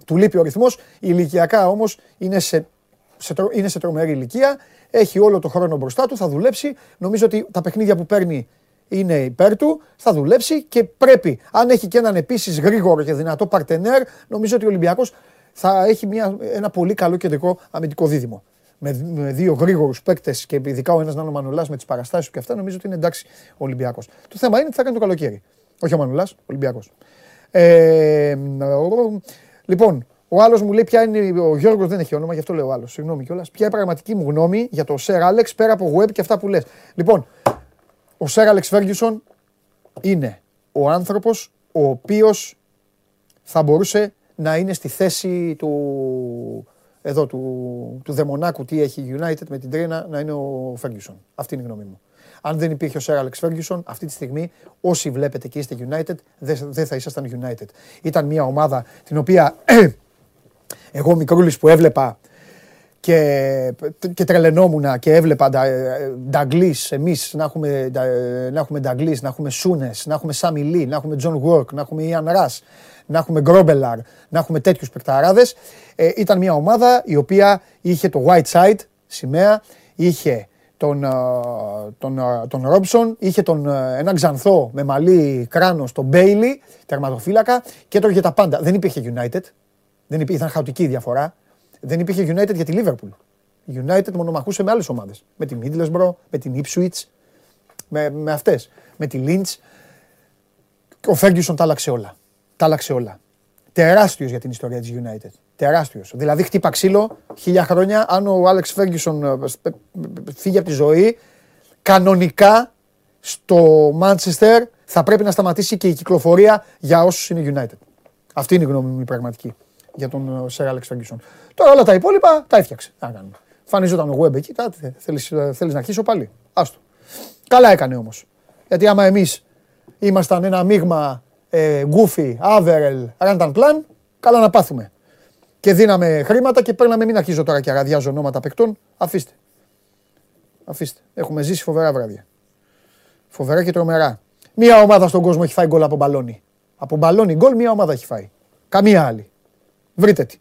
Του λείπει ο ρυθμός. Ηλικιακά όμως είναι σε, σε, είναι σε τρομερή ηλικία. Έχει όλο το χρόνο μπροστά του, θα δουλέψει. Νομίζω ότι τα παιχνίδια που παίρνει είναι υπέρ του, θα δουλέψει και πρέπει, αν έχει και έναν επίσης γρήγορο και δυνατό παρτενέρ, νομίζω ότι ο Ολυμπιακός θα έχει μια, ένα πολύ καλό κεντρικό αμυντικό δίδυμο. Με, με δύο γρήγορους παίκτες και ειδικά ο ένας να είναι ο Μανουλάς με τις παραστάσεις του και αυτά, νομίζω ότι είναι εντάξει ο Ολυμπιακός. Το θέμα είναι τι θα κάνει το καλοκαίρι. Όχι ο Μανουλάς, ο Ολυμπιακός. Ε, λοιπόν, ο άλλος μου λέει ποια είναι. Ο Γιώργος δεν έχει όνομα, γι' αυτό λέω άλλος. Συγγνώμη κιόλας. Ποια είναι η πραγματική μου γνώμη για το Σερ Άλεξ πέρα από web και αυτά που λες. Λοιπόν, ο Σερ Άλεξ Φέργιουσον είναι ο άνθρωπος ο οποίος θα μπορούσε να είναι στη θέση του, εδώ, του, του δαιμονάκου τι έχει United με την τρίνα να είναι ο Ferguson. Αυτή είναι η γνώμη μου. Αν δεν υπήρχε ο Σερ Alex Ferguson, αυτή τη στιγμή όσοι βλέπετε και είστε United, δεν θα ήσασταν United. Ήταν μια ομάδα την οποία [CLEARS THROAT] εγώ μικρούλης που έβλεπα και, και τρελαινόμουν και έβλεπα Νταλγκλίς, εμείς να έχουμε, να έχουμε Νταλγκλίς, να έχουμε Σούνες, να έχουμε Σάμι Λί, να έχουμε Τζον Γουόρκ, να έχουμε Ιαν Ρας, να έχουμε Γκρόμπελαρ, να έχουμε τέτοιους παικταράδες. Ε, ήταν μια ομάδα η οποία είχε το Whiteside σημαία, είχε τον, ε, τον, ε, τον Ρόμπσον, είχε τον, έναν ξανθό με μαλλί κράνος, τον Μπέιλι, τερματοφύλακα και έτρωγε τα πάντα. Δεν υπήρχε United, δεν υπήρχε, ήταν χαοτική η διαφορά. Δεν υπήρχε United για τη Liverpool. Η United μονομαχούσε με άλλες ομάδες. Με τη Middlesbrough, με την Ipswich, με, με αυτές. Με τη Lynch. Ο Ferguson τα άλλαξε όλα τα άλλαξε όλα. Τεράστιος για την ιστορία της United. Τεράστιος. Δηλαδή, χτύπα ξύλο χίλια χρόνια. Αν ο Άλεξ Φέργκισον ε, φύγει από τη ζωή, κανονικά στο Manchester θα πρέπει να σταματήσει και η κυκλοφορία για όσους είναι United. Αυτή είναι η γνώμη μου η πραγματική για τον Σερ Άλεξ Φέργκισον. Τώρα όλα τα υπόλοιπα τα έφτιαξε. Τι να κάνουμε. Φανίζονταν ο Web εκεί, κάτι θέλεις, θέλεις να αρχίσω πάλι; Άστο. Καλά έκανε όμως. Γιατί άμα εμείς ήμασταν ένα μείγμα Γκούφι, Άβερελ, Ράνταν Πλάν, καλά να πάθουμε. Και δίναμε χρήματα και παίρναμε, μην αρχίζω τώρα και αραδιάζω ονόματα παικτών. Αφήστε. Αφήστε. Έχουμε ζήσει φοβερά βράδια. Φοβερά και τρομερά. Μία ομάδα στον κόσμο έχει φάει γκολ από μπαλόνι. Από μπαλόνι γκολ μία ομάδα έχει φάει. Καμία άλλη. Βρείτε τι.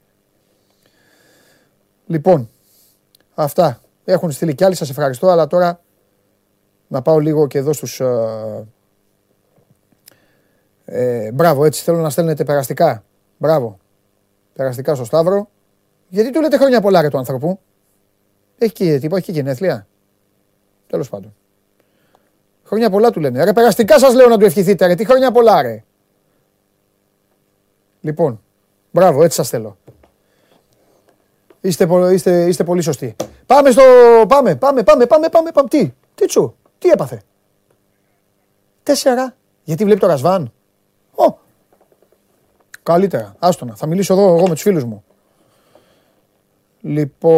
Λοιπόν, αυτά. Έχουν στείλει κι άλλοι, σας ευχαριστώ, αλλά τώρα να πάω λίγο και εδώ στους, ε, ε, μπράβο, έτσι θέλω να στέλνετε περαστικά. Μπράβο. Περαστικά στο Σταύρο. Γιατί του λέτε χρόνια πολλά ρε του άνθρωπου. Έχει και τύπο, έχει και γενέθλια. Τέλος πάντων. Χρόνια πολλά του λένε. Ρε περαστικά σας λέω να του ευχηθείτε ρε. Τι χρόνια πολλά ρε. Λοιπόν, μπράβο, έτσι σας θέλω. Είστε, είστε, είστε πολύ σωστοί. Πάμε στο... Πάμε, πάμε, πάμε, πάμε, πάμε, πάμε. Τι, τι τσου, τι έπαθε; Τέσσερα. Γιατί βλέπει το Ρασβάν; Ω, καλύτερα. Άστονα. Θα μιλήσω εδώ εγώ με τους φίλους μου. Λοιπόν,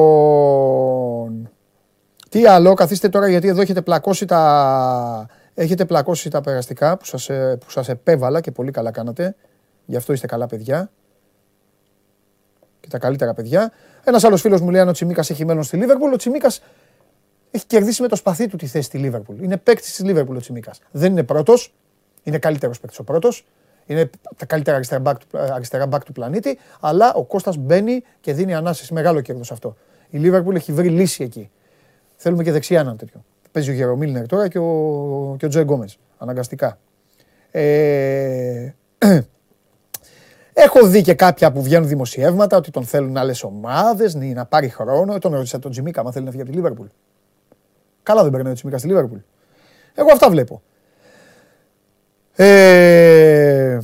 τι άλλο, καθίστε τώρα γιατί εδώ έχετε πλακώσει τα, έχετε πλακώσει τα περαστικά που σας, ε, που σας επέβαλα και πολύ καλά κάνατε. Γι' αυτό είστε καλά παιδιά. Και τα καλύτερα παιδιά. Ένας άλλος φίλος μου λέει αν ο Τσιμίκας έχει μέλλον στη Λίβερπουλ. Ο Τσιμίκας έχει κερδίσει με το σπαθί του τη θέση στη Λίβερπουλ. Είναι παίκτης της Λίβερπουλ ο Τσιμίκας. Δεν είναι πρώτος. Είναι καλύτερος παίκτης ο πρώτος. Είναι τα καλύτερα αριστερά back, του, αριστερά back του πλανήτη. Αλλά ο Κώστας μπαίνει και δίνει ανάσες. Μεγάλο κέρδος αυτό. Η Λίβερπουλ έχει βρει λύση εκεί. Θέλουμε και δεξιά έναν τέτοιο. Παίζει ο Γερομίλνερ τώρα και ο, και ο Τζοε Γκόμες. Αναγκαστικά. Ε, Έχω δει και κάποια που βγαίνουν δημοσιεύματα ότι τον θέλουν άλλες ομάδες, να πάρει χρόνο. Τον ρώτησα τον Τζιμίκα, αν θέλει να φύγει από τη Λίβερπουλ. Καλά δεν περνάει ο Τζιμίκα στη Λίβερπουλ. Εγώ αυτά βλέπω. Ε...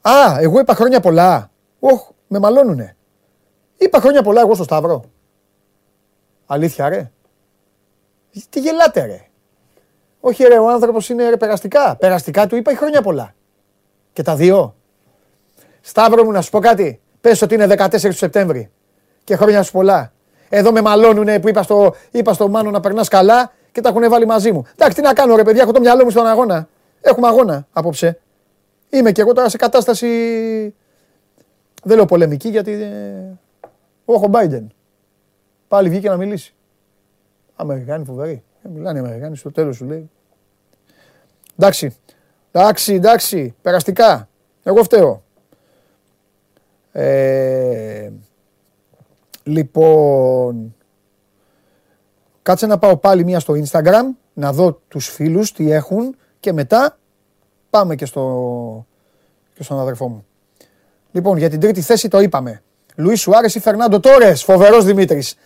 Α, εγώ είπα χρόνια πολλά. Οχ, με μαλώνουνε. Είπα χρόνια πολλά εγώ στο Σταύρο. Αλήθεια ρε. Τι γελάτε, ρε. Όχι, ρε, ο άνθρωπος είναι ρε, περαστικά. Περαστικά του είπα χρόνια πολλά. Και τα δύο. Σταύρο μου, να σου πω κάτι. Πες ότι είναι 14 του Σεπτέμβρη. Και χρόνια σου πολλά. Εδώ με μαλώνουνε που είπα στο, είπα στο Μάνο να περνάς καλά και τα έχουν βάλει μαζί μου. Εντάξει, τι να κάνω, ρε παιδιά, έχω το μυαλό μου στον αγώνα. Έχουμε αγώνα απόψε. Είμαι και εγώ τώρα σε κατάσταση. Δεν λέω πολεμική γιατί. Ε, έχω Biden. Πάλι βγήκε να μιλήσει. Αμερικάνοι φοβεροί. Ε, μιλάνε οι Αμερικάνοι, στο τέλος σου λέει. Εντάξει. Εντάξει, εντάξει. Περαστικά. Εγώ φταίω. Ε, λοιπόν, κάτσε να πάω πάλι μία στο Instagram, να δω τους φίλους τι έχουν και μετά πάμε και, στο, και στον αδερφό μου. Λοιπόν, για την τρίτη θέση το είπαμε. Λουίς Σουάρες ή Φερνάντο Τόρες, φοβερός Δημήτρης.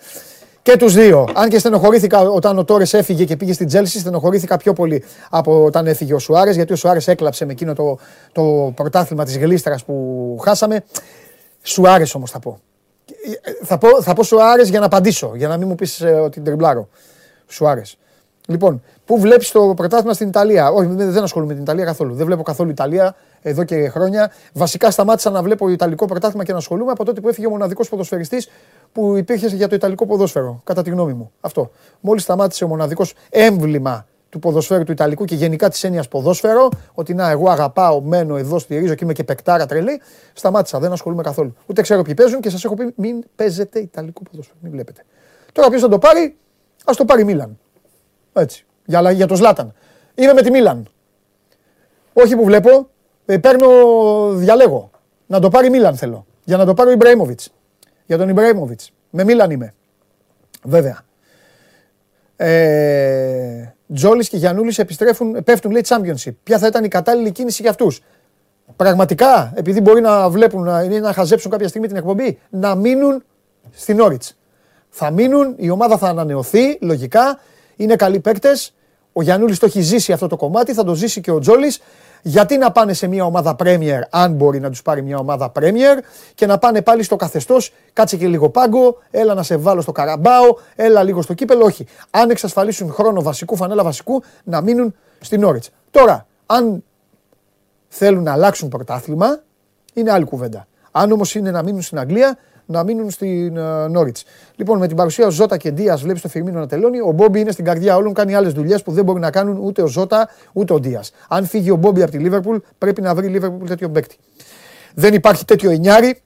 Και τους δύο. Αν και στενοχωρήθηκα όταν ο Τόρες έφυγε και πήγε στην Τσέλσι, στενοχωρήθηκα πιο πολύ από όταν έφυγε ο Σουάρες, γιατί ο Σουάρες έκλαψε με εκείνο το, το πρωτάθλημα της γλίστρας που χάσαμε. Σουάρες όμως θα πω. Θα πω, θα πω Σουάρες για να απαντήσω, για να μην μου πεις ε, ότι τριμπλάρω. Σουάρες. Λοιπόν, πού βλέπεις το πρωτάθλημα στην Ιταλία; Όχι, δεν ασχολούμαι με την Ιταλία καθόλου. Δεν βλέπω καθόλου Ιταλία εδώ και χρόνια. Βασικά σταμάτησα να βλέπω Ιταλικό πρωτάθλημα και να ασχολούμαι από τότε που έφυγε ο μοναδικός ποδοσφαιριστής που υπήρχε για το Ιταλικό ποδόσφαιρο. Κατά τη γνώμη μου. Αυτό. Μόλις σταμάτησε ο μοναδικός έμβλημα του ποδοσφαίρου του Ιταλικού και γενικά της έννοιας ποδόσφαιρο, ότι να, εγώ αγαπάω, μένω εδώ, στηρίζω και είμαι και πεκτάρα τρελή, σταμάτησα. Δεν ασχολούμαι καθόλου. Ούτε ξέρω ποιοι παίζουν και σας έχω πει: Μην παίζετε Ιταλικό ποδόσφαιρο. Μην βλέπετε. Τώρα ποιος θα το πάρει, ας το πάρει Μίλαν. Έτσι. Για, για το Ζλάταν. Είμαι με τη Μίλαν. Όχι που βλέπω, ε, παίρνω, διαλέγω. Να το πάρει Μίλαν θέλω. Για να το πάρει ο Ιμπραήμοβιτς. Για τον Ιμπραήμοβιτς. Με Μίλαν είμαι. Βέβαια. Ε, Τζόλης και Γιανούλης επιστρέφουν, πέφτουν λέει Championship. Ποια θα ήταν η κατάλληλη κίνηση για αυτούς; Πραγματικά, επειδή μπορεί να βλέπουν να, να χαζέψουν κάποια στιγμή την εκπομπή, να μείνουν στην Όριτ. Θα μείνουν, η ομάδα θα ανανεωθεί, λογικά. Είναι καλοί παίκτες. Ο Γιανούλη το έχει ζήσει αυτό το κομμάτι, θα το ζήσει και ο Τζόλης. Γιατί να πάνε σε μια ομάδα Premier, αν μπορεί να τους πάρει μια ομάδα Premier, και να πάνε πάλι στο καθεστώς, κάτσε και λίγο πάγκο, έλα να σε βάλω στο καραμπάο, έλα λίγο στο κύπελο. Όχι. Αν εξασφαλίσουν χρόνο βασικού, φανέλα βασικού, να μείνουν στην Όριτ. Τώρα, αν θέλουν να αλλάξουν πρωτάθλημα, είναι άλλη κουβέντα. Αν όμως είναι να μείνουν στην Αγγλία, να μείνουν στην uh, Νόριτ. Λοιπόν, με την παρουσία Ζώτα και Ντίας, βλέπεις το Φιρμίνο να τελώνει. Ο Μπόμπι είναι στην καρδιά όλων, κάνει άλλες δουλειές που δεν μπορεί να κάνουν ούτε ο Ζώτα ούτε ο Ντίας. Αν φύγει ο Μπόμπι από τη Λίβερπουλ, πρέπει να βρει η Λίβερπουλ τέτοιο παίκτη. Δεν υπάρχει τέτοιο εννιάρι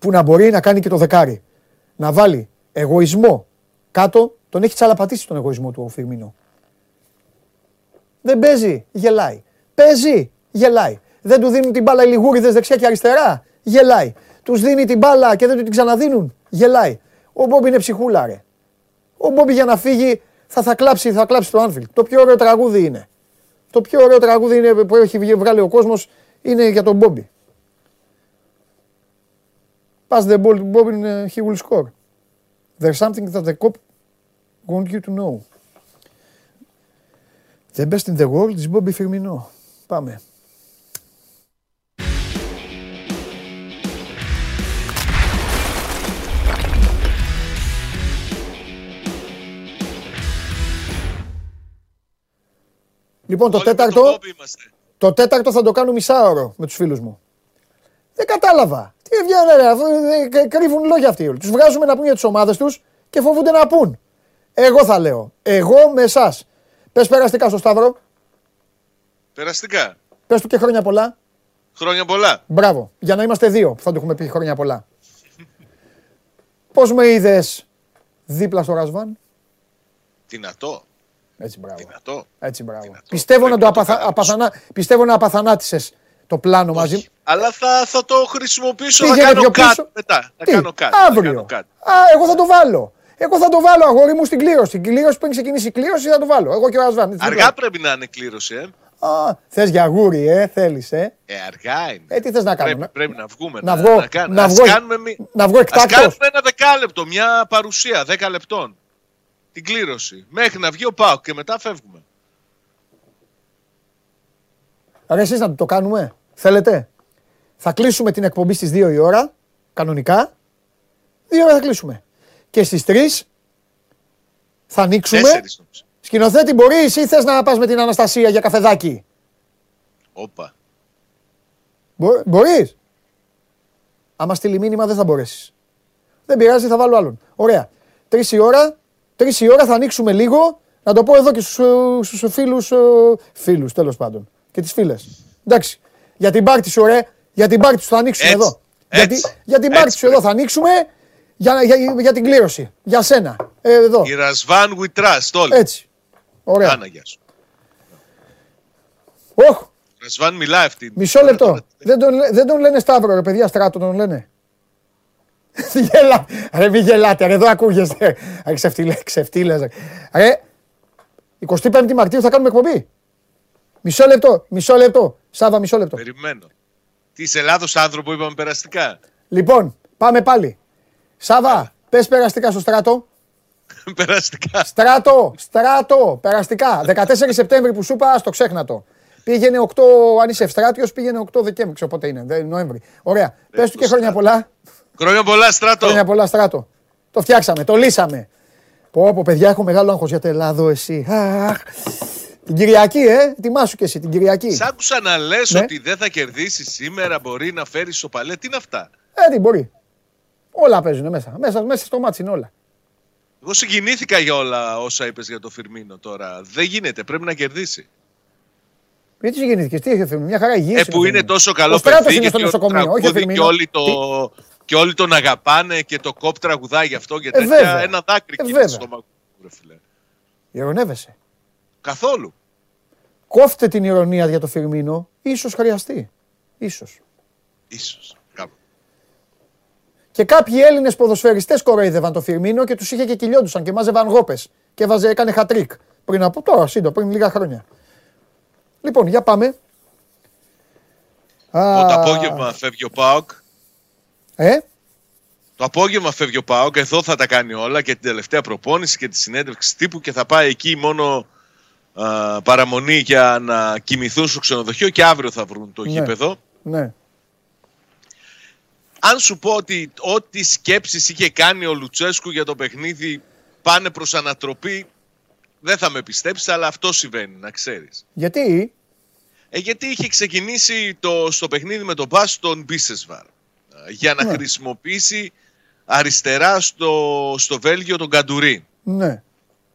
που να μπορεί να κάνει και το δεκάρι. Να βάλει εγωισμό κάτω, τον έχει τσαλαπατήσει τον εγωισμό του ο Φιρμίνο. Δεν παίζει, γελάει. Παίζει, γελάει. Δεν του δίνουν την μπάλα οι λιγούριδες δεξιά και αριστερά, γελάει τους δίνει την μπάλα και δεν του την ξαναδίνουν. Γελάει. Ο Μπόμπι είναι ψυχούλα, ρε. Ο Μπόμπι για να φύγει θα, θα κλάψει, θα κλάψει το Άνφιλ. Το πιο ωραίο τραγούδι είναι. Το πιο ωραίο τραγούδι είναι που έχει βγάλει ο κόσμος είναι για τον Μπόμπι. Pass the ball to Bobby and he will score. There's something that the cop want you to know. The best in the world is Bobby Firmino. Πάμε. Λοιπόν, το τέταρτο, το τέταρτο θα το κάνω μισάωρο με τους φίλους μου. Δεν κατάλαβα. Τι βγαίνουν, ρε, αφού κρύβουν λόγια αυτοί. Τους βγάζουμε να πούν για τις ομάδες τους και φοβούνται να πούν. Εγώ θα λέω. Εγώ με εσάς. Πες περαστικά στο Σταύρο. Περαστικά. Πες του και χρόνια πολλά. Χρόνια πολλά. Μπράβο. Για να είμαστε δύο που θα του έχουμε πει χρόνια πολλά. Πώς με είδες δίπλα στο Ρασβάν; Δυνατό. Έτσι μπράβο. Δυνατό. Έτσι μπράβο. Πιστεύω, να το απαθα... απαθανά... Πιστεύω να απαθανάτησες το πλάνο μαζί. Αλλά θα, θα το χρησιμοποιήσω, να κάνω κάτι μετά. Θα κάνω κάτι. Αύριο. Κάτι. Α, εγώ θα το βάλω. Εγώ θα το βάλω αγόρι μου στην κλήρωση. Στην κλήρωση που έχει ξεκινήσει η κλήρωση θα το βάλω. Εγώ και ο Ασβάν. Αργά πρέπει να είναι κλήρωση, ε. Α, θες για γούρι, ε, θέλεις, ε. Ε, αργά είναι. Ε, τι θες να κάνουμε; Πρέπει, πρέπει να βγούμε. Να, να, βγω, να, να, να, βγω, κάνουμε, να βγω εκτάκτος. Ας κάνουμε ένα δεκάλεπτο, μια παρουσία, δέκα λεπτών την κλήρωση. Μέχρι να βγει ο Πάοκ και μετά φεύγουμε. Άρα εσείς να το κάνουμε. Θέλετε; Θα κλείσουμε την εκπομπή στις 2 η ώρα, κανονικά. 2 ώρα θα κλείσουμε. Και στις 3 Θα ανοίξουμε. Τέσσερις νομίζω. Σκηνοθέτη, μπορείς ή θες να πας με την Αναστασία για καφεδάκι; Όπα. Μπο, μπορείς. Άμα στείλει μήνυμα δεν θα μπορέσεις. Δεν πειράζει, θα βάλω άλλον. Ωραία. Τρεις η ώρα, τρεις η ώρα θα ανοίξουμε λίγο. Να το πω εδώ και στους στους φίλους. Φίλους, τέλος πάντων. Και τις φίλες. Εντάξει. Για την πάρτι σου, ωραία. Για την πάρτι σου θα ανοίξουμε Έτσι. εδώ. Για, Έτσι. τη- για την πάρτι Έτσι σου εδώ θα ανοίξουμε. Για, για, για την κλήρωση. Για σένα. Ε, εδώ. Η Ρασβάν we trust όλοι. Έτσι. Ωραία. Άνα, γεια σου. Όχ, Ρασβάν μιλάει αυτή. μισό λεπτό. Δεν τον, λέ- δεν τον λένε Σταύρο, ρε παιδιά, στράτο τον λένε. [LAUGHS] Γελά. Ρε μη γελάτε, ρε, εδώ ακούγεστε. Ρε ξεφτύλε, ξεφτύλες, ρε. Ρε, 25η Μαρτίου θα κάνουμε εκπομπή. Μισό λεπτό, μισό λεπτό. Σάβα, μισό λεπτό. Περιμένω. Τι Ελλάδος άνθρωπο είπαμε περαστικά. Λοιπόν, πάμε πάλι. Σάβα, πες περαστικά στο στράτο. [LAUGHS] περαστικά. Στράτο, στράτο, περαστικά. 14 Σεπτέμβρη που σου είπα, στο ξέχνατο. Πήγαινε 8, αν είσαι ευστράτιος, πήγαινε 8 Δεκέμβρη, ξέρω πότε είναι, δε- Νοέμβρη. Ωραία. Πες του και χρόνια πολλά. Χρόνια πολλά, στράτο. Χρόνια πολλά, στράτο. Το φτιάξαμε, το λύσαμε. Πω, πω, παιδιά, έχω μεγάλο άγχος για το Ελλάδο, εσύ. Αχ. Την Κυριακή, ε, ετοιμάσου και εσύ, την Κυριακή. Σ' άκουσα να λες Ναι. ότι δεν θα κερδίσεις σήμερα, μπορεί να φέρεις σοπαλέ. Τι είναι αυτά; Ε, τι μπορεί. Όλα παίζουν μέσα. Μέσα, μέσα στο μάτσι είναι όλα. Εγώ συγκινήθηκα για όλα όσα είπες για το Φιρμίνο τώρα. Δεν γίνεται, πρέπει να κερδίσει. Γιατί συγκινήθηκες, τι έχει ο Φιρμίνο, μια χαρά υγιής Ε, είναι που ο είναι Φιρμίνο. τόσο Ο καλό Στράτος παιδί είναι στο και, νοσοκομείο, όχι ο τραγούδι Φιρμίνο. και όλοι, Τι- το, και όλοι τον αγαπάνε και το κόπ τραγουδάει γι' αυτό και Ε, τέτοια. βέβαια. Ένα δάκρυ Ε, ε, βέβαια. στο στόμα μου, ρε φίλε. Ειρωνεύεσαι. Καθόλου. Κόφτε την ηρωνία για το Φιρμίνο, ίσως χρειαστεί. Ίσως. Ίσως. Κάπου. Και κάποιοι Έλληνες ποδοσφαιριστές κοροϊδεύαν το Φιρμίνο και τους είχε και κυλιόντουσαν και μάζευαν γόπες. Και έβαζε, έκανε χατρίκ. Πριν από τώρα, σύντομα, πριν λίγα χρόνια. Λοιπόν, για πάμε. Το Α, απόγευμα φεύγει ο Πάοκ. Ε, Το απόγευμα φεύγει ο Πάοκ. Εδώ θα τα κάνει όλα και την τελευταία προπόνηση και τη συνέντευξη τύπου και θα πάει εκεί μόνο α, παραμονή για να κοιμηθούν στο ξενοδοχείο και αύριο θα βρουν το Ναι. γήπεδο. ναι. Αν σου πω ότι ό,τι σκέψεις είχε κάνει ο Λουτσέσκου για το παιχνίδι πάνε προς ανατροπή, δεν θα με πιστέψεις, αλλά αυτό συμβαίνει, να ξέρεις. Γιατί, Ε, γιατί είχε ξεκινήσει το, στο παιχνίδι με τον Μπάς τον Μπίσεσβαρ ε, για να Ναι. χρησιμοποιήσει αριστερά στο, στο Βέλγιο τον Καντουρί. ναι.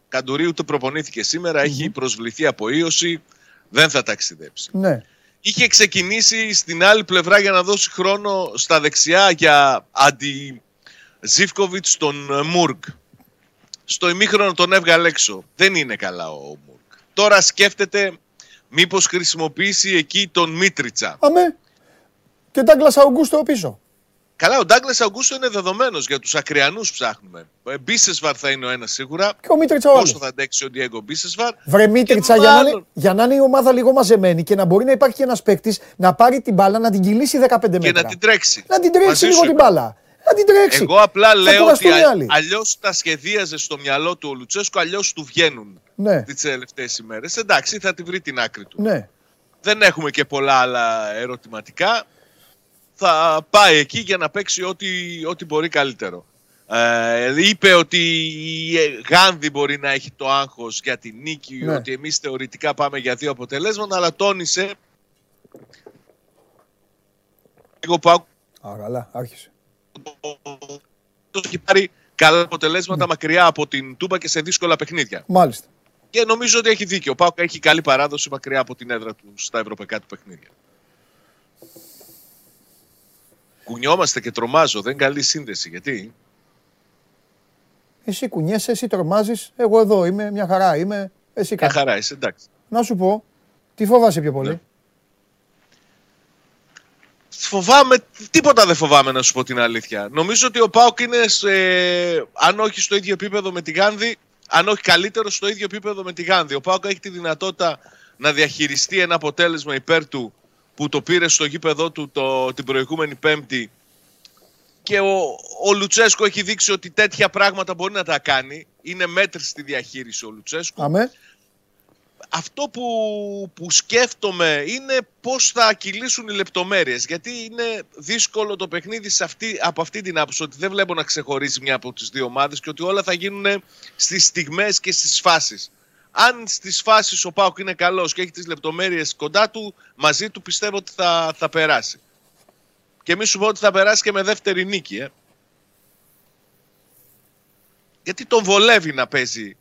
Καντουρί ούτε προπονήθηκε σήμερα, έχει προσβληθεί από ίωση, δεν θα ταξιδέψει. ναι. Είχε ξεκινήσει στην άλλη πλευρά για να δώσει χρόνο στα δεξιά για αντι Ζίβκοβιτς τον ε, Μουργκ. Στο ημίχρονο τον έβγαλε έξω. Δεν είναι καλά ο Μουργκ. Τώρα σκέφτεται μήπως χρησιμοποιήσει εκεί τον Μίτριτσα. Αμέ. Και Ντάγκλας Αουγκούστο πίσω. Καλά, ο Ντάγκλε Αγκούστο είναι δεδομένος για τους ακριανούς ψάχνουμε. Ε, Μπίσεσβαρ θα είναι ο ένας σίγουρα. Και ο Μίτριτσα ο Πόσο άλλος. θα αντέξει ο Ντιέγκο Μπίσεσβαρ. Βρε Μίτριτσα, Και για να, τον είναι, άλλον. για να είναι η ομάδα λίγο μαζεμένη και να μπορεί να υπάρχει και ένας παίκτης να πάρει την μπάλα, να την κυλήσει 15 μέτρα. Και να την τρέξει. Να την τρέξει Μαζί λίγο σου την είμαι. μπάλα. Να την τρέξει. Εγώ απλά Θα λέω κουραστούν ότι οι άλλοι. αλλιώς τα σχεδίαζε στο μυαλό του ο Λουτσέσκο, αλλιώς του βγαίνουν Ναι, τις τελευταίες ημέρες. Εντάξει, θα τη βρει την άκρη του. ναι. Δεν έχουμε και πολλά άλλα ερωτηματικά. Θα πάει εκεί για να παίξει ό,τι, ό,τι μπορεί καλύτερο. Ε, είπε ότι η Γάνδη μπορεί να έχει το άγχος για τη νίκη, Ναι. ότι εμείς θεωρητικά πάμε για δύο αποτελέσματα, αλλά τόνισε εγώ πάω Α, καλά, άρχισε. το έχει πάρει καλά αποτελέσματα μακριά από την Τούμπα και σε δύσκολα παιχνίδια. Μάλιστα. Και νομίζω ότι έχει δίκιο. Ο Πάουκ έχει καλή παράδοση μακριά από την έδρα του στα ευρωπαϊκά του παιχνίδια. Κουνιόμαστε και τρομάζω. Δεν είναι καλή σύνδεση. Γιατί; Εσύ κουνιέσαι, εσύ τρομάζεις, εγώ εδώ είμαι, μια χαρά είμαι, εσύ μια κάτι. χαρά είσαι, εντάξει. Να σου πω, τι φοβάσαι πιο πολύ. Ναι. Φοβάμαι, τίποτα δεν φοβάμαι να σου πω την αλήθεια. Νομίζω ότι ο Πάουκ είναι, σε, αν όχι στο ίδιο επίπεδο με τη Γάνδη, αν όχι καλύτερο στο ίδιο επίπεδο με τη Γάνδη. Ο Πάουκ έχει τη δυνατότητα να διαχειριστεί ένα αποτέλεσμα υπέρ του που το πήρε στο γήπεδό του το, την προηγούμενη Πέμπτη και ο, ο Λουτσέσκο έχει δείξει ότι τέτοια πράγματα μπορεί να τα κάνει. Είναι μέτρη στη διαχείριση ο Λουτσέσκο. Αμέ. αυτό που, που σκέφτομαι είναι πώς θα κυλήσουν οι λεπτομέρειες. Γιατί είναι δύσκολο το παιχνίδι σε αυτή, από αυτή την άποψη ότι δεν βλέπω να ξεχωρίζει μια από τις δύο ομάδες και ότι όλα θα γίνουν στις στιγμές και στις φάσεις. Αν στις φάσεις ο Πάουκ είναι καλός και έχει τις λεπτομέρειες κοντά του, μαζί του πιστεύω ότι θα, θα περάσει. Και μη σου πω ότι θα περάσει και με δεύτερη νίκη. Ε. Γιατί τον βολεύει να παίζει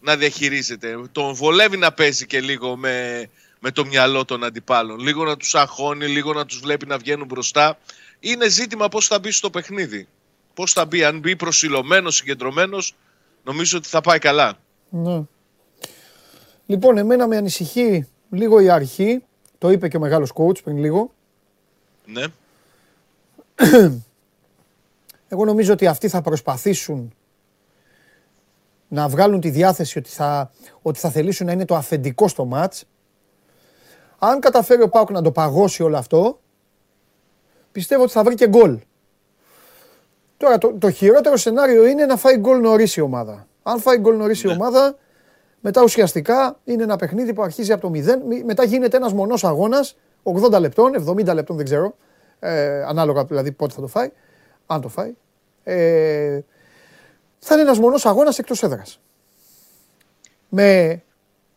να διαχειρίζεται. Τον βολεύει να παίζει και λίγο με, με το μυαλό των αντιπάλων. Λίγο να τους αγχώνει, λίγο να τους βλέπει να βγαίνουν μπροστά. Είναι ζήτημα πώς θα μπει στο παιχνίδι. Πώς θα μπει, αν μπει προσιλωμένος, συγκεντρωμένος, νομίζω ότι θα πάει καλά. Ναι. Λοιπόν, εμένα με ανησυχεί λίγο η αρχή. Το είπε και ο μεγάλος coach πριν λίγο. Ναι. [CLEARS THROAT] Εγώ νομίζω ότι αυτοί θα προσπαθήσουν να βγάλουν τη διάθεση ότι θα, ότι θα θελήσουν να είναι το αφεντικό στο μάτς. Αν καταφέρει ο Πάουκ να το παγώσει όλο αυτό, πιστεύω ότι θα βρει και γκολ. Τώρα το, το χειρότερο σενάριο είναι να φάει γκολ νωρίς η ομάδα. Αν φάει γκολ νωρίς η ναι. ομάδα, μετά ουσιαστικά είναι ένα παιχνίδι που αρχίζει από το 0, μετά γίνεται ένας μονός αγώνας, 80 λεπτών, 70 λεπτών δεν ξέρω, ε, ανάλογα δηλαδή πότε θα το φάει, αν το φάει. Ε, θα είναι ένας μονός αγώνας εκτός έδρας. Με,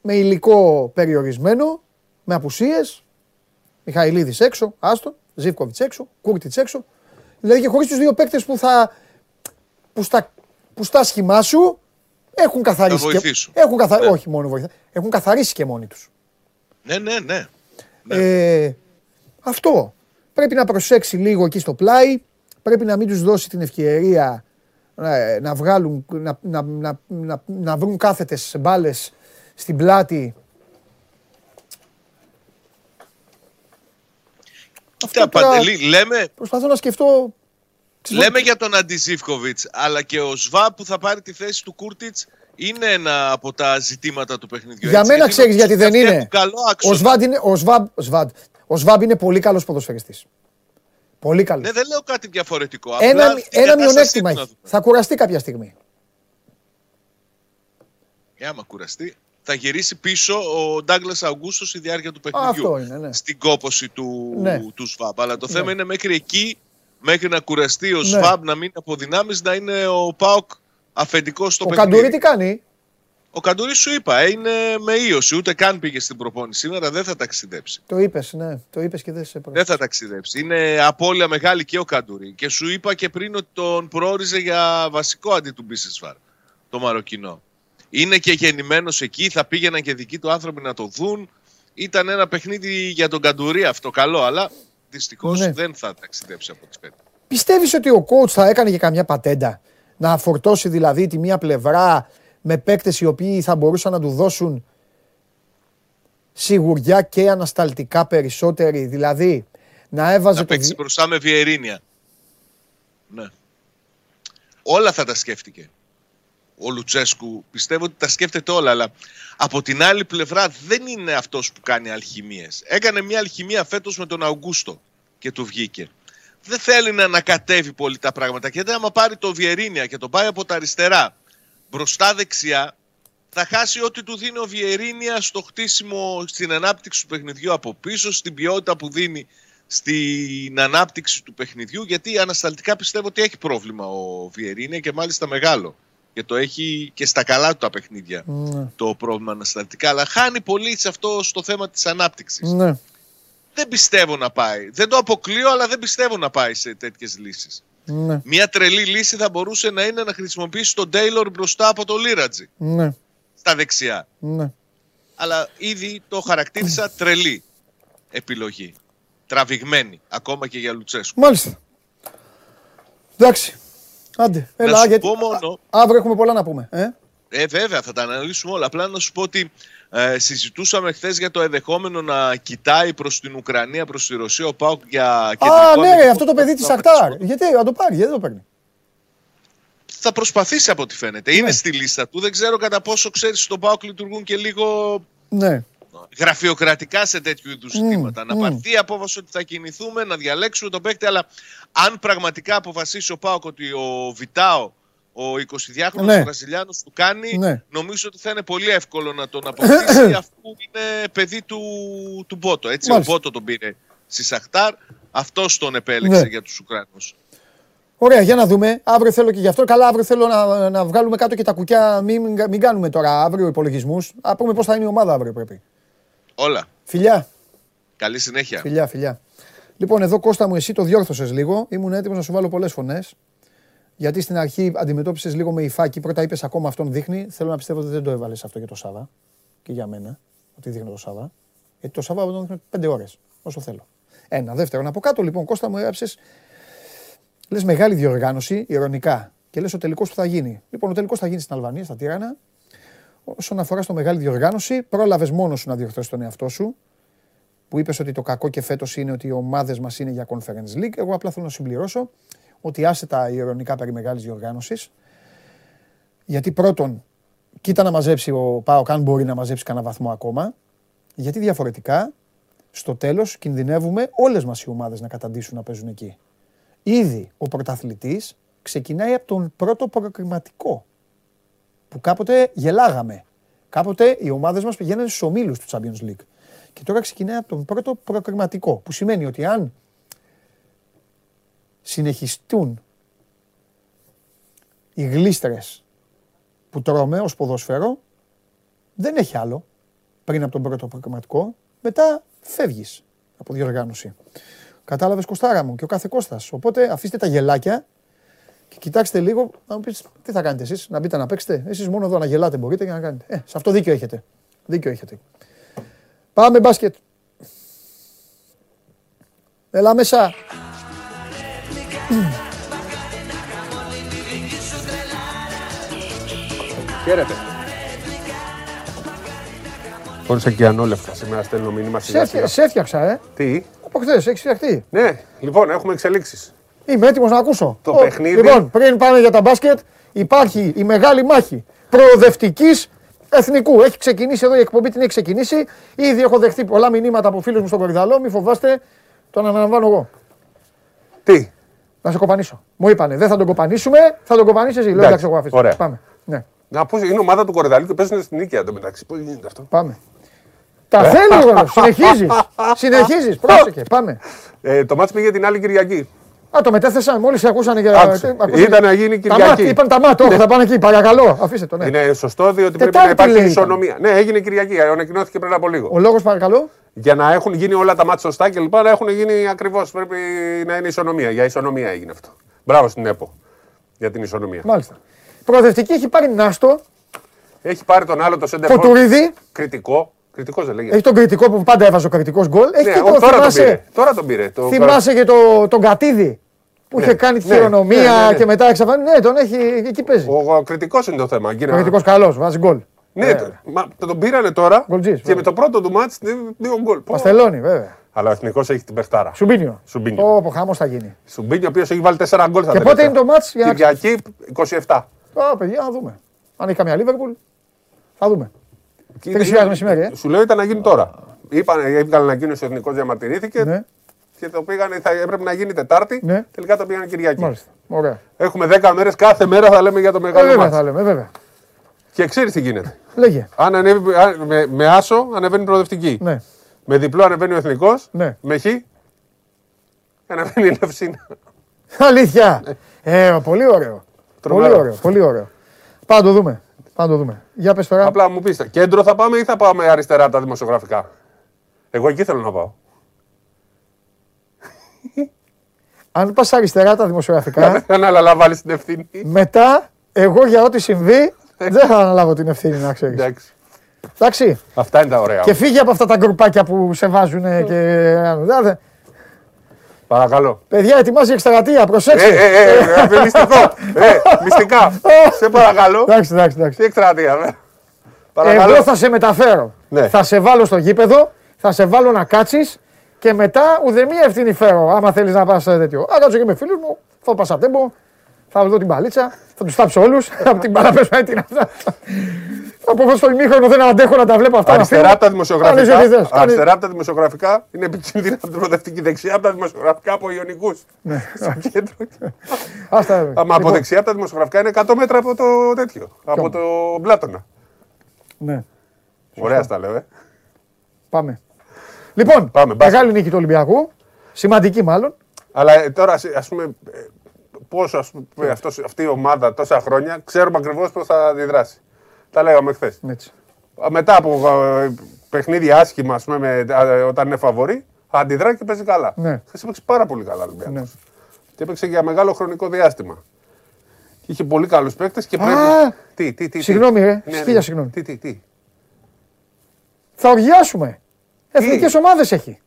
με υλικό περιορισμένο, με απουσίες, Μιχαηλίδης έξω, Άστον, Ζήφκοβιτς έξω, Κούρτιτς έξω. Δηλαδή και χωρίς τους δύο παίκτες που θα, που στα, που στα σχημά σου έχουν καθαρίσει. Θα και, έχουν καθα... ναι. Όχι μόνο βοηθά, έχουν καθαρίσει και μόνοι τους. Ναι, ναι, ναι. ναι. Ε, αυτό. Πρέπει να προσέξει λίγο εκεί στο πλάι. Πρέπει να μην τους δώσει την ευκαιρία ε, να, βγάλουν, να, να, να, να, να βρουν κάθετες μπάλες στην πλάτη. Κοίτα, Παντελή, λέμε... Προσπαθώ να σκεφτώ... Λέμε για τον Αντιζίφκοβιτς, αλλά και ο Σβά που θα πάρει τη θέση του Κούρτιτς είναι ένα από τα ζητήματα του παιχνιδιού. Για μένα ξέρεις γιατί δεν είναι. Ο Σβάμπ είναι, ο Σβάμπ, είναι πολύ καλός ποδοσφαιριστής. Πολύ καλός. Ναι, δεν λέω κάτι διαφορετικό. Ένα, ένα μειονέκτημα έχει. Θα κουραστεί κάποια στιγμή. Ε, άμα κουραστεί, θα γυρίσει πίσω ο Ντάγκλας Αγκούστο στη διάρκεια του παιχνιδιού. Αυτό είναι, ναι. Στην κόποση του, ναι. του ΣΒΑΜ. Αλλά το ναι. θέμα είναι μέχρι εκεί, μέχρι να κουραστεί ο ναι. να μην αποδυνάμει, να είναι ο Πάοκ αφεντικός στο ο παιχνίδι. Ο Καντουρί τι κάνει; Ο Καντουρί σου είπα, είναι με ίωση. Ούτε καν πήγε στην προπόνηση σήμερα, δεν θα ταξιδέψει. Το είπες, ναι. Το είπες και δεν σε Δεν θα ταξιδέψει. Είναι απώλεια μεγάλη και ο Καντουρί. Και σου είπα και πριν ότι τον προόριζε για βασικό αντί του Μπίσεσφαρ, το Μαροκινό. Είναι και γεννημένος εκεί, θα πήγαιναν και δικοί του άνθρωποι να το δουν. Ήταν ένα παιχνίδι για τον Καντουρί αυτό καλό, αλλά δυστυχώς ναι. δεν θα ταξιδέψει από τις πέντε. Πιστεύεις ότι ο coach θα έκανε και καμιά πατέντα; Να φορτώσει δηλαδή τη μία πλευρά με παίκτες οι οποίοι θα μπορούσαν να του δώσουν σιγουριά και ανασταλτικά περισσότεροι. Δηλαδή, να έβαζε... Να παίξει μπροστά με Βιερίνια. Ναι. Όλα θα τα σκέφτηκε. Ο Λουτσέσκου πιστεύω ότι τα σκέφτεται όλα, αλλά από την άλλη πλευρά δεν είναι αυτός που κάνει αλχημίες. Έκανε μια αλχημία φέτος με τον Αουγκούστο και του βγήκε. Δεν θέλει να ανακατεύει πολύ τα πράγματα και δεν άμα πάρει το Βιερίνια και το πάει από τα αριστερά μπροστά δεξιά θα χάσει ό,τι του δίνει ο Βιερίνια στο χτίσιμο, στην ανάπτυξη του παιχνιδιού από πίσω, στην ποιότητα που δίνει στην ανάπτυξη του παιχνιδιού, γιατί ανασταλτικά πιστεύω ότι έχει πρόβλημα ο Βιερίνια και μάλιστα μεγάλο. Και το έχει και στα καλά του τα παιχνίδια ναι. το πρόβλημα ανασταλτικά. Αλλά χάνει πολύ σε αυτό στο θέμα της ανάπτυξης. Ναι. Δεν πιστεύω να πάει. Δεν το αποκλείω, αλλά δεν πιστεύω να πάει σε τέτοιες λύσεις. Ναι. Μια τρελή λύση θα μπορούσε να είναι να χρησιμοποιήσει τον Τέιλορ μπροστά από το Λίρατζι. Ναι. Στα δεξιά. Ναι. Αλλά ήδη το χαρακτήρισα τρελή επιλογή. Τραβηγμένη, ακόμα και για Λουτσέσκου. Μάλιστα. Εντάξει. Άντε, έλα, γιατί... μόνο... Αύριο έχουμε πολλά να πούμε. Ε; ε, βέβαια, θα τα αναλύσουμε όλα. Απλά να σου πω ότι ε, συζητούσαμε χθες για το ενδεχόμενο να κοιτάει προς την Ουκρανία, προς τη Ρωσία ο Πάουκ για κεντρικό. Α, ναι, αυτό το παιδί της Ακτάρ. Γιατί να το πάρει, γιατί δεν το παίρνει; Θα προσπαθήσει από ό,τι φαίνεται. Είναι ναι. στη λίστα του. Δεν ξέρω κατά πόσο ξέρεις ότι στον Πάουκ λειτουργούν και λίγο ναι. Γραφειοκρατικά σε τέτοιου είδους ζητήματα. να πάρθει η απόφαση ότι θα κινηθούμε, να διαλέξουμε τον παίκτη. Αλλά αν πραγματικά αποφασίσει ο Πάουκ ότι ο Βιτάο ο 22χρονος Ναι. Βραζιλιάνος του κάνει, Ναι. νομίζω ότι θα είναι πολύ εύκολο να τον αποκτήσει [COUGHS] αφού είναι παιδί του, του Μπότο. Έτσι, Μάλιστα. ο Μπότο τον πήρε στη Σαχτάρ, αυτός τον επέλεξε Ναι. για τους Ουκρανούς. Ωραία, για να δούμε. Αύριο θέλω και γι' αυτό. Καλά, αύριο θέλω να, να βγάλουμε κάτω και τα κουκιά. Μην, μην κάνουμε τώρα αύριο υπολογισμούς. Α πούμε πώς θα είναι η ομάδα αύριο πρέπει. Όλα. Φιλιά, Καλή συνέχεια. φιλιά, φιλιά. Λοιπόν, εδώ Κώστα μου, εσύ το διόρθωσες λίγο. Ήμουν έτοιμος να σου βάλω πολλές φωνές. Γιατί στην αρχή αντιμετώπισες λίγο με υφάκι. Πρώτα είπες ακόμα αυτόν δείχνει. Θέλω να πιστεύω ότι δεν το έβαλες αυτό για το Σάβα. Και για μένα. Ότι δείχνει το Σάβα. Γιατί το Σάβα τον δείχνει πέντε ώρες. Όσο θέλω. Ένα. Δεύτερον, από κάτω λοιπόν, Κώστα μου έγραψε. Λες μεγάλη διοργάνωση, ηρωνικά. Και λες ο τελικός που θα γίνει. Λοιπόν, ο τελικός θα γίνει στην Αλβανία, στα Τύρανα. Όσον αφορά στο μεγάλη διοργάνωση, πρόλαβες μόνος σου να διορθώσεις τον εαυτό σου. Που είπες ότι το κακό και φέτος είναι ότι οι ομάδες μας είναι για Conference League. Εγώ απλά θέλω να συμπληρώσω ότι άσε τα ηρωνικά περί μεγάλης διοργάνωσης. Γιατί πρώτον, κοίτα να μαζέψει ο Πάοκ, αν μπορεί να μαζέψει κανένα βαθμό ακόμα. Γιατί διαφορετικά, στο τέλος, κινδυνεύουμε όλες μας οι ομάδες να καταντήσουν να παίζουν εκεί. Ήδη ο πρωταθλητής ξεκινάει από τον πρώτο προκριματικό. Που κάποτε γελάγαμε. Κάποτε οι ομάδες μας πηγαίνανε στους ομίλους του Champions League. Και τώρα ξεκινάει από τον πρώτο προκριματικό. Που σημαίνει ότι αν συνεχιστούν οι γλίστρες που τρώμε ως ποδόσφαιρο, δεν έχει άλλο πριν από τον πρώτο προκριματικό. Μετά φεύγεις από διοργάνωση. Κατάλαβες Κωστάρα μου και ο κάθε Κώστας. Οπότε αφήστε τα γελάκια και κοιτάξτε λίγο να μου πεις τι θα κάνετε εσείς, να μπείτε να παίξετε. Εσείς μόνο εδώ να γελάτε μπορείτε και να κάνετε. Ε, σε αυτό δίκιο έχετε. Δίκιο έχετε. Πάμε μπάσκετ. Έλα μέσα. Χαίρετε. Φόρησα και ανόλευκα. Σήμερα στέλνω μήνυμα Σε, σιγά έφτια- σιγά. σε έφτιαξα, ε. Τι; Από χθες, έχεις φτιαχτεί. Ναι, λοιπόν, έχουμε εξελίξεις. Είμαι έτοιμος να ακούσω. Το Ω, παιχνίδι- Λοιπόν, πριν πάμε για τα μπάσκετ, υπάρχει η μεγάλη μάχη προοδευτικής εθνικού. Έχει ξεκινήσει εδώ η εκπομπή, την έχει ξεκινήσει. Ήδη έχω δεχτεί πολλά μηνύματα από φίλους μου στον Κορυδαλό. Μην φοβάστε, τον αναλαμβάνω εγώ. Τι; Να σε κοπανίσω. Μου είπανε, δεν θα τον κοπανίσουμε, θα τον κοπανίσεις εσύ. Λέω Εντάξει, εντάξει, εγώ αφήσω. ωραία. Πάμε. Ναι, Να πω, είναι ομάδα του Κορυδαλίου και παίζουν στην νίκη εντωμεταξύ. Πώς γίνεται αυτό; πάμε. Τα θέλω εγώ. [LAUGHS] Συνεχίζεις. Συνεχίζεις. Πρόσεχε. Πάμε. Ε, το μάτς πήγε την άλλη Κυριακή. Α, το μετέθεσαν, μόλις ακούσανε για. Άκουσε. ακούσανε- Ήταν να γίνει Τα μάτ, Κυριακή. είπαν τα μάτ, όχι, θα πάνε εκεί, παρακαλώ. Αφήστε το, ναι. Είναι σωστό διότι πρέπει Τετάρτη να υπάρχει λέει ήταν. ισονομία. Ναι, έγινε Κυριακή. Ανακοινώθηκε πριν από λίγο. Ο λόγος, παρακαλώ. Για να έχουν γίνει όλα τα μάτια σωστά και λοιπά, να έχουν γίνει ακριβώς. Πρέπει να είναι ισονομία. Για ισονομία έγινε αυτό. Μπράβο στην ΕΠΟ για την ισονομία. Μάλιστα. Προοδευτική έχει πάρει Νάστο, Έχει πάρει τον άλλο το σέντερ Φωτουρίδη, Κριτικό. Κριτικός δεν λέγεται. έχει τον κριτικό που πάντα έβαζε ο κριτικός γκολ. Έχει Ναι, και ο- το τώρα τον θυμάσαι, πήρε. Τώρα τον πήρε. Το... θυμάσαι και το, τον Κατίδη που Ναι, είχε κάνει τη ναι, χειρονομία ναι, ναι, ναι. και μετά εξαφανίστηκε. Ναι, τον έχει, εκεί παίζει. Ο, Ο, ο κριτικός είναι το θέμα. Εκεί να- κριτικός καλός, βάζει γκολ. Ναι, Ε, το- μα, το- τον πήρανε τώρα Γκολτζής, και βέβαια. με το πρώτο του μάτς δι- δύο γκολ. Πω. Παστελώνει, βέβαια. Αλλά ο εθνικός έχει την παιχτάρα. Σουμπίνιο. Σουμπίνιο. Όπω χάμο θα γίνει. Σουμπίνιο, ο οποίος έχει βάλει 4 γκολ στα Και πότε είναι το μάτς για να Κυριακή 27. Ω, παιδιά, να δούμε. Αν έχει καμία Λίβερπουλ, θα δούμε. Και Τρεις είναι- χιλιάδες μεσημέρι, ε. Σου λέω ήταν να γίνει τώρα. Είπαν, έβγαλε ανακοίνωση ο εθνικός, διαμαρτυρήθηκε Ναι, και το πήγανε, θα έπρεπε να γίνει Τετάρτη. Ναι. Τελικά το πήγανε Κυριακή. μάλιστα. Ωραία. Έχουμε 10 μέρες, κάθε μέρα θα λέμε για το Ε, μεγάλο βέβαια μάτς. θα λέμε, βέβαια. Και ξέρεις τι γίνεται. Λέγε. Αν ανέβει, αν- με, με άσο ανεβαίνει η προοδευτική. Ναι. Με διπλό ανεβαίνει ο εθνικός. Ναι. Με χ ανεβαίνει η Λευσίνα. Αλήθεια. Ε, πολύ ωραίο. Πολύ Τρομερό. ωραίο, πολύ ωραίο. Πάμε να το δούμε. Πάμε να το δούμε. Για πες τώρα. Απλά μου πείτε, κέντρο θα πάμε ή θα πάμε αριστερά τα δημοσιογραφικά; Εγώ εκεί θέλω να πάω. Αν πας αριστερά τα δημοσιογραφικά, Αν αναλαμβάνεις την ευθύνη. μετά εγώ για ό,τι συμβεί δεν θα αναλάβω την ευθύνη να ξέρεις. Εντάξει. Εντάξει. Αυτά είναι τα ωραία. Και φύγε από αυτά τα γκρουπάκια που σε βάζουν και. Δεν- Παρακαλώ. Παιδιά, ετοιμάζει η εκστρατεία, Ε, προσέξτε. ε, ε, ε, ε, μυστικό. Ε, μυστικά. Σε παρακαλώ. Εντάξει, εντάξει, εντάξει. Τι εκστρατεία, ε. Παρακαλώ. Εγώ θα σε μεταφέρω. Ναι. Θα σε βάλω στο γήπεδο, θα σε βάλω να κάτσεις και μετά ουδέμια ευθύνη φέρω. Άμα θέλεις να πας τέτοιο. Α, κάτσω και με φίλους μου, θα πάσα τέμπο, θα δω την παλίτσα, θα τους τάψω όλους. [LAUGHS] από την παραπέσμα τι είναι αυτά. Από πω στο ημίχρονο δεν αντέχω να τα βλέπω αυτά. να Αριστερά φύγω. από τα δημοσιογραφικά. Κάνεις ό,τι θες, κάνεις- Αριστερά από τα δημοσιογραφικά είναι επικίνδυνα από την προοδευτική. Δεξιά από τα δημοσιογραφικά από Ιωνικούς. [LAUGHS] Στο κέντρο. Άστα, ρε. Άμα από Λοιπόν, δεξιά από τα δημοσιογραφικά είναι 100 μέτρα από το τέτοιο. Από το Πλάτωνα. Ναι, Ωραία στα λέω, ε. πάμε. Λοιπόν, Πάμε, μπάσκετ. μεγάλη νίκη του Ολυμπιακού. Σημαντική μάλλον. Αλλά ε, τώρα, ας πούμε, ε, πώς ας πούμε, αυτός, αυτή η ομάδα τόσα χρόνια ξέρουμε ακριβώς πώς θα αντιδράσει. Τα λέγαμε χθες. Έτσι. Μετά από ε, παιχνίδια άσχημα, ας πούμε, με, ε, όταν είναι φαβορή, αντιδρά και παίζει καλά. Ναι. Χθες έπαιξε πάρα πολύ καλά ο Ολυμπιακός. Ναι. Και έπαιξε για μεγάλο χρονικό διάστημα. Και είχε πολύ καλούς παίκτες και Α! πρέπει. Τι, τι, τι. τι; Συγγνώμη, ρε. Ναι, Χίλια ναι. συγγνώμη. Τι, τι, τι; Θα οργιάσουμε. Εθνικές ομάδες έχει.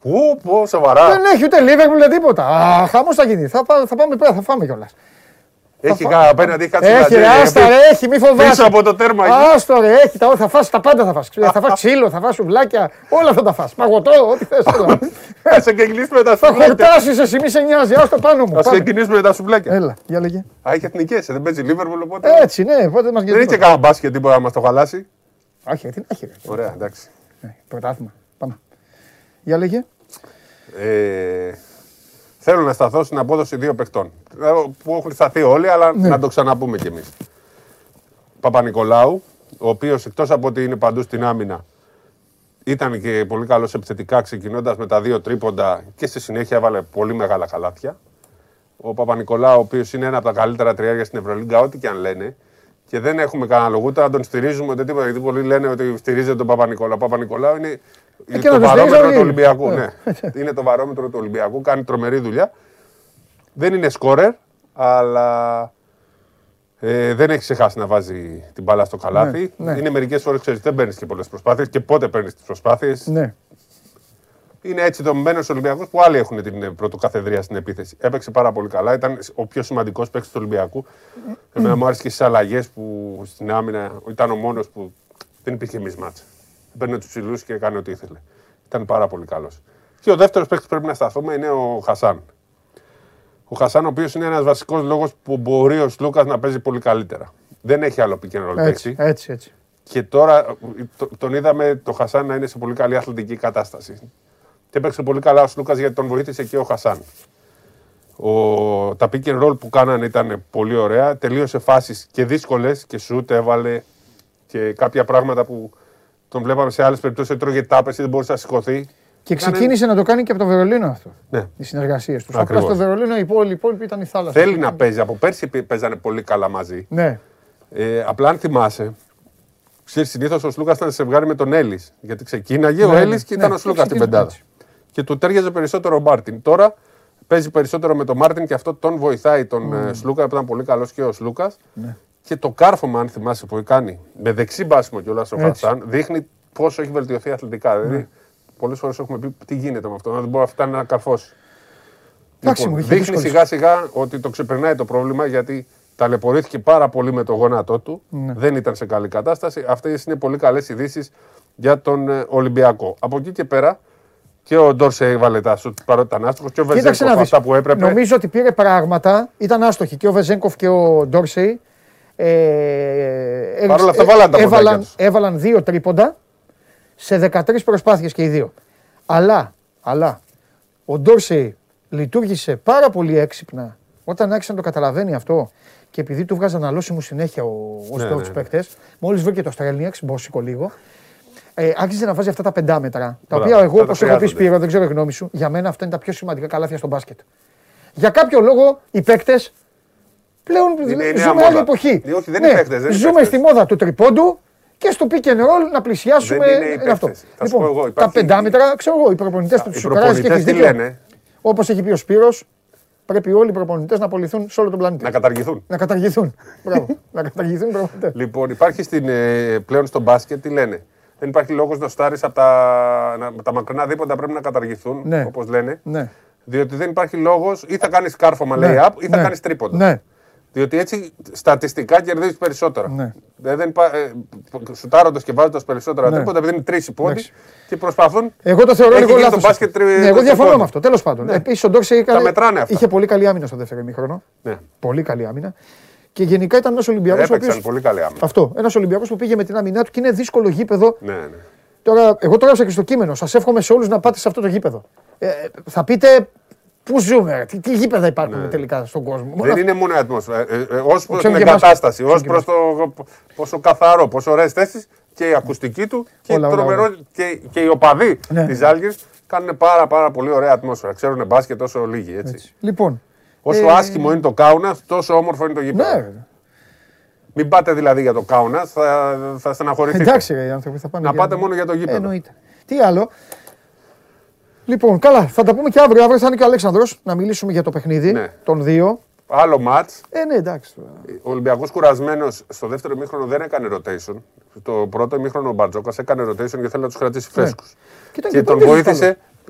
Πού, πού, σοβαρά. Δεν έχει ούτε Λίβερπουλ ούτε τίποτα. Α, χαμός θα γίνει. Θα, πά- θα πάμε πέρα, θα φάμε κιόλας. Έχει θα- κα, απέναντι, έχει κάτι Έχει, ρε, σουβλατζέλια, άστα, πίσω- ρε, έχει, μη φοβάσαι. Πίσω από το τέρμα εκεί. Άστο, ρε, έχει, τα, θα φας τα πάντα θα φας. Θα φας [LAUGHS] ξύλο, θα φας σουβλάκια, όλα θα τα φας. Παγωτό, ό,τι θες. όλα. Θα σε ξεκινήσουμε τα θα σουβλάκια. χορτάσεις εσύ, μη σε νοιάζει, άστο πάνω μου. Θα Πάμε. ξεκινήσουμε τα σουβλάκια. Έλα, για λέγε. Α, έχει εθνικές, δεν παίζει Λίβερπουλ οπότε. Έτσι, ναι, πότε μας Δεν έχει γιατί. κανένα μπάσκετ τίποτα να μας το χαλάσει. Όχι, τι να έχει, ρε. Ωραία, εντάξει. Ναι, Πρωτάθλημα. Πάμε. Για λέγε. Ε, θέλω να σταθώ στην απόδοση δύο παιχτών. Ε, Που έχουν σταθεί όλοι, αλλά Ναι. να το ξαναπούμε κι εμείς. Παπα-Νικολάου, ο οποίος εκτός από ότι είναι παντού στην άμυνα, ήταν και πολύ καλός επιθετικά, ξεκινώντας με τα δύο τρίποντα και στη συνέχεια έβαλε πολύ μεγάλα καλάθια. Ο Παπα-Νικολάου, ο οποίος είναι ένα από τα καλύτερα τριάρια στην Ευρωλίγκα, ό,τι και αν λένε. Και δεν έχουμε κανένα λόγο ούτε να τον στηρίζουμε ούτε τίποτα. Γιατί πολλοί λένε ότι στηρίζεται τον Παπα-Νικολάου. Ο Παπα-Νικολάου είναι και το να τον στηρίζει βαρόμετρο όλοι. του Ολυμπιακού. Ναι. Ναι. [LAUGHS] είναι το βαρόμετρο του Ολυμπιακού. Κάνει τρομερή δουλειά. Δεν είναι σκόρερ, αλλά ε, δεν έχει ξεχάσει να βάζει την μπάλα στο καλάθι. Ναι, ναι. Είναι μερικές φορές, ξέρεις, δεν παίρνεις και πολλές προσπάθειες και πότε παίρνεις τις προσπάθειες. Ναι. Είναι έτσι δομημένος ο Ολυμπιακός που άλλοι έχουν την ε, πρωτοκαθεδρία στην επίθεση. Έπαιξε πάρα πολύ καλά. Ήταν ο πιο σημαντικός παίκτης του Ολυμπιακού. Εμένα μου άρεσε και στις αλλαγές που στην άμυνα ήταν ο μόνος που δεν υπήρχε μισμάτσα. Παίρνει τους ψηλούς και έκανε ό,τι ήθελε. Ήταν πάρα πολύ καλός. Και ο δεύτερος παίκτης που πρέπει να σταθούμε είναι ο Χασάν. Ο Χασάν, ο οποίος είναι ένας βασικός λόγος που μπορεί ο Σλούκας να παίζει πολύ καλύτερα. Δεν έχει άλλο pick and roll Έτσι, παίκτη. έτσι, έτσι. Και τώρα το- τον είδαμε το Χασάν να είναι σε πολύ καλή αθλητική κατάσταση. Και έπαιξε πολύ καλά ο Σλούκας γιατί τον βοήθησε και ο Χασάν. Ο, τα pick and roll που κάνανε ήταν πολύ ωραία. Τελείωσε φάσεις και δύσκολες και σουτ έβαλε και κάποια πράγματα που τον βλέπαμε σε άλλες περιπτώσεις. Έτρωγε τάπες ή δεν μπορούσε να σηκωθεί. Και Ήταν- ξεκίνησε να το κάνει και από το Βερολίνο αυτό. Ναι. Οι συνεργασίες τους. Απλά Ακριβώς. στο Βερολίνο οι υπόλοιποι, οι υπόλοιποι ήταν η θάλασσα. Θέλει να παίζει. Από πέρσι παι- παίζανε πολύ καλά μαζί. Ναι. Ε, απλά αν θυμάσαι, ξέρεις, συνήθως ο Σλούκας ήταν σε ζευγάρι με τον Έλλης. Γιατί ξεκίναγε ο Ναι, ναι, Έλλης και ναι. ήταν ο Σλούκας στην Ξεκίνησε πεντάδα. έτσι. Και του ταίριαζε περισσότερο ο Μάρτιν. Τώρα παίζει περισσότερο με τον Μάρτιν και αυτό τον βοηθάει τον ε, Σλούκα που ήταν πολύ καλός και ο Σλούκας. Ναι. Και το κάρφωμα, αν θυμάσαι, που κάνει με δεξί μπάσιμο κιόλας ο Έτσι. Χασάν, δείχνει πόσο έχει βελτιωθεί αθλητικά. Ναι. Δηλαδή, πολλές φορές έχουμε πει τι γίνεται με αυτό, να δεν μπορεί αυτά να καρφώσει. Εντάξει, μου είχε δείχνει δύσκολες. σιγά σιγά ότι το ξεπερνάει το πρόβλημα γιατί ταλαιπωρήθηκε πάρα πολύ με το γόνατό του. Ναι. Δεν ήταν σε καλή κατάσταση. Αυτές είναι πολύ καλές ειδήσεις για τον ε, Ολυμπιακό. Από εκεί και πέρα και ο Ντόρσε έβαλε τα σουτ παρότι ήταν άστοχος και ο Κοίταξε Βεζέγκοφ να δεις. αυτά που έπρεπε. Νομίζω ότι πήρε πράγματα, ήταν άστοχοι και ο Βεζέγκοφ και ο Ντόρσεϊ. Ε, Παρ' όλα αυτά βάλαν τα ποντάκια έβαλαν, τους. έβαλαν δύο τρίποντα σε 13 προσπάθειες και οι δύο. Αλλά, αλλά ο Ντόρσεϊ λειτουργήσε πάρα πολύ έξυπνα όταν άρχισε να το καταλαβαίνει αυτό και επειδή του βγάζαν αλώσιμου συνέχεια ο, ο Ναι, ναι, ναι, του ναι. παίκτες, μόλις βρήκε το Στρέλνιαξ, μπόσικο λίγο, ε, άρχισε να βάζει αυτά τα πεντάμετρα. Τα Μπράβο, οποία εγώ, αυτά όπως τα έχω πει, χρειάζονται. Σπύρο, δεν ξέρω η γνώμη σου, για μένα αυτά είναι τα πιο σημαντικά καλάθια στο μπάσκετ. Για κάποιο λόγο οι παίκτες πλέον Είναι η νέα ζούμε μόδα. άλλη εποχή. Ναι, Ε, όχι, δεν είναι παίκτες, δεν είναι ζούμε παίκτες. στη μόδα του τριπώντου και στο pick and roll να πλησιάσουμε Δεν είναι οι είναι αυτό. παίκτες. Θα σου πω εγώ, τα υπάρχει- πεντάμετρα, ξέρω εγώ, οι προπονητές τους Οι του σοκαράζει και προπονητές έχεις τι δίκιο. λένε, Όπως έχει πει ο Σπύρος, πρέπει όλοι οι προπονητές να απολυθούν σε όλο τον πλανήτη. να καταργηθούν. Να καταργηθούν. Μπράβο. [LAUGHS] να καταργηθούν οι προπονητές. Λοιπόν, υπάρχει στην, ε, πλέον στο μπάσκετ, τι λένε; Δεν υπάρχει λόγος να στάρεις από τα, να, τα μακρινά δίποτα πρέπει να καταργηθούν, Ναι. όπως λένε. Ναι. Διότι δεν υπάρχει λόγος ή θα κάνεις κάρφωμα Ναι. lay-up ή θα Ναι. κάνεις τρίποντα. Ναι. Διότι έτσι στατιστικά κερδίζεις περισσότερα. Ναι. Δεν, δεν, πα- ε, σουτάροντας και βάζοντας περισσότερα Ναι. τρίποντα, επειδή είναι τρεις οι πόντοι Εντάξει. και προσπαθούν. Εγώ το θεωρώ Έχει λίγο γίνει λάθος. το μπάσκετ τρι- Ναι, εγώ τριπώντου. διαφωνώ με αυτό. Τέλος πάντων. Ναι. Επίση ο Ντόρσεϊ Τα μετράνε αυτά. είχε πολύ καλή άμυνα στο δεύτερο ημίχρονο. Ναι. Πολύ καλή άμυνα. Και γενικά ήταν ένας Ολυμπιακός. Έπαιξαν πολύ καλή άμυνα. Αυτό. Ένας Ολυμπιακός που πήγε με την άμυνά του και είναι δύσκολο γήπεδο. Ναι, ναι. Τώρα, εγώ το έγραψα και στο κείμενο. Σας εύχομαι σε όλους να πάτε σε αυτό το γήπεδο. Ε, θα πείτε πού ζούμε, ρε, τι, τι γήπεδα υπάρχουν τελικά στον κόσμο; Μόνο Ναι. Δεν είναι μόνο η ατμόσφαιρα. Ε, ε, ως προς την ξέρουμε και εμάς. εγκατάσταση, ως Ξέρουμε προς το πόσο καθαρό, πόσο ωραίες θέσεις και η ακουστική του και, Όλα, όλα, τρομερό, όλα. και, και οι οπαδοί Ναι. της Άλγης κάνουν πάρα, πάρα πολύ ωραία ατμόσφαιρα. Ξέρουν μπάσκετ όσο λίγοι. Έτσι. Λοιπόν. Όσο Ε, άσχημο είναι το Κάουνας, τόσο όμορφο είναι το γήπεδο. Ναι, ρε. Μην πάτε δηλαδή για το Κάουνας, θα, θα στεναχωρηθείτε. εντάξει, ρε, οι άνθρωποι θα πάνε. Να για- πάτε μόνο για το γήπεδο. Εννοείται. Τι άλλο. Λοιπόν, καλά, θα τα πούμε και αύριο. Αύριο θα είναι και ο Αλέξανδρος να μιλήσουμε για το παιχνίδι Ναι. των δύο. Άλλο ματ. Ε, ναι, εντάξει. τώρα. Ο Ολυμπιακός κουρασμένος στο δεύτερο ημίχρονο δεν έκανε rotation. Το πρώτο ημίχρονο ο Μπαρτζόκας έκανε rotation και θέλει να τους κρατήσει φρέσκους. Κοίτα, Και ο τον Πρίντεζης βοήθησε.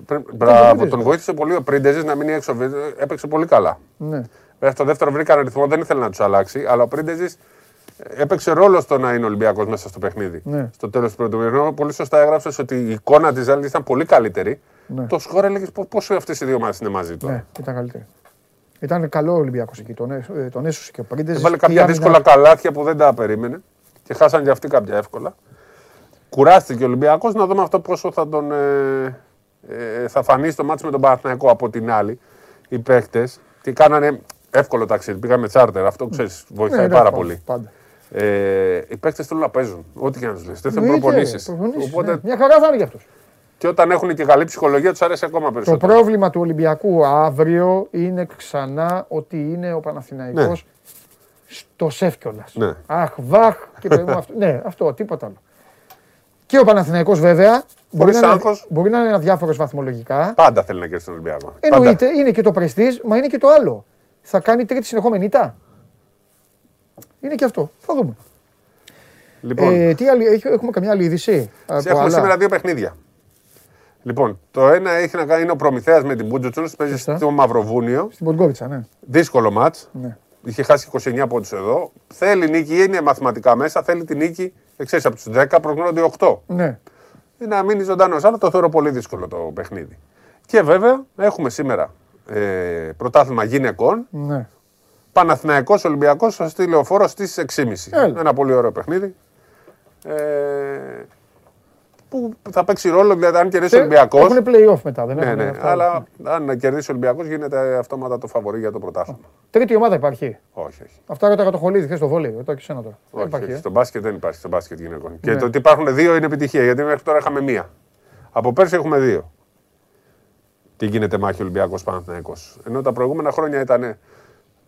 καλό. πρι- Μπράβο, Πρίντεζης. τον βοήθησε πολύ ο Πρίντεζης να μείνει έξω. Βε- Έπαιξε πολύ καλά. Ναι. Βέβαια, στο δεύτερο βρήκαν ρυθμό, δεν ήθελε να τους αλλάξει, αλλά ο Πρίντεζης έπαιξε ρόλο στο να είναι Ολυμπιακός μέσα στο παιχνίδι. Ναι. Στο τέλος του πρώτου ημίχρονου, πολύ σωστά έγραψες ότι η εικόνα της άλλη ήταν πολύ καλύτερη. Το σκορ έλεγες πόσο αυτές οι δύο ομάδες είναι μαζί τώρα; Ναι, ήταν καλύτερη. Ήταν καλό ο Ολυμπιακός εκεί. Τον, έ- ε, τον έσωσε και ο Πρίντεζης. Έβαλε Και η κάποια άμυνα- δύσκολα καλάθια που δεν τα περίμενε και χάσαν και αυτοί κάποια εύκολα. Κουράστηκε ο Ολυμπιακός να δούμε αυτό πόσο θα τον. Ε, ε, θα φανεί στο μάτι με τον Παναθηναϊκό από την άλλη. Οι παίχτε τι κάνανε εύκολο ταξίδι. Πήγαμε τσάρτερ. Αυτό ξέρεις, βοηθάει Ναι, ναι, πάρα πάντα, πολύ. Πάντα. Ε, οι παίχτε θέλουν να παίζουν. Ό,τι και να τους λες. Δεν θέλουν Εννοείται, προπονήσεις. προπονήσεις, Οπότε ναι. Μια χαρά θα είναι για αυτούς. και όταν έχουν και καλή ψυχολογία, τους αρέσει ακόμα Το περισσότερο. πρόβλημα του Ολυμπιακού αύριο είναι ξανά ότι είναι ο Παναθηναϊκός Ναι. στο σεφ κιόλας. Ναι. Αχ, βαχ και παιδί μου αυτό. [LAUGHS] ναι, αυτό, τίποτα άλλο. Και ο Παναθηναϊκός βέβαια μπορεί να, είναι, άγχος. μπορεί να είναι αδιάφορος βαθμολογικά. Πάντα θέλει να κερδίσει τον Ολυμπιακό. Εννοείται, είναι και το πρεστίζ, μα είναι και το άλλο. Θα κάνει τρίτη συνεχόμενη ήττα. Είναι και αυτό. Θα δούμε. Λοιπόν, Ε, τι άλλη, έχει- έχουμε καμιά άλλη είδηση. από έχουμε άλλα; σήμερα δύο παιχνίδια. Λοιπόν, το ένα έχει να κάνει είναι ο Προμηθέας με την Μπούτζοτσουν, παίζει Σωστά. στο Μαυροβούνιο. Στην Ποντγκόβιτσα, ναι. Δύσκολο μάτς. ναι. Είχε χάσει 29 πόντους εδώ. Θέλει νίκη, είναι μαθηματικά μέσα. Θέλει την νίκη. Ξέρει από τους 10 προγνώνονται 8. ναι. Ε, Να μείνει ζωντανός. Αλλά το θεωρώ πολύ δύσκολο το παιχνίδι. Και βέβαια έχουμε σήμερα ε, πρωτάθλημα γυναικών. ναι. Παναθηναϊκός Ολυμπιακός στη λεωφόρο στις 6.30. Έλα. Ένα πολύ ωραίο παιχνίδι. Ε, που θα παίξει ρόλο, δηλαδή αν κερδίσει ο Ολυμπιακός. Έχουν play-off μετά, δεν Ναι, έχουν ναι, αυτά. αλλά αν κερδίσει ο Ολυμπιακός γίνεται αυτόματα το φαβορή για το πρωτάθλημα. Τρίτη ομάδα υπάρχει. Όχι, όχι. Αυτά ρωτάγα το χολίδι, χθε στο βόλεϊ. Ρωτάω και εσένα τώρα. Δεν όχι, υπάρχει. όχι. ε; Στο μπάσκετ δεν υπάρχει, στο μπάσκετ γυναικών. Και Ναι. το ότι υπάρχουν δύο είναι επιτυχία, γιατί μέχρι τώρα είχαμε μία. Από πέρσι έχουμε δύο. Τι γίνεται μάχη Ολυμπιακό Παναθυναϊκό. Ενώ τα προηγούμενα χρόνια ήταν.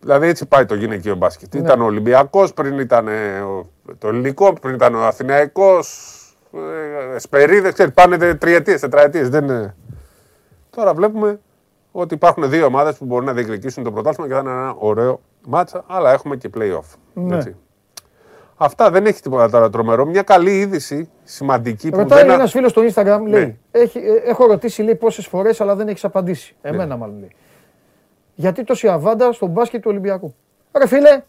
Δηλαδή έτσι πάει το γυναικείο μπάσκετ. Ναι. Ήταν ο Ολυμπιακός, πριν ήταν ε, ο- το ελληνικό, πριν ήταν ο Αθηναϊκός. Ε, Σπερίδε, ξέρεις, πάνε τριετίες, τετραετίες. Δεν... είναι- Τώρα βλέπουμε ότι υπάρχουν δύο ομάδες που μπορούν να διεκδικήσουν το πρωτάθλημα και θα είναι ένα ωραίο μάτσα, αλλά έχουμε και playoff. Ναι. Έτσι. Αυτά δεν έχει τίποτα τώρα τρομερό. Μια καλή είδηση, σημαντική που Ρωτάει δεν. ένας φίλος στο Instagram, λέει: Ναι. έχει, ε, Έχω ρωτήσει λέει, πόσες φορές, αλλά δεν έχεις απαντήσει. Εμένα μάλλον λέει. Γιατί τόση αβάντα στον μπάσκετ του Ολυμπιακού. Ρε φίλε,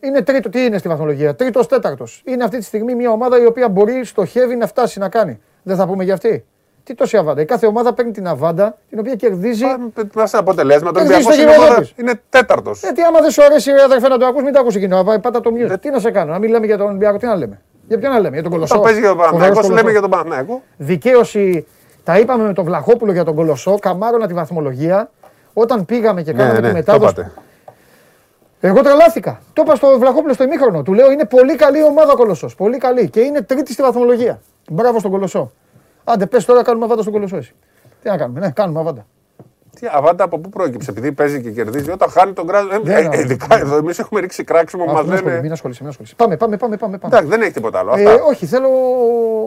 είναι τρίτο, τι είναι στη βαθμολογία, τρίτος τέταρτος. Είναι αυτή τη στιγμή μια ομάδα η οποία μπορεί, στοχεύει να φτάσει να κάνει. Δεν θα πούμε για αυτή. Τι τόση αβάντα. Η κάθε ομάδα παίρνει την αβάντα την οποία κερδίζει. Πα σε αποτελέσματα. Ο Κερδίζει Ολυμπιακός το είναι, γήπεδο ομάδα- της. είναι τέταρτος. Γιατί άμα δεν σου αρέσει, ρε αδερφέ, να το ακούς, μην το ακούς εκείνο. Πά- Πάτα το mute. Τι να σε κάνω, να μην λέμε για τον Ολυμπιακό, τι να λέμε. Για ποιο να λέμε, για τον Κολοσσό. Όταν παίζει για τον Φοβερός Παναθηναϊκός, σου λέμε Κολοσσό. για τον Παναθηναϊκό. Δικαίωση. Τα είπαμε με τον Βλαχόπουλο για τον Κολοσσό, καμάρωνα τη βαθμολογία. Όταν πήγαμε και κάναμε τη το μετάδοση. είπατε. Εγώ τρελάθηκα. Το είπα στο Βλαχόπουλο στο ημίχρονο. Του λέω είναι πολύ καλή ομάδα ο Κολοσσός. Πολύ καλή. Και είναι τρίτη στη βαθμολογία. Μπράβο στον Κολοσσό. Άντε, πες τώρα κάνουμε αβάντα στον Κολοσσό. Εσύ. Τι να κάνουμε, ναι, κάνουμε αβάντα. Τι αβάντα από πού πρόκειψε, επειδή παίζει και κερδίζει. Όταν χάνει τον κράτο. Ε, Δεν ε, είναι. ειδικά εδώ, εμείς έχουμε ρίξει κράξιμο που μας Αχ, μην ασχολείσαι, λένε. Μην ασχολείσαι, μην ασχολείσαι. Πάμε, πάμε, πάμε. πάμε, πάμε. Εντάξει, δεν έχει τίποτα άλλο. Ε, Αυτά. όχι, θέλω.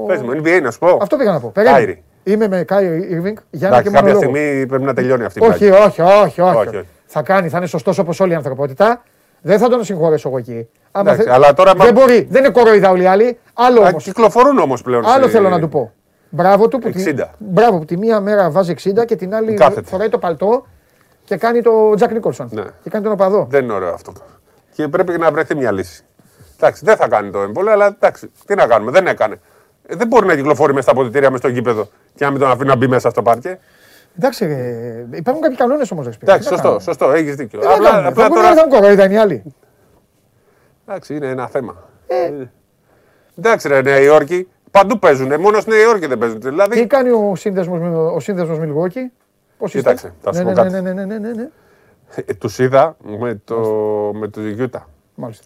Πες μου, NBA να σου πω. Αυτό πήγα να πω. Περίμενε. Κάιρι. Είμαι με Κάιρι Irving για ένα και Εντάξει, μόνο κάποια λόγο. στιγμή πρέπει να τελειώνει αυτή η Όχι, πλάκη. όχι, όχι, όχι. Όχι, όχι. Θα κάνει, θα είναι σωστός όπως όλη η ανθρωπότητα. Δεν θα τον συγχωρέσω εγώ εκεί. Άμα Εντάξει, θε- αλλά τώρα Δεν μα- μπορεί, δεν είναι κοροϊδά όλοι οι άλλοι. Άλλο Α, όμως. Κυκλοφορούν όμως πλέον. Άλλο σε- θέλω να του πω. Μπράβο του που, τη, 60. μπράβο που τη μία μέρα βάζει 60 και την άλλη Κάθεται. φοράει το παλτό και κάνει το Τζακ Νίκολσον. Ναι. Και κάνει τον οπαδό. Δεν είναι ωραίο αυτό. Και πρέπει να βρεθεί μια λύση. Εντάξει, δεν θα κάνει το εμβόλιο, αλλά εντάξει, τι να κάνουμε, δεν έκανε. Ε, δεν μπορεί να κυκλοφορεί μέσα στα αποδητήρια μες στο γήπεδο και να μην τον αφήνει να μπει μέσα στο πάρκε. Εντάξει, ρε, υπάρχουν κάποιοι κανόνες όμως. Εντάξει, σωστό, σωστό, έχεις δίκιο. Απλά, Απλά, απλά τώρα... τώρα. θα μου κοροϊδά είναι οι άλλοι. Εντάξει, είναι ένα θέμα. Ε. Εντάξει, ρε Νέα Υόρκη. Παντού παίζουν. Μόνο στη Νέα Υόρκη δεν παίζουν. Δηλαδή, Τι κάνει ο σύνδεσμος, με- ο σύνδεσμος Μιλγόκη. Πώς είστε; Κοίταξε, θα σου ναι, πω ναι, κάτι. ναι, ναι, ναι, ναι, ναι. ε, τους είδα με το, με το Γιούτα. Μάλιστα.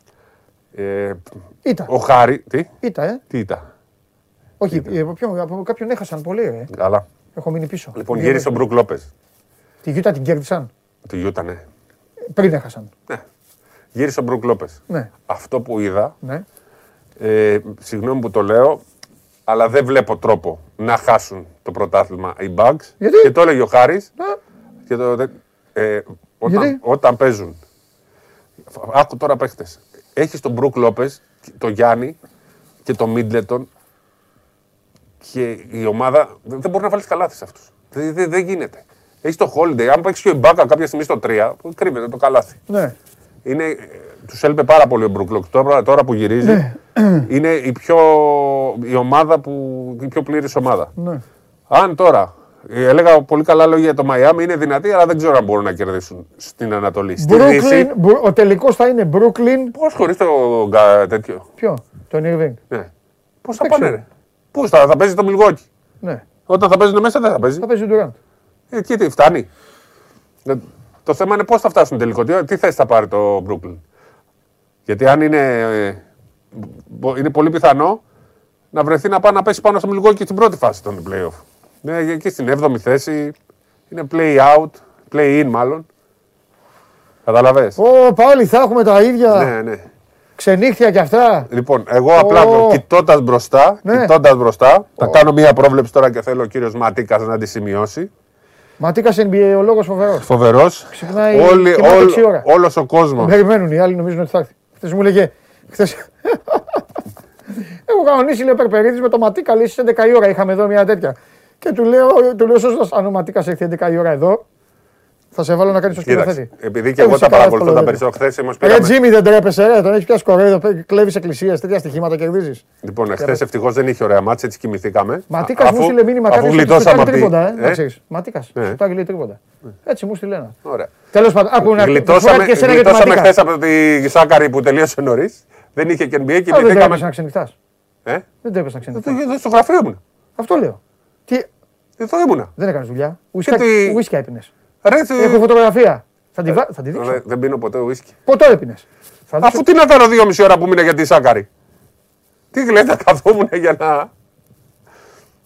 Ε, Ήτα. ο Χάρη. Τι, Ήτα, ε. τι ήταν; Όχι, ε, από, ποιον, από κάποιον έχασαν πολύ, ε. Καλά. Έχω μείνει πίσω. Λοιπόν, Δύο γύρισε ο μέρες. Μπρουκ Λόπες. Τη Γιούτα την κέρδισαν; Του Γιούτα, ναι. Πριν έχασαν. Γύρισε ο Μπρουκ Λόπες. Ναι, Αυτό που είδα, ναι. ε, συγγνώμη που το λέω, αλλά δεν βλέπω τρόπο να χάσουν το πρωτάθλημα οι Bugs. Γιατί; Και το έλεγε ο Χάρης. Ναι. Και το, δε- ε, όταν, Γιατί; όταν παίζουν. Άκου τώρα παίχτες. Έχεις τον Μπρουκ Λόπες, τον Γιάννη και τον Μίτλετον και η ομάδα δεν δεν μπορεί να βάλεις καλάθι σε αυτούς. Δεν, δεν, δεν γίνεται. Έχεις το Holiday. Αν παίξεις και ο Ιμπάκα κάποια στιγμή στο 3, κρύβεται το καλάθι. ναι. Είναι, τους έλειπε πάρα πολύ ο Μπρουκλοκ. Τώρα, τώρα που γυρίζει, Ναι. [CLEARS THROAT] είναι η, πιο, η ομάδα που, η πιο πλήρης ομάδα. ναι. Αν τώρα, ε, έλεγα πολύ καλά λόγια για το Μαϊάμι, είναι δυνατή, αλλά δεν ξέρω αν μπορούν να κερδίσουν στην Ανατολή. Στη Δύση, Brooklyn, Μπρου- ο τελικός θα είναι Brooklyn. πώς χωρίς το γκα- τέτοιο; Ποιο, τον Irving. Ναι. Πώς θα Δεν πάνε, ξέρω. ρε; Πού θα, θα παίζει το Μιλγόκι. Ναι, Όταν θα παίζουν μέσα δεν θα παίζει. θα παίζει ο Durant. Ε, και τι, φτάνει. Ε, Το θέμα είναι πώς θα φτάσουν τελικό. Τι, τι θέση θα πάρει το Brooklyn; Γιατί αν είναι. ε, μπο- είναι πολύ πιθανό να βρεθεί να πάει να πέσει πάνω στο Μιλγόκι στην πρώτη φάση των playoff. Ναι, εκεί στην 7η θέση. Είναι play out, play in μάλλον. Καταλαβες; Ω, πάλι θα έχουμε τα ίδια Ναι, ναι. Ξενύχτια κι αυτά. Λοιπόν, εγώ απλά Ω. κοιτώντας μπροστά, Ναι. κοιτώντας μπροστά, θα κάνω μία πρόβλεψη τώρα και θέλω ο κύριος Ματίκας να τη σημειώσει. Ματίκας NBA, ο λόγος φοβερός. Φοβερός. Ξυπνάει κοιμάται έξι ώρα. Όλος ο κόσμος. Περιμένουν οι άλλοι, νομίζουν ότι θα έρθει. Χθες μου έλεγε. Χθες... Έχω κανονίσει λέει ο Περπερίδης με το Ματίκα, λέει στις 11 η ώρα. Είχαμε εδώ μια τέτοια. Και του λέω, του λέω σωστά, αν ο Ματίκας έρθει 11 η ώρα εδώ, θα σε βάλω να κάνεις το Κοίταξε, σκηνοθέτη. επειδή και Ε, εγώ τα φυσικά, παρακολουθώ εύκολο τα δεν περισσότερα, χθες όμω Ρε πήραμε. Τζίμι δεν τρέπεσαι, ρε, τον έχεις πιάσει κορέδο, κλέβεις εκκλησίες, τέτοια στοιχήματα κερδίζεις. Λοιπόν, εχθέ ευτυχώς δεν είχε ωραία μάτσα, έτσι κοιμηθήκαμε. Ματίκας Αφού- μου στείλε μήνυμα Αφού κάποιο. γλιτώσαμε από τρίποντα, ε. τη- Να ε, ξέρεις. Ματίκας. Ναι. Σουτάκι λέει τρίποντα. Έτσι μου στείλε ένα. Ωραία. Τέλος πάντων, άκου να Γλιτώσαμε, και εσένα για τη γλιτώσαμε Ματίκας. χθε από τη Σάκαρη που τελείωσε νωρίς. Δεν είχε και NBA και Α, Δεν κοιμηθήκαμε. τρέπεσαι να ξενυχτάς. Ε, Δεν τρέπεσαι να ξενυχτάς. εδώ στο γραφείο ήμουν. Αυτό λέω. Τι, Εδώ ήμουνα. δεν έκανες δουλειά. τι- Ουίσκια έπινες. Ρε, τε- Έχω φωτογραφία. Θα τη, βα- θα τη δείξω. Ρε, Δεν πίνω ποτέ ουίσκι. Ποτέ έπινε. Θα δείξω. Αφού τι να κάνω δύο μισή ώρα που μείνε για τη Σάκαρη; Τι γλέτα καθόμουν για να.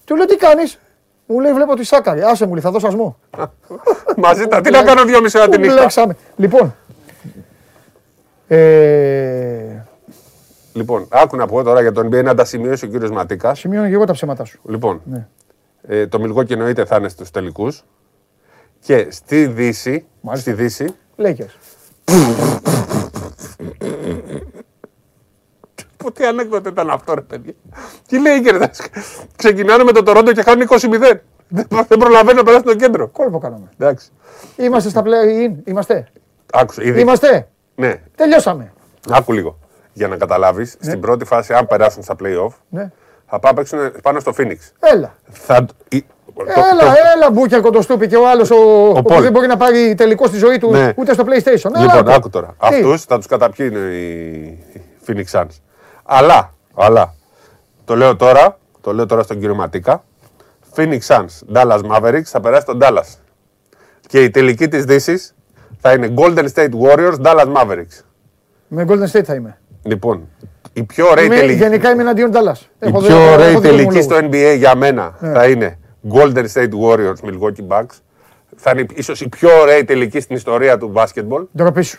Του λέω τι κάνεις; Μου λέει βλέπω τη σάκαρη. Άσε μου λέει θα δώσω ασμό. [LAUGHS] Μαζί τα. Τι να κάνω δύο μισή ώρα τη νύχτα; Μπλέξαμε. Λοιπόν. Ε, Λοιπόν, άκου να πω τώρα για τον NBA να τα σημειώσει ο κύριος Ματίκας. σημειώνω και εγώ τα ψέματά σου. Λοιπόν, Ναι. ε, το Μιλγόκι εννοείται θα είναι στους τελικούς. Και στη Δύση, Μάλιστα. στη Δύση, Λέκες. Πω, τι ανέκδοτο ήταν αυτό, ρε παιδιά. Τι λέει και ρε, Ξεκινάνε με το Τωρόντο και χάνουν 20-0. Δεν δεν προλαβαίνουν να περάσουν το κέντρο. Κόλπο κάναμε. Εντάξει. Είμαστε στα play-in. Είμαστε. Άκουσα, ήδη. Είμαστε. Ναι, Τελειώσαμε. άκου λίγο. Για να καταλάβεις, στην πρώτη φάση, αν περάσουν στα playoff, Ναι. θα πάνε να παίξουν πάνω στο Phoenix. Έλα. Θα... η- το- Έλα, το- έλα, Μπούκερ Κοντοστούπη και ο άλλος ο, ο, που Πολ. δεν μπορεί να πάρει τελικό στη ζωή του Ναι. ούτε στο PlayStation. Έλα, Λοιπόν, άκου. άκου τώρα. Τι; Αυτούς θα τους καταπιεί οι Phoenix Suns. Αλλά, αλλά, το λέω τώρα, το λέω τώρα στον κύριο Ματίκα. Phoenix Suns, Dallas Mavericks θα περάσει τον Dallas. Και η τελική της Δύσης θα είναι Golden State Warriors, Dallas Mavericks. Με Golden State θα είμαι. Λοιπόν, η πιο ωραία είμαι τελική, γενικά είμαι εναντίον Dallas. η Έχω πιο δύο- ωραία έχω δύο τελική ομολόγους. στο NBA για μένα Ναι. θα είναι Golden State Warriors, Milwaukee Bucks. Θα είναι ίσως η πιο ωραία τελική στην ιστορία του μπάσκετμπολ. Ντροπή σου.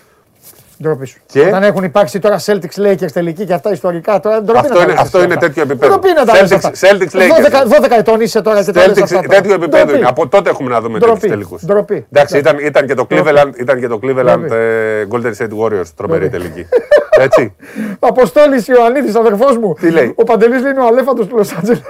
Ντροπή σου. Και- Όταν έχουν υπάρξει τώρα Celtics Lakers τελική και αυτά ιστορικά. Τώρα, ντροπή Αυτό να τα είναι- λες αυτό αυτά. είναι τέτοιο επίπεδο. Ντροπή να τα λες Celtics- αυτά. Celtics Lakers. 12, 12 ετών είσαι τώρα και τα λες αυτά Celtics, τώρα. τέτοιο επίπεδο Ντροπή. είναι. Από τότε έχουμε να δούμε Ντροπή. τέτοιους τελικούς. Ντροπή. Εντάξει, Ντροπή. ήταν, ήταν και το Cleveland, ήταν και το Cleveland Ντροπή. ε, Golden State Warriors τρομερή Ντροπή. τελική. [LAUGHS] Έτσι. Αποστόλης Ιωαννίδης, αδερφός μου. Τι λέει; Ο Παντελής λέει είναι ο αλέφαντο του Λος Άντζελες.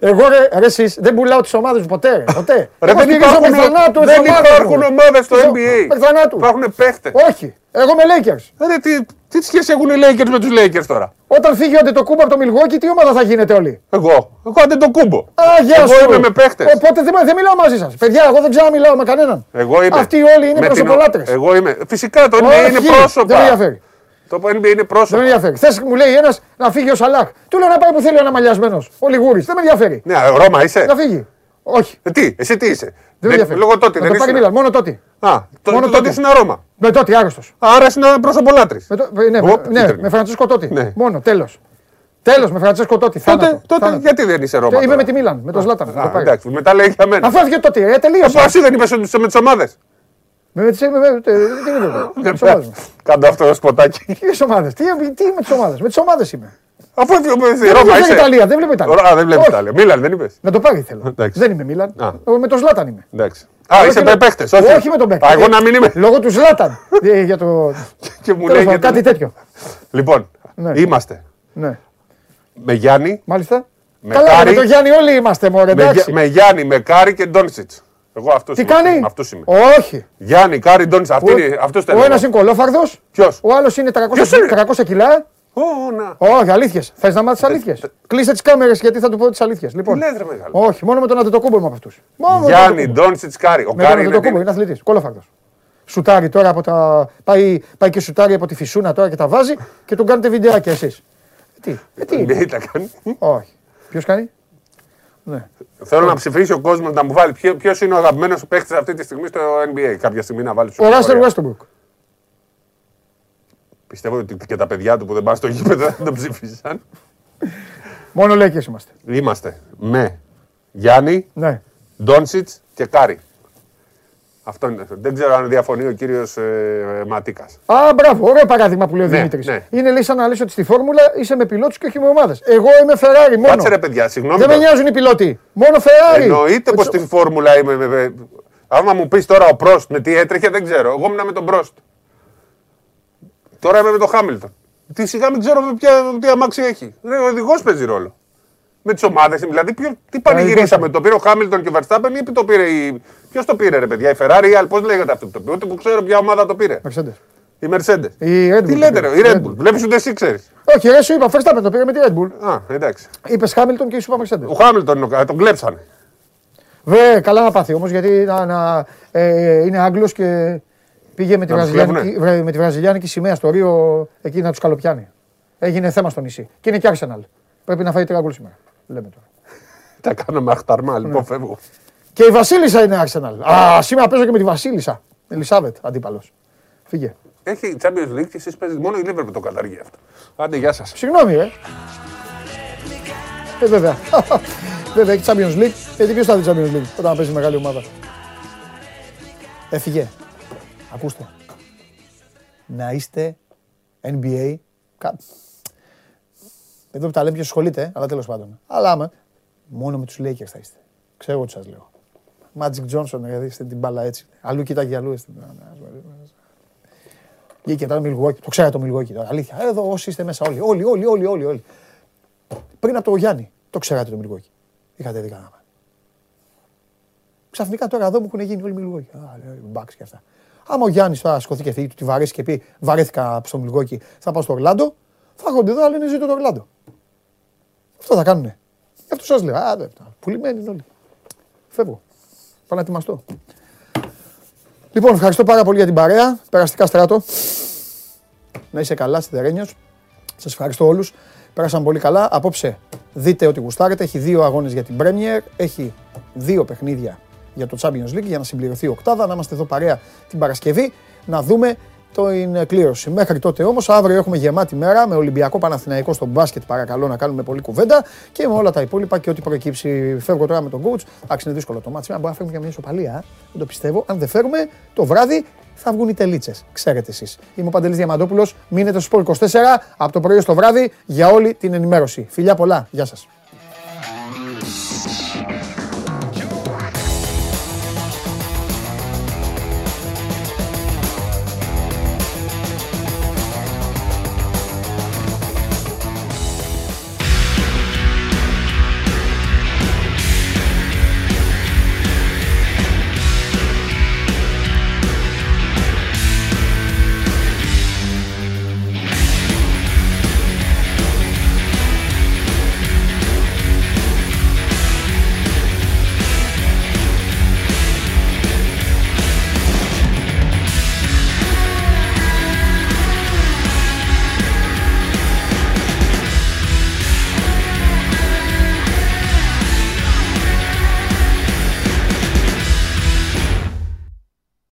Εγώ ρε, ρε εσείς, δεν πουλάω τις ομάδες μου ποτέ. Ρε, ποτέ. Ρε, Εγώ δεν στηρίζω υπάρχουν, μέχρι θανάτου τις δεν ομάδες υπάρχουν μου. ομάδες στο Στο- NBA. Μέχρι θανάτου. Υπάρχουν παίχτε. Όχι. Εγώ με Lakers. Ρε, τι, τι σχέση έχουν οι Lakers με τους Lakers τώρα; Όταν φύγει ο Αντετοκούμπο από το Milwaukee, τι ομάδα θα γίνετε όλοι; Εγώ. Εγώ αντί το κούμπο. Α, γεια Εγώ σου. είμαι με παίχτες. Οπότε δεν, δεν μιλάω μαζί σας. Παιδιά, εγώ δεν ξέρω να μιλάω με κανέναν. Εγώ είμαι. Αυτοί όλοι είναι με την- προσωπολάτρε. Εγώ είμαι. Φυσικά το NBA είναι πρόσωπα. Δεν με ενδιαφέρει. Το NBA είναι Δεν πρόσωπο. με ενδιαφέρει. Χθε μου λέει ένας να φύγει ο Σαλάχ. Του λέω να πάει που θέλει ο αναμαλιασμένος. Ο Λιγούρης. Δεν με ενδιαφέρει. Ναι, Ρώμα είσαι. Να φύγει. Όχι. Ε, τι, εσύ τι είσαι; Δεν με ενδιαφέρει. Λόγω τότε Να δεν το πάρει είσαι. Μίλαν. Μόνο τότε. Α, το, Μόνο το, τότε τότε. είναι Ρώμα. Με τότε άρρωστο. Άρα είσαι ένα πρόσωπο λάτρη. Με, το, ναι, Οπ, με, ναι, κίτρινο. με Φραντσίσκο Τότι. Ναι. Μόνο, τέλο. Τέλο, με Φραντσίσκο Τότι. Τότε, Θάνατο. τότε Θάνατο. γιατί δεν είσαι Ρώμα. Και Είμαι τώρα? με τη Μίλαν, με τον Ζλάταν. Α, εντάξει, μετά λέει για μένα. Αφού έφυγε τότε, ε, τελείωσε. Αφού εσύ δεν είπες ότι είσαι με τι ομάδε. Με με τις- με- με- τε- τι είναι εδώ, με τις ομάδες μου. Κάντε αυτό το σποτάκι. Τι ομάδε, τι, τι με τι ομάδε, με τι ομάδε είμαι. Αφού έφυγε με τη Δεν Ρώμα βλέπω είσαι. Ιταλία, δεν βλέπω Ιταλία. Α, δεν βλέπεις Όχι. Ιταλία. Μίλαν δεν είπες. Να το πάρει θέλω. [LAUGHS] Εντάξει. Δεν είμαι Μίλαν. Α. Εγώ με τον Ζλάταν είμαι. Εντάξει. Α, Εγώ είσαι και με- με παίχτε. Όχι με τον παίκτη. Α, εγώ να μην είμαι. [LAUGHS] Λόγω του Ζλάταν. Ε, για το. [LAUGHS] Και μου Τέλος λέει πάντων, για κάτι το- τέτοιο. Λοιπόν, Ναι. είμαστε Ναι, με Γιάννη, μάλιστα. Με Καλά, Κάρι. με τον Γιάννη όλοι είμαστε μωρέ, με, εντάξει. Για- με Γιάννη, με Κάρι και Ντόνσιτς. Εγώ αυτό Τι είμαι. κάνει; Αυτό είμαι. Όχι. Γιάννη, Κάρι, Ντόνσιτς. Αυτό Ο ένας είναι κολόφαρδος. Ποιος; Ο άλλος είναι 300, Ποιος είναι; 300 κιλά. Ω, να. Όχι, αλήθειες. Θες να μάθεις αλήθειες; Κλείστε τις κάμερες γιατί θα του πω τις αλήθειες. Λοιπόν, λες, ρε, μεγάλε. όχι, μόνο με τον Αντετοκούμπο είμαι από αυτούς. Γιάννη, Ντόνσιτ, Κάρι. Ο Με τον Κάρι είναι. Αντετοκούμπο, τι- είναι αθλητής. Κολόφαρδος. Σουτάρει τώρα από τα. Πάει, πάει και σουτάρει από τη φυσούνα τώρα και τα βάζει και τον κάνετε βιντεάκια εσείς. Τι, ε, τι. NBA τα κάνει. Όχι. Ποιος κάνει; Ναι. Θέλω να ψηφίσει ο κόσμος να μου βάλει ποιο είναι ο αγαπημένος παίχτη αυτή τη στιγμή στο NBA. Κάποια στιγμή να βάλει. Ο Ράστερ Westbrook. Πιστεύω ότι και τα παιδιά του που δεν πάνε στο γήπεδο δεν τον ψήφισαν. Μόνο λέει και είμαστε. Είμαστε με Γιάννη, Ναι. Ντόνσιτς και Κάρι. Αυτό είναι. Δεν ξέρω αν διαφωνεί ο κύριος ε, Ματίκας. Α, μπράβο, ωραίο παράδειγμα που λέει ο Ναι, Δημήτρης. ναι. Είναι λέει σαν να λες ότι στη φόρμουλα είσαι με πιλότους και όχι με ομάδες. Εγώ είμαι Ferrari μόνο. Κάτσε ρε παιδιά, συγγνώμη. Δεν με τώρα. νοιάζουν οι πιλότοι. Μόνο Ferrari. Εννοείται Με πως τις- στη φόρμουλα είμαι. με- με- Άμα μου πεις τώρα ο Πρόστ με τι έτρεχε, δεν ξέρω. Εγώ ήμουν με τον Πρόστ. Τώρα είμαι με τον Χάμιλτον. Τι σιγά μην ξέρω με ποια, τι αμάξι έχει. Ρε, ο οδηγός παίζει ρόλο. Με τις ομάδες, δηλαδή ποιο, τι πανηγυρίσαμε. Το πήρε ο Χάμιλτον και ο Verstappen ή το πήρε η. Ποιος το πήρε, ρε παιδιά, η Ferrari ή πώς λέγεται αυτό που το πήρε. Ούτε που ξέρω ποια ομάδα το πήρε. Mercedes. Η Mercedes. Η Red Bull. Τι λέτε, ρε, η Red Red Bull. Βλέπεις ούτε εσύ ξέρεις. Όχι, ρε, σου είπα, Verstappen το πήρε με τη Red Bull. Α, εντάξει. Είπες Χάμιλτον και σου είπα Mercedes. Ο Χάμιλτον είναι ο- τον κλέψανε. Βέβαια, καλά να πάθει όμως γιατί να, να, ε, είναι Άγγλος και πήγε με τη, Να τους βραζιλιάνικη, βρε- με τη βραζιλιάνικη σημαία στο Ρίο εκεί να τους καλοπιάνει. Έγινε θέμα στο νησί. Και είναι και Arsenal. Πρέπει να φάει τρία γκολ σήμερα. Λέμε τώρα. [LAUGHS] Τα κάναμε αχταρμά, Ναι. λοιπόν φεύγω. Και η Βασίλισσα είναι Arsenal. Α, σήμερα παίζω και με τη Βασίλισσα. Ελισάβετ, αντίπαλος. Φύγε. Έχει Champions League και εσείς παίζετε μόνο η Liverpool το καταργεί αυτό. Άντε, γεια σας. Συγγνώμη, ε. Ε, βέβαια. [LAUGHS] βέβαια, έχει Champions League. Γιατί ποιος θα δει Champions League όταν παίζει μεγάλη ομάδα; Έφυγε. Ακούστε. Να είστε NBA. κα- Εδώ που τα λέμε ποιος ασχολείται, ε, αλλά τέλος πάντων. Αλλά άμα, μόνο με τους Lakers θα είστε. Ξέρω τι σας λέω. Magic Johnson, δηλαδή, είστε την μπάλα έτσι. Αλλού κοιτάγει αλλού. είστε. Βγήκε τώρα Milwaukee. Το ξέρατε το Milwaukee τώρα. Αλήθεια. Εδώ όσοι είστε μέσα όλοι. Όλοι, όλοι, όλοι, όλοι. όλοι. Πριν από το Γιάννη. Το ξέρατε το Milwaukee. Είχατε δει κανένα. Ξαφνικά τώρα εδώ μου έχουν γίνει όλοι Milwaukee. Α, λέει, Bucks και αυτά. Άμα ο Γιάννης τώρα σηκωθεί και φύγει, του τη βαρέσει και πει Βαρέθηκα στο Milwaukee, θα πάω στο Ορλάντο. Θα έρχονται εδώ, αλλά είναι ζήτω το Ορλάντο. Αυτό θα κάνουνε. Γι' αυτό σας λέω. Α, δεν, πουλημένοι είναι όλοι. Φεύγω. Πάω να ετοιμαστώ. Λοιπόν, ευχαριστώ πάρα πολύ για την παρέα. Περαστικά στράτο. Να είσαι καλά, σιδερένιος. Σας ευχαριστώ όλους. Πέρασαν πολύ καλά. Απόψε δείτε ότι γουστάρετε. Έχει δύο αγώνες για την Premier. Έχει δύο παιχνίδια για το Champions League για να συμπληρωθεί η οκτάδα. Να είμαστε εδώ παρέα την Παρασκευή. Να δούμε την κλήρωση. Μέχρι τότε όμως, αύριο έχουμε γεμάτη μέρα με Ολυμπιακό Παναθηναϊκό στο μπάσκετ. Παρακαλώ να κάνουμε πολλή κουβέντα και με όλα τα υπόλοιπα και ό,τι προκύψει. Φεύγω τώρα με τον coach. Εντάξει, είναι δύσκολο το μάτι. Μπορεί να φέρουμε και μια ισοπαλία. ε. Δεν το πιστεύω. Αν δεν φέρουμε, το βράδυ θα βγουν οι τελίτσες. Ξέρετε εσείς. Είμαι ο Παντελής Διαμαντόπουλος. Μείνετε στο Sport 24 από το πρωί στο βράδυ για όλη την ενημέρωση. Φιλιά πολλά. Γεια σας.